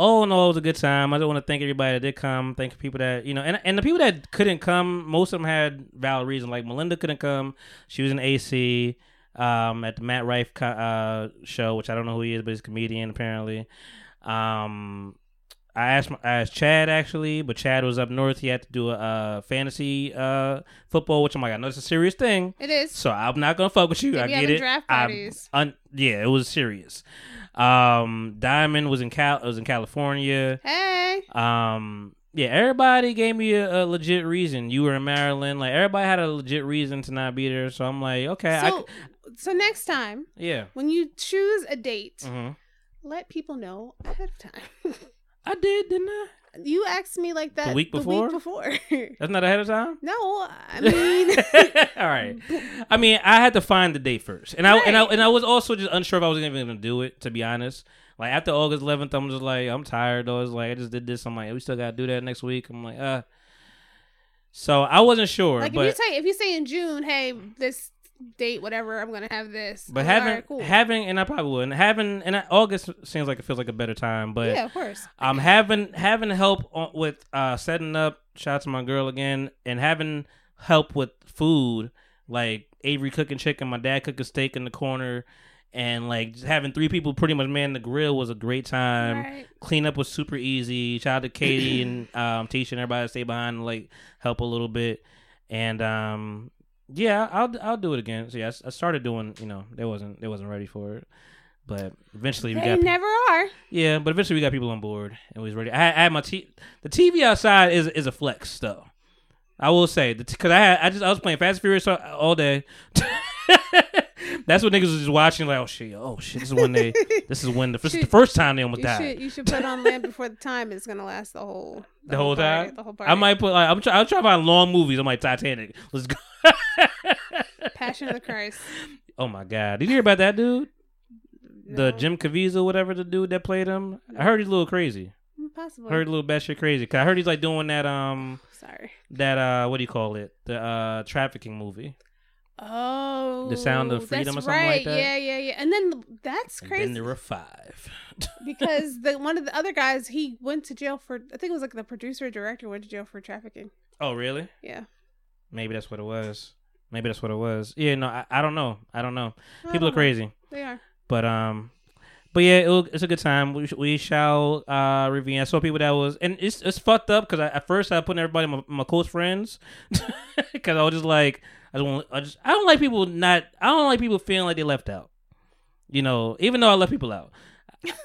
Oh no, it was a good time. I just want to thank everybody that did come. Thank people that you know, and and the people that couldn't come, most of them had valid reasons. Like Melinda couldn't come; she was in AC um, at the Matt Rife co- uh, show, which I don't know who he is, but he's a comedian apparently. Um, I asked my, I asked Chad actually, but Chad was up north. He had to do a uh, fantasy uh, football, which I'm like, I know it's a serious thing. It is. So I'm not gonna fuck with you. They I get it. draft parties. un- yeah, it was serious. Um, Diamond was in Cal. Was in California. Hey. Um, yeah, everybody gave me a, a legit reason. You were in Maryland. Like everybody had a legit reason to not be there. So I'm like, okay, I So, so next time yeah. when you choose a date, hmm let people know ahead of time. [LAUGHS] I did, didn't I? You asked me like that The week before? before. [LAUGHS] That's not ahead of time. no, I [LAUGHS] mean, All right. I mean, I had to find the date first, and I and I and I was also just unsure if I was even going to do it. To be honest, like after August 11th, I'm just like I'm tired. I was like I just did this. I'm like we still got to do that next week. I'm like uh. So I wasn't sure, like if you say if you say in June, hey, this date, whatever, I'm gonna have this. but I'm like, having cool. having and I probably would and having and August seems like it feels like a better time, but yeah, of course. um having having help on, with uh setting up shout out to my girl again and having help with food like avery cooking chicken my dad cooking steak in the corner and like just having three people pretty much man the grill was a great time Right. cleanup was super easy shout out to katie and [CLEARS THROAT] um tisha and everybody that stayed behind and like help a little bit and um yeah i'll i'll do it again so yeah i, started doing you know they wasn't they wasn't ready for it but eventually we They got pe- never are. yeah, but eventually we got people on board and we was ready. I had, I had my t- the TV outside is is a flex though. I will say because I had I just I was playing Fast and Furious all day. [LAUGHS] that That's what niggas was just watching. Like, oh shit, oh shit. This is when they. [LAUGHS] This is when the, this is the first time they almost You died. should you should put on Land [LAUGHS] Before the Time. It's gonna last the whole the whole party, time. The whole party. I might put like I'm trying. I'm trying to find long movies. I'm like Titanic. Let's go. [LAUGHS] Passion of the Christ. oh my god! Did you hear about that dude? The Jim Caviezel, whatever the dude that played him. I heard he's a little crazy. Possible. Heard a little batshit crazy. Cause I heard he's like doing that um Sorry. that uh what do you call it the uh trafficking movie. Oh, The Sound of Freedom that's or something like right. that? Yeah, yeah, yeah. And then that's And crazy then there were five. [LAUGHS] because the one of the other guys he went to jail for. I think it was like the producer or director went to jail for trafficking. oh really? Yeah. Maybe that's what it was. Maybe that's what it was. Yeah, no, I, I don't know. I don't know. I People are don't know. crazy. They are. But um, but yeah, it, it's a good time. We sh- we shall uh review. I saw people that was and it's it's fucked up because at first I put everybody my, my close friends [LAUGHS] because I was just like I don't want I just I don't like people not I don't like people feeling like they left out. You know, even though I left people out,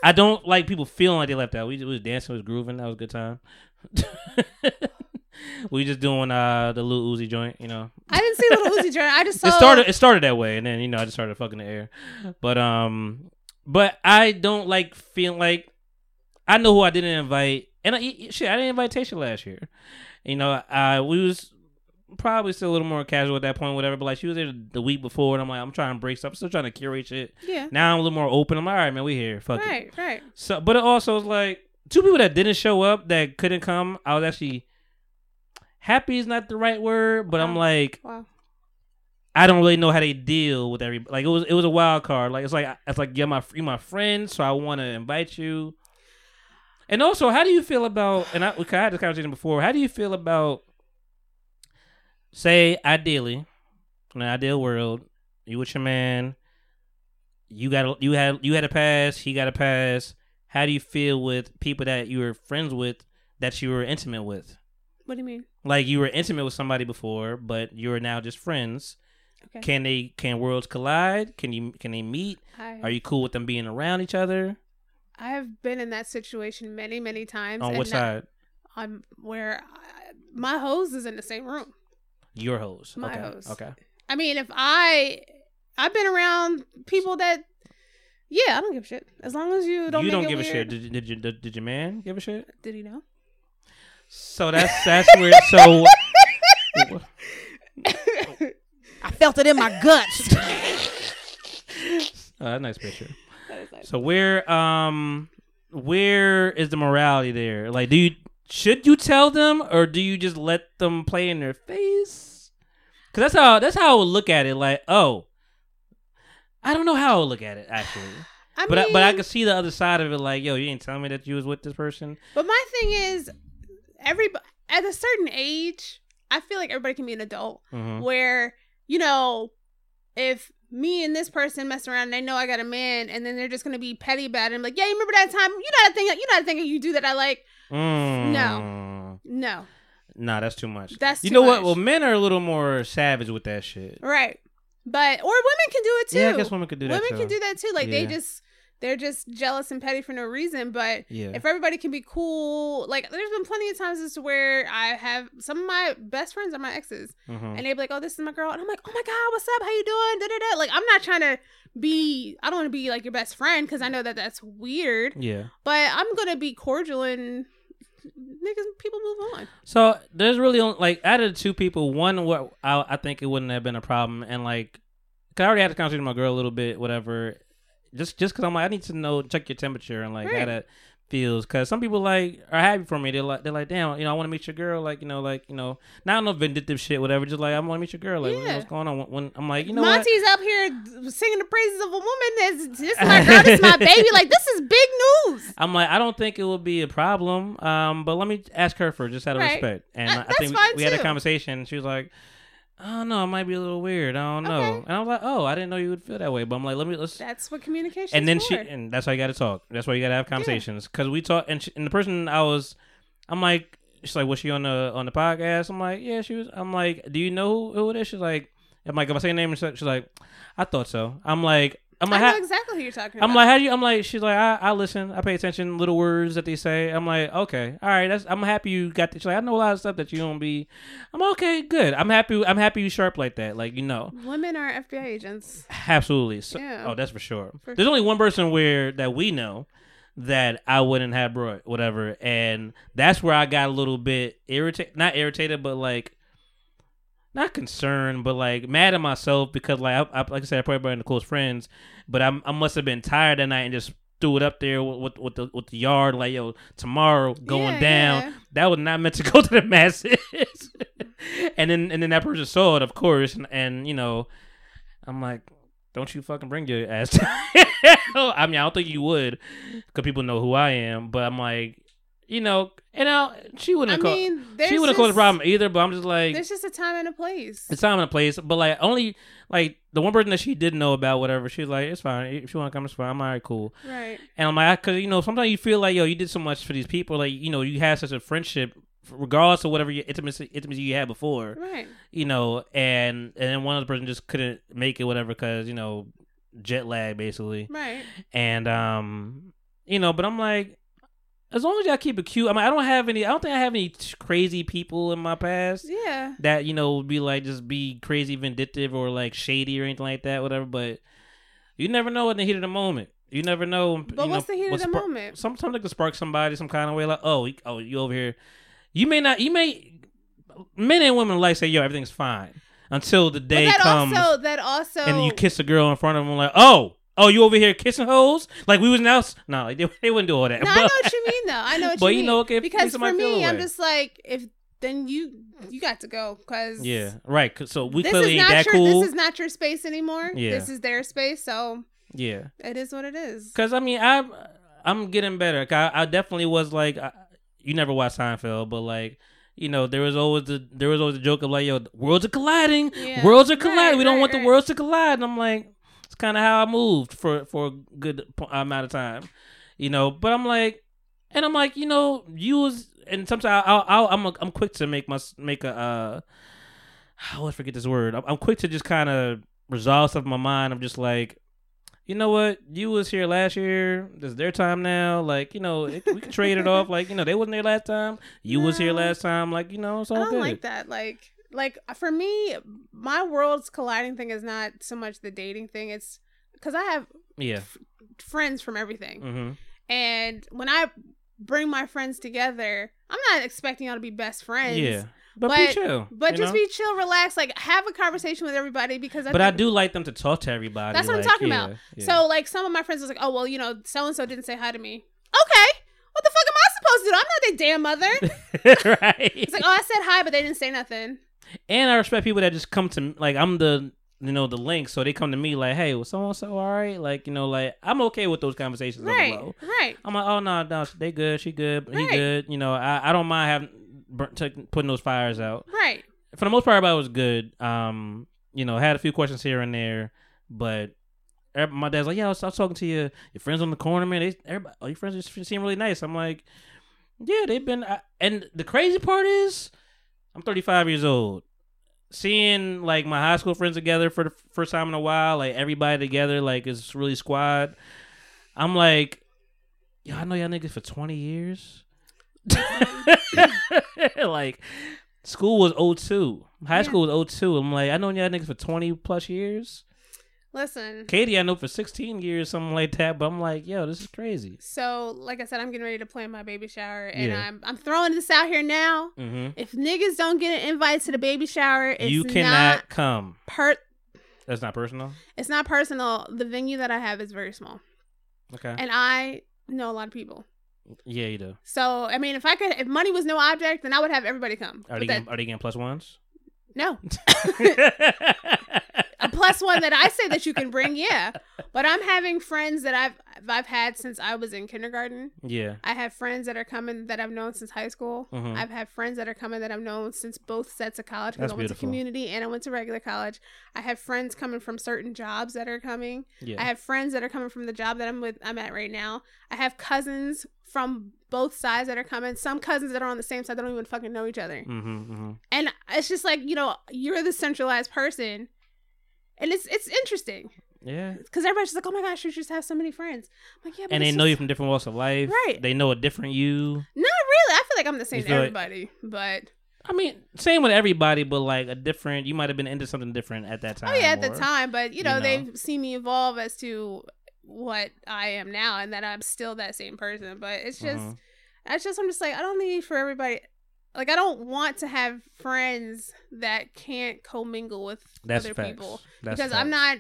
I don't [LAUGHS] like people feeling like they left out. We, we was dancing, we was grooving. That was a good time. [LAUGHS] we just doing uh the little Uzi joint, you know. I didn't see Little Uzi joint. I just saw [LAUGHS] It started. It started that way, and then you know I just started fucking the air. But um, but I don't like feeling like I know who I didn't invite, and I, shit, I didn't invite Tasha last year. You know, I we was probably still a little more casual at that point, whatever. But like she was there the week before, and I'm like, I'm trying to break stuff. I'm still trying to curate shit. Yeah. Now I'm a little more open. I'm like, all right, man, we here. Fuck it. Right. Right. So, but it also was like two people that didn't show up that couldn't come. I was actually happy is not the right word, but I'm like. Wow. I don't really know how they deal with every like it was it was a wild card. Like it's like it's like you're my you my friend, so I want to invite you. And also, how do you feel about? And I, I had this conversation before. How do you feel about? Say ideally, in an ideal world, you with your man, you got you had you had a pass, he got a pass. How do you feel with people that you were friends with that you were intimate with? What do you mean? Like you were intimate with somebody before, but you are now just friends. Okay. Can they can worlds collide? Can you can they meet? I, Are you cool with them being around each other? I have been in that situation many, many times. On and what side? I'm where I, my hose is in the same room. Your host. My okay. host. Okay. I mean, if I, I've been around people that, yeah, I don't give a shit. As long as you don't. you make don't it give a shit. Did, you- did, you, did, did your man give a shit? Did he know? So that's [LAUGHS] that's where. So [LAUGHS] I felt it in my guts. [LAUGHS] uh, nice picture. That is nice. So where um where is the morality there? Like, do you should you tell them or do you just let them play in their face? Because that's how that's how I would look at it. Like, oh, I don't know how I would look at it actually. [SIGHS] I But I, mean, but I can see the other side of it. Like, yo, you ain't telling me that you was with this person. But my thing is, every at a certain age, I feel like everybody can be an adult. Mhm. Where you know, if me and this person mess around and they know I got a man, and then they're just gonna be petty about it. I'm like, yeah, you remember that time? You know that thing? You know that thing you do that I like? Mm. No. No, Nah, that's too much. That's you know what? Well, men are a little more savage with that shit. right? But or women can do it too. Yeah, I guess women could do that. Women can do that too. Like they just they're just jealous and petty for no reason. But Yeah. if everybody can be cool, like there's been plenty of times as to where I have some of my best friends are my exes, Mhm. and they be like, "Oh, this is my girl," and I'm like, "Oh my god, what's up? How you doing?" Da da da. Like I'm not trying to be. I don't want to be like your best friend because I know that that's weird. Yeah. But I'm gonna be cordial and niggas. People move on. So there's really only, like out of the two people, one what I, I think it wouldn't have been a problem, and like, cause I already had a conversation with my girl a little bit, whatever. Just just because I'm like I need to know check your temperature and like how Right. that feels, because some people like are happy for me. They're like they're like damn, you know I want to meet your girl, like you know like you know not no vindictive shit, whatever. Just like I want to meet your girl, like Yeah. what's going on? When, when I'm like you know what? Monty's up here singing the praises of a woman. This, this is my girl. This is my baby. Like this is big news. [LAUGHS] I'm like, I don't think it would be a problem. Um, but let me ask her for just out of Right. respect. And I that's think we, we had a conversation. She was like, I don't know, it might be a little weird. I don't know. Okay. And I was like, oh, I didn't know you would feel that way. But I'm like, let me let's. That's what communication. and then for. she, and that's why you got to talk. That's why you got to have conversations. Because we talk, and, she, and the person I was, I'm like, she's like, was she on the on the podcast? I'm like, yeah, she was. I'm like, do you know who, who it is? She's like, I'm like, if I say a name, she's like, I thought so. I'm like, I'm I know exactly who you're talking I'm about. like, how do you? I'm like, she's like, I, I listen, I pay attention, little words that they say. I'm like, okay, all right, that's. I'm happy you got this. She's like, I know a lot of stuff that you don't be. I'm okay, good. I'm happy. I'm happy you sharp like that. Like you know, women are FBI agents. absolutely. So, Yeah. Oh, that's for sure. For There's only one person where that we know that I wouldn't have brought whatever, and that's where I got a little bit irritated. Not irritated, but like. Not concerned, but like mad at myself because like I, I like I said, I probably in the close friends, but I I must have been tired that night and just threw it up there with with, with the with the yard like yo tomorrow going Yeah, down. yeah. That was not meant to [LAUGHS] go to the masses. and then and then that person saw it, of course, and, and you know, I'm like, don't you fucking bring your ass. [LAUGHS] I mean, I don't think you would, because people know who I am. But I'm like, you know, and I, she wouldn't I call. mean, She wouldn't cause a just- problem either. But I'm just like, There's just a time and a place. it's time and a place. But like, only like the one person that she didn't know about whatever. She's like, it's fine. If she want to come, it's fine. I'm alright, cool. Right. And I'm like, because you know, sometimes you feel like, yo, you did so much for these people. Like, you know, you had such a friendship, regardless of whatever your intimacy intimacy you had before. Right. You know, and and then one of the person just couldn't make it, whatever, because you know, jet lag basically. Right. And um, you know, but I'm like, as long as y'all keep it cute. I mean, I don't have any. I don't think I have any t- crazy people in my past Yeah. that you know would be like just be crazy vindictive or like shady or anything like that, whatever. But you never know in the heat of the moment. You never know. But you what's know, the heat of the spark- moment? Sometimes they can spark somebody some kind of way. Like, oh, you- oh, you over here. You may not. You may. Men and women like say, yo, everything's fine until the But day that comes also that also and you kiss a girl in front of them. Like, oh, oh, you over here kissing hoes? Like we was now. No, they, [LAUGHS] they wouldn't do all that. No, I know what you mean though. I know [LAUGHS] what But you you mean. know, okay, because for me, I'm just like if then you you got to go because yeah, right. So we clearly ain't not that your cool. this is not your space anymore. Yeah. This is their space, so yeah. it is what it is. Cause I mean, I'm I'm getting better. I, I definitely was like, I, you never watched Seinfeld, but like, you know, there was always the there was always the joke of like, yo, worlds are colliding, Yeah. worlds are colliding. Right, we don't right, want the worlds to collide. And I'm like, it's kind of how I moved for for a good amount of time, you know. But I'm like, and I'm like, you know, you was and sometimes I'll, I'll I'm a, I'm quick to make my make a uh, I always forget this word. I'm, I'm quick to just kind of resolve stuff in my mind. I'm just like, you know what? You was here last year. It's their time now. Like, you know, it, we can trade it off. [LAUGHS] Like, you know, they wasn't there last time. You was here last time. Like, you know, it's all I don't good. like that. Like like for me, my worlds colliding thing is not so much the dating thing. It's because I have Yeah. friends from everything, Mm-hmm. and when I bring my friends together, I'm not expecting y'all to be best friends. Yeah. But, But be chill. But just know? be chill, relax, like have a conversation with everybody because I But I do like them to talk to everybody. That's what like, I'm talking yeah, about. yeah. So like some of my friends was like, oh well, you know, so and so didn't say hi to me. Okay, what the fuck am I supposed to do? I'm not their damn mother. [LAUGHS] right. It's like, oh, I said hi, but they didn't say nothing. And I respect people that just come to me. Like, I'm the, you know, the link. So they come to me like, hey, was so and so all right? Like, you know, like, I'm okay with those conversations Right, low. right. I'm like, oh no, no, they good, she good, he Right. good. You know, I, I don't mind having burn, t- putting those fires out. Right. For the most part, everybody was good. Um, you know, had a few questions here and there, but my dad's like, yeah, I was, I was talking to your your friends on the corner, man. They, everybody, all your friends just seem really nice. I'm like, yeah, they've been. I, and the crazy part is, I'm 35 years old. Seeing like my high school friends together for the first time in a while, like everybody together, like it's really squad. I'm like, yo, I know y'all niggas for 20 years. [LAUGHS] like, school was 02. High Yeah. school was 02. I'm like, I know y'all niggas for 20 plus years. Listen. Katie, I know for 16 years, something like that. But I'm like, yo, this is crazy. So, like I said, I'm getting ready to plan my baby shower, and Yeah. I'm I'm throwing this out here now. hmm If niggas don't get an invite to the baby shower, it's You cannot not come. per. That's not personal. It's not personal. The venue that I have is very small, Okay. and I know a lot of people. yeah, you do. So, I mean, if I could, if money was no object, then I would have everybody come. Are they, that- getting, are they getting plus ones? no, [LAUGHS] [LAUGHS] plus one that I say that you can bring, yeah. But I'm having friends that I've I've had since I was in kindergarten. yeah. I have friends that are coming that I've known since high school. Mhm. I've had friends that are coming that I've known since both sets of college because I went to community and I went to regular college. I have friends coming from certain jobs that are coming. Yeah. I have friends that are coming from the job that I'm with I'm at right now. I have cousins from both sides that are coming. Some cousins that are on the same side that don't even fucking know each other. mm-hmm, mm-hmm. And it's just like, you know, you're the centralized person. And it's it's interesting. Yeah. Because everybody's just like, oh my gosh, you just have so many friends. I'm like, yeah, And they know you from different walks of life. Right. They know a different you. Not really. I feel like I'm the same to feel like- everybody, but I mean, same with everybody, but like a different. You might have been into something different at that time. oh yeah, at the time. But you know, you know. they've seen me evolve as to what I am now, and that I'm still that same person. But it's just, Mhm. it's just, I'm just like, I don't need for everybody. Like, I don't want to have friends that can't commingle with That's other facts. people That's because I'm not,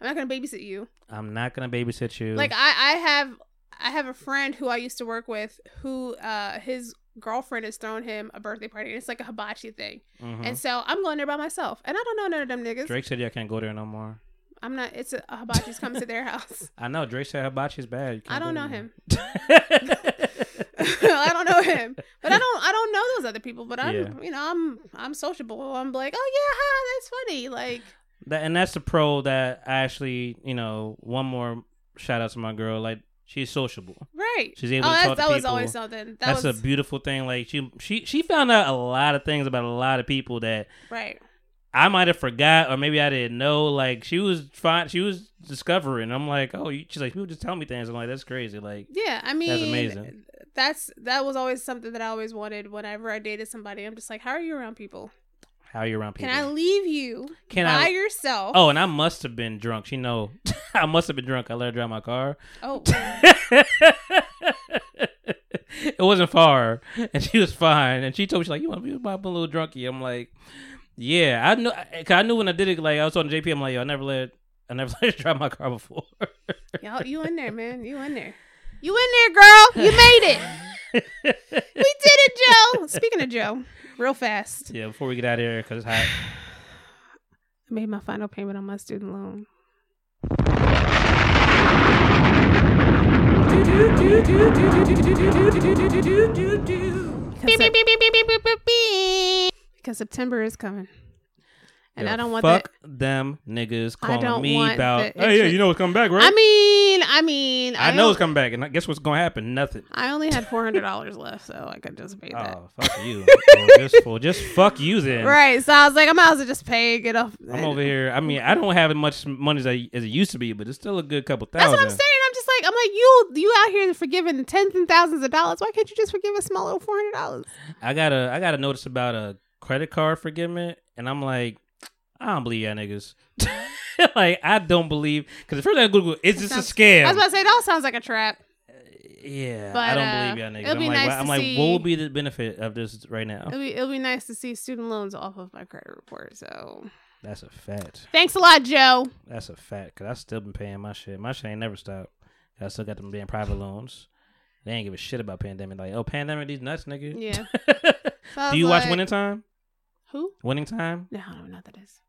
I'm not gonna babysit you. I'm not gonna babysit you. Like I, I have I have a friend who I used to work with who uh his girlfriend has thrown him a birthday party and it's like a hibachi thing. Mhm. And so I'm going there by myself. And I don't know none of them niggas. Drake said, "Yeah, I can't go there no more." I'm not it's a, a hibachi's coming to their [LAUGHS] house. I know Drake said hibachi's bad. I don't know him. [LAUGHS] [LAUGHS] I don't know him. But I don't I don't know those other people, but I'm Yeah. you know, I'm I'm sociable. I'm like, "Oh yeah, hi, that's funny." Like That and that's the pro that I actually, you know, one more shout out to my girl. Like she's sociable. right. She's able oh, to talk to that was always something. That that's was a beautiful thing. Like she she she found out a lot of things about a lot of people that right. I might have forgot or maybe I didn't know. Like she was fine. She was discovering. I'm like, oh, she's like, people just tell me things. I'm like, that's crazy. Like, Yeah, I mean, that's amazing. That's that was always something that I always wanted. Whenever I dated somebody, I'm just like, how are you around people? how are you around people? Can I leave you Can by I- yourself? Oh, and I must have been drunk. She know [LAUGHS] I must have been drunk. I let her drive my car. oh, [LAUGHS] it wasn't far, and she was fine. And she told me she's like, "You want to be a little drunky?" I'm like, "Yeah, I know." Cause I knew when I did it. Like I was on JP. I'm like, "Yo, I never let I never let her drive my car before." y'all, you in there, man? You in there? You in there, girl? You made it. We did it, Joe. Speaking of Joe, real fast, yeah, before we get out of here, cause it's hot. I made my final payment on my student loan. Because, because September is coming. And Yo, I don't want fuck that. them niggas I calling don't me want about. Hey, yeah, you know it's coming back, right? I mean, I mean, I know o- it's coming back, and I guess what's gonna happen? Nothing. I only had four hundred [LAUGHS] dollars left, so I could just pay that. Oh, fuck you. well, just, well, just fuck you then. Right. So I was like, I might as well just pay, get off. I'm over here. I mean, I don't have as much money as, I, as it used to be, but it's still a good couple thousand. That's what I'm saying. I'm just like, I'm like, you, you out here forgiving tens and thousands of dollars. Why can't you just forgive a small little four hundred dollars? I got a I got a notice about a credit card forgiveness, and I'm like, I don't believe y'all niggas. [LAUGHS] like, I don't believe because the first thing I Google is this a scam? I was about to say, that all sounds like a trap. yeah, But, I don't uh, believe y'all niggas. it'll I'm be like, nice why- I'm like, what would be the benefit of this right now? It'll be, it'll be nice to see student loans off of my credit report. So That's a fact. thanks a lot, Joe. That's a fact. Cause I still been paying my shit. My shit ain't never stopped. I still got them being private loans. They ain't give a shit about pandemic. Like, oh, pandemic, these nuts, nigga. Yeah. [LAUGHS] Do you was watch like- Winning Time? Who? Winning Time? No, I don't know what that is.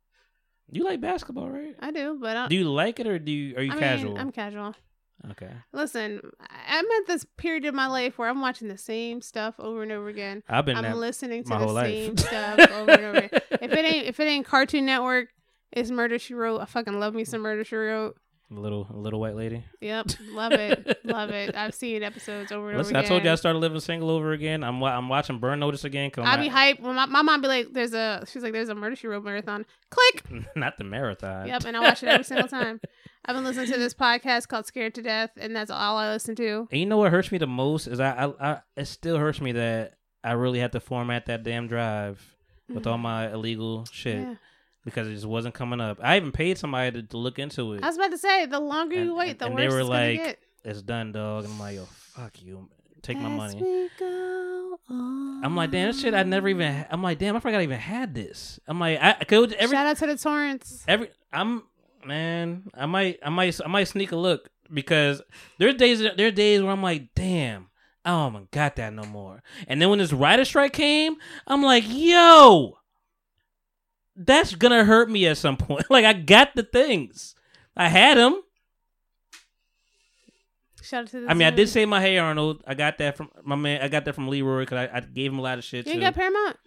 You like basketball, right? I do, but I, Do you like it or do you are you I mean, casual? I'm casual. okay. Listen, I'm at this period in my life where I'm watching the same stuff over and over again. I've been I'm listening to the same stuff over and over. Again. If it ain't if it ain't Cartoon Network, it's Murder She Wrote. I fucking love me some Murder She Wrote. Little little white lady. Yep, love it, [LAUGHS] love it. I've seen episodes over and Listen, over I told you I started living single over again. I'm I'm watching Burn Notice again. Cause I I'm be not, hyped when my, my mom be like, "There's a," she's like, "There's a Murder She Wrote marathon." Click. [LAUGHS] not the marathon. Yep, and I watch it every single [LAUGHS] time. I've been listening to this podcast called Scared to Death, and that's all I listen to. And you know what hurts me the most is I, I, I it still hurts me that I really had to format that damn drive with all my illegal shit Mm. Yeah. Because it just wasn't coming up. I even paid somebody to, to look into it. I was about to say, the longer you And- wait, and- the and worse they were it's like, get. It's done, dog. And I'm like, yo, fuck you. Take my As money. I'm like, damn, this shit I never even. ha- I'm like, damn, I forgot I even had this. I'm like, I could every Shout out to the torrents. every. I'm man. I might, I might, I might sneak a look because there's days, there are days where I'm like, damn, I don't got that no more. And then when this writer strike came, I'm like, yo, that's gonna hurt me at some point. [LAUGHS] like I got the things, I had them. Shout out to the I mean, I did say my Hey Arnold. I got that from my man. I got that from Leroy because I, I gave him a lot of shit. You ain't got Paramount?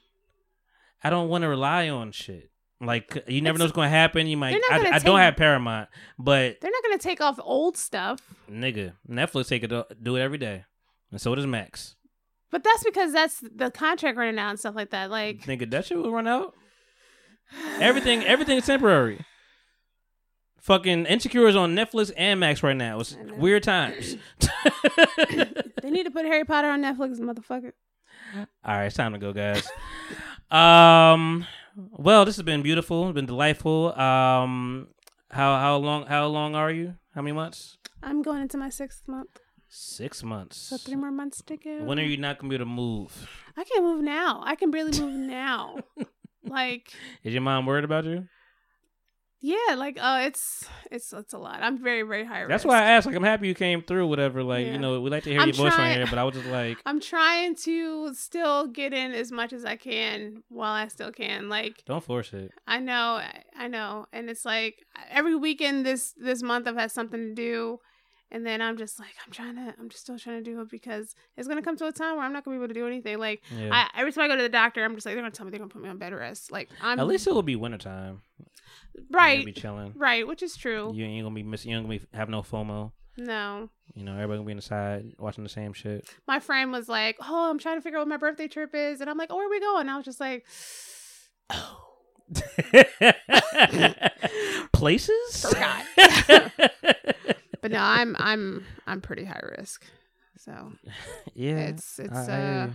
I don't want to rely on shit. Like you never It's- know what's going to happen. You might. I, gonna I don't have Paramount, but They're not gonna take off old stuff. nigga, Netflix take it uh, do it every day, and so does Max. But that's because that's the contract running out and stuff like that. Like, Nigga, that shit will run out. Everything, everything is temporary. Fucking Insecure is on Netflix and Max right now. It's weird times. [COUGHS] They need to put Harry Potter on Netflix, motherfucker. All right, it's time to go, guys. um, well, this has been beautiful. It's been delightful. Um, how how long how long are you? How many months? I'm going into my sixth month, Six months. so three more months to go. When are you not gonna be able to move? I can't move now. I can barely move now. [LAUGHS] like, Is your mom worried about you? yeah, like, oh, it's it's it's a lot. I'm very very high risk. That's why I asked. Like, I'm happy you came through. Whatever. Like, Yeah. you know, we like to hear I'm your voice on here, but I was just like, I'm trying to still get in as much as I can while I still can. Like, don't force it. I know, I know, and it's like every weekend this this month I've had something to do, and then I'm just like I'm trying to, I'm just still trying to do it because it's gonna come to a time where I'm not gonna be able to do anything. Like Yeah. I, every time I go to the doctor, I'm just like they're gonna tell me they're gonna put me on bed rest. Like I'm At least it will be wintertime. Right, be chilling. right, which is true. You ain't gonna be missing. You ain't gonna be have no FOMO. No, You know, everybody gonna be inside watching the same shit. my friend was like, "Oh, I'm trying to figure out what my birthday trip is," and I'm like, "Oh, where are we going?" I was just like, "Oh." [LAUGHS] [LAUGHS] Places. Forgot. [LAUGHS] "But no, I'm I'm I'm pretty high risk." So [LAUGHS] yeah, it's it's I, I uh. hear you.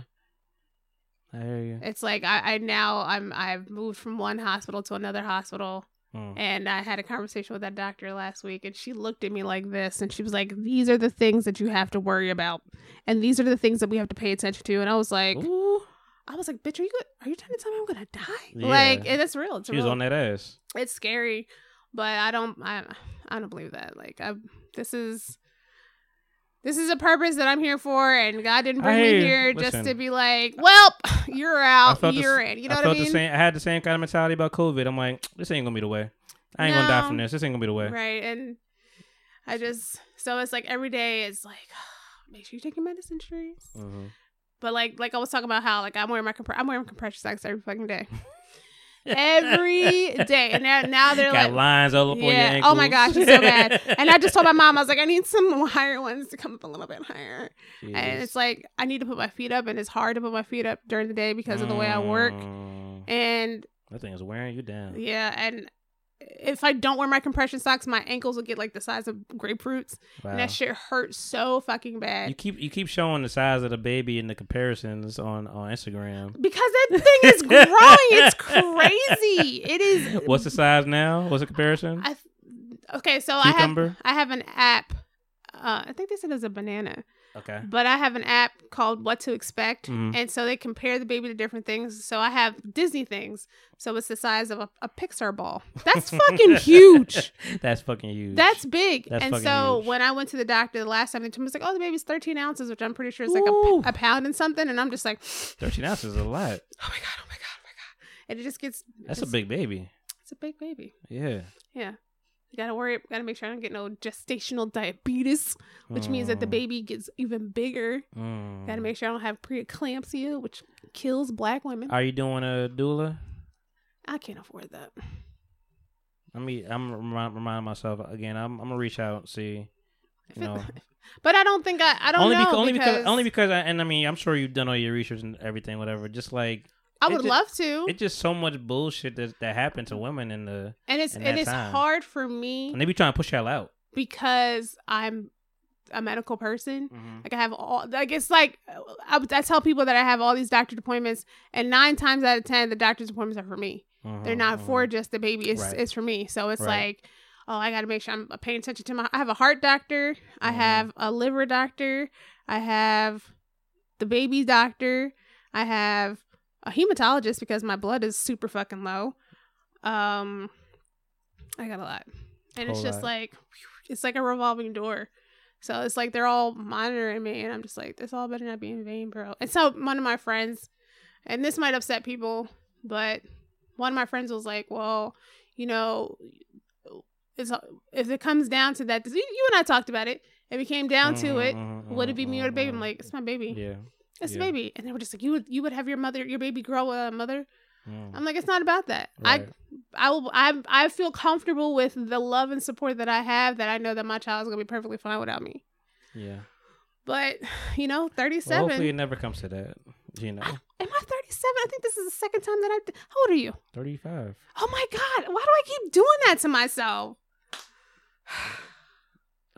I hear you. It's like I, I now I'm I've moved from one hospital to another hospital Mm. and I had a conversation with that doctor last week and she looked at me like this and she was like, These are the things that you have to worry about and these are the things that we have to pay attention to and I was like Ooh, I was like, Bitch, are you good are you trying to tell me I'm gonna die? Yeah. Like and it's real. It's she was on that ass. It's scary. But I don't I I don't believe that. Like I this is this is a purpose that I'm here for, and God didn't bring hear me here just to be like, "Well, [LAUGHS] you're out, you're s- in." You know I what I mean? the same. I had the same kind of mentality about COVID. I'm like, this ain't gonna be the way. I ain't gonna die from this. This ain't gonna be the way. Right. And I just so it's like every day it's like make sure you take your medicine, Sharice. hmm But like like I was talking about how like I'm wearing my compre- I'm wearing compression socks every fucking day. [LAUGHS] every day. And now now they're Got like lines all up on your yeah. ankles. Oh my gosh, it's so bad. [LAUGHS] And I just told my mom, I was like, I need some higher ones to come up a little bit higher. And it's like I need to put my feet up, and it's hard to put my feet up during the day because of the way I work. Mm. And That thing is wearing you down. yeah, and if I don't wear my compression socks, my ankles will get like the size of grapefruits, Wow. and that shit hurts so fucking bad. You keep you keep showing the size of the baby in the comparisons on on Instagram. because that thing is growing. It's [LAUGHS] crazy. It is. What's the size now? What's the comparison? I, okay, so Cucumber? I have I have an app. Uh, I think they said it's a banana, okay. but I have an app called What to Expect, Mhm. and so they compare the baby to different things. So I have Disney things, so it's the size of a, a Pixar ball. That's [LAUGHS] fucking huge. [LAUGHS] That's fucking huge. That's big. That's and so huge. when I went to the doctor the last time, they told me, it's like, oh, the baby's 13 ounces, which I'm pretty sure is like a, a pound and something. And I'm just like, [GASPS] thirteen ounces is a lot. oh my God, oh my God, oh my God. And it just gets, That's a big baby. it's a big baby. Yeah. Yeah. You gotta worry, gotta make sure I don't get no gestational diabetes, which means that the Mm. baby gets even bigger. Mm. Gotta make sure I don't have preeclampsia, which kills black women. Are you doing a doula? I can't afford that. I mean, I'm remind, reminding myself again. I'm, I'm gonna reach out and see. You know, [LAUGHS] But I don't think I, I don't only know because, only because, because only because I, and I mean I'm sure you've done all your research and everything, whatever. Just like I would ju- love to. it's just so much bullshit that that happened to women in the and it's and it's time. hard for me and they be trying to push y'all out. because I'm a medical person. Mhm. Like I have all like it's like I, I tell people that I have all these doctor's appointments, and nine times out of ten, the doctor's appointments are for me. They're Mhm, not mhm. for just the baby. It's Right. it's for me. So it's Right. like, oh, I got to make sure I'm paying attention to my. I have a heart doctor. I Mhm. have a liver doctor. I have the baby doctor. I have a hematologist because my blood is super fucking low. Um, I got a lot, and it's just lot. like it's like a revolving door. So it's like they're all monitoring me, and I'm just like, this all better not be in vain, bro. And so one of my friends, and this might upset people, but one of my friends was like, well, you know, it's, if it comes down to that, you, you and I talked about it. If it came down to it, mhm, would it be me or the baby? I'm mhm, like, it's my baby. Yeah. It's yeah. baby. And they were just like, you would you would have your mother, your baby grow without a mother. Mm. I'm like, it's not about that. Right. I I will I I feel comfortable with the love and support that I have. That I know that my child is gonna be perfectly fine without me. Yeah. But [SIGHS] you know, Well, 37. hopefully it never comes to that. You know, Am I 37? I think this is the second time that I. How old are you? 35. Oh my god! Why do I keep doing that to myself? [SIGHS] [SIGHS]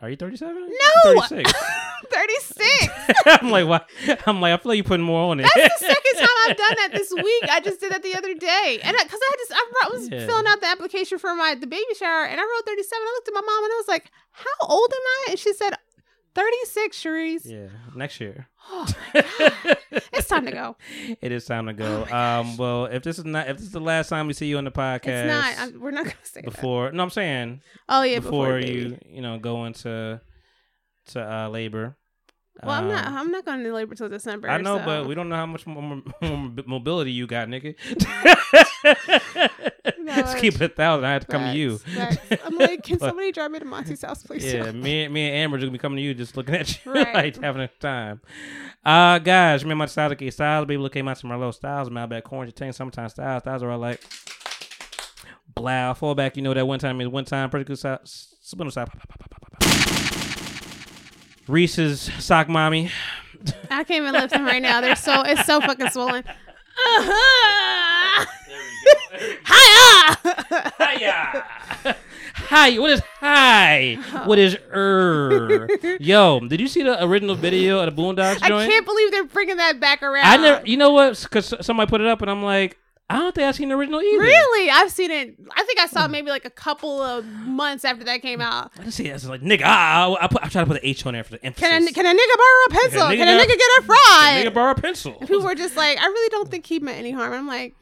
Are you 37? No! 36. [LAUGHS] 36. [LAUGHS] I'm like, why? I'm like, I feel like you're putting more on it. That's the second time I've done that this [LAUGHS] week. I just did that the other day, and because I, just I wrote- was Yeah. filling out the application for my the baby shower, and I wrote 37. I looked at my mom and I was like, "How old am I?" And she said, 36, Cherise. yeah, next year. Oh. It's time to go. [LAUGHS] It is time to go. um, well, if this is not, if this is the last time we see you on the podcast, It's not. I'm, we're not gonna say before. that. before. No, I'm saying Oh yeah, before, before, you, you know, go into to uh, labor. Well, I'm not. Um, I'm not going to labor till December. I know, so. but we don't know how much more, more [LAUGHS] mobility you got, nigga. [LAUGHS] [LAUGHS] Let's keep it a thousand. I had to come to you. Facts. I'm like, can [LAUGHS] But- somebody drive me to Monty's house, please? Yeah, [LAUGHS] me, me and Amber just gonna be coming to you, just looking at you, Right. like having a time. Uh, guys, remember my styles, okay, styles, baby, look at my some low styles, Malbec orange, tank, sometimes styles, styles are all like blow, fall back. You know that one time is one time, pretty good style, spindle style. Reese's sock mommy. I can't even lift them right now. They're so. It's so fucking swollen. Hiya! Hiya! Hi, what is hi? What is er? Yo, did you see the original video of the Boondocks I can't believe they're bringing that back around. I never, you know what? Because somebody put it up, and I'm like, I don't think I've seen the original either. Really? I've seen it. I think I saw maybe like a couple of months after that came out. I just see it as like nigga. Ah, I, I, put, I try to put the H on there for the emphasis. Can a, can a nigga borrow a pencil? nigga Can a got- nigga get a fry? Can a nigga borrow a pencil? And people were just like, I really don't think he meant any harm. I'm like,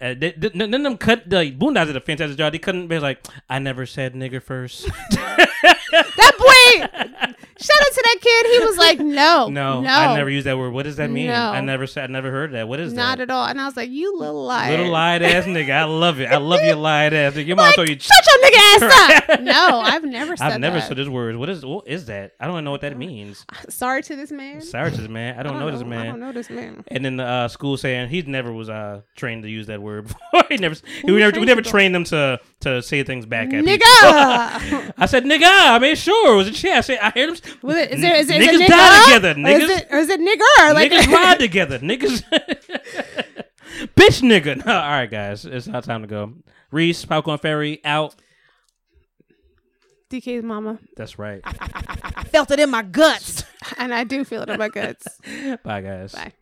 Uh, they, they, none of them cut the Boondocks did a fantastic job. They couldn't be like, I never said nigger first. [LAUGHS] that boy. Shout out to that kid. He was like, no, no, no, I never used that word. What does that mean? No. I never said. I never heard that. What is not that? Not at all. And I was like, you little liar. Little lied ass nigga. I love it. I love your lied ass nigga. Your mom Like, told you. shut your nigga ass up. [LAUGHS] no, I've never said I've never that. said this word. What is what is that? I don't even know what that means. [LAUGHS] Sorry to this man. Sorry to this man. I don't, know, this man. I don't know this man. And then the uh, school saying he never was uh, trained to use that word [LAUGHS] before. he never, we never, we trained never trained them to to say things back at me. Nigga. I said nigga. I made sure it was a chat. I said I heard them. Was it, is there, is it, is Niggas it nigga? die together, Or. Is it, or is it nigger? Like, niggas [LAUGHS] ride together. Niggas, [LAUGHS] bitch, nigga. [LAUGHS] all right, guys, it's our time to go. Risse, Popcorn Fairy, out. DK's mama. That's right. I felt it in my guts. And I do feel it in my guts. Bye, guys. Bye.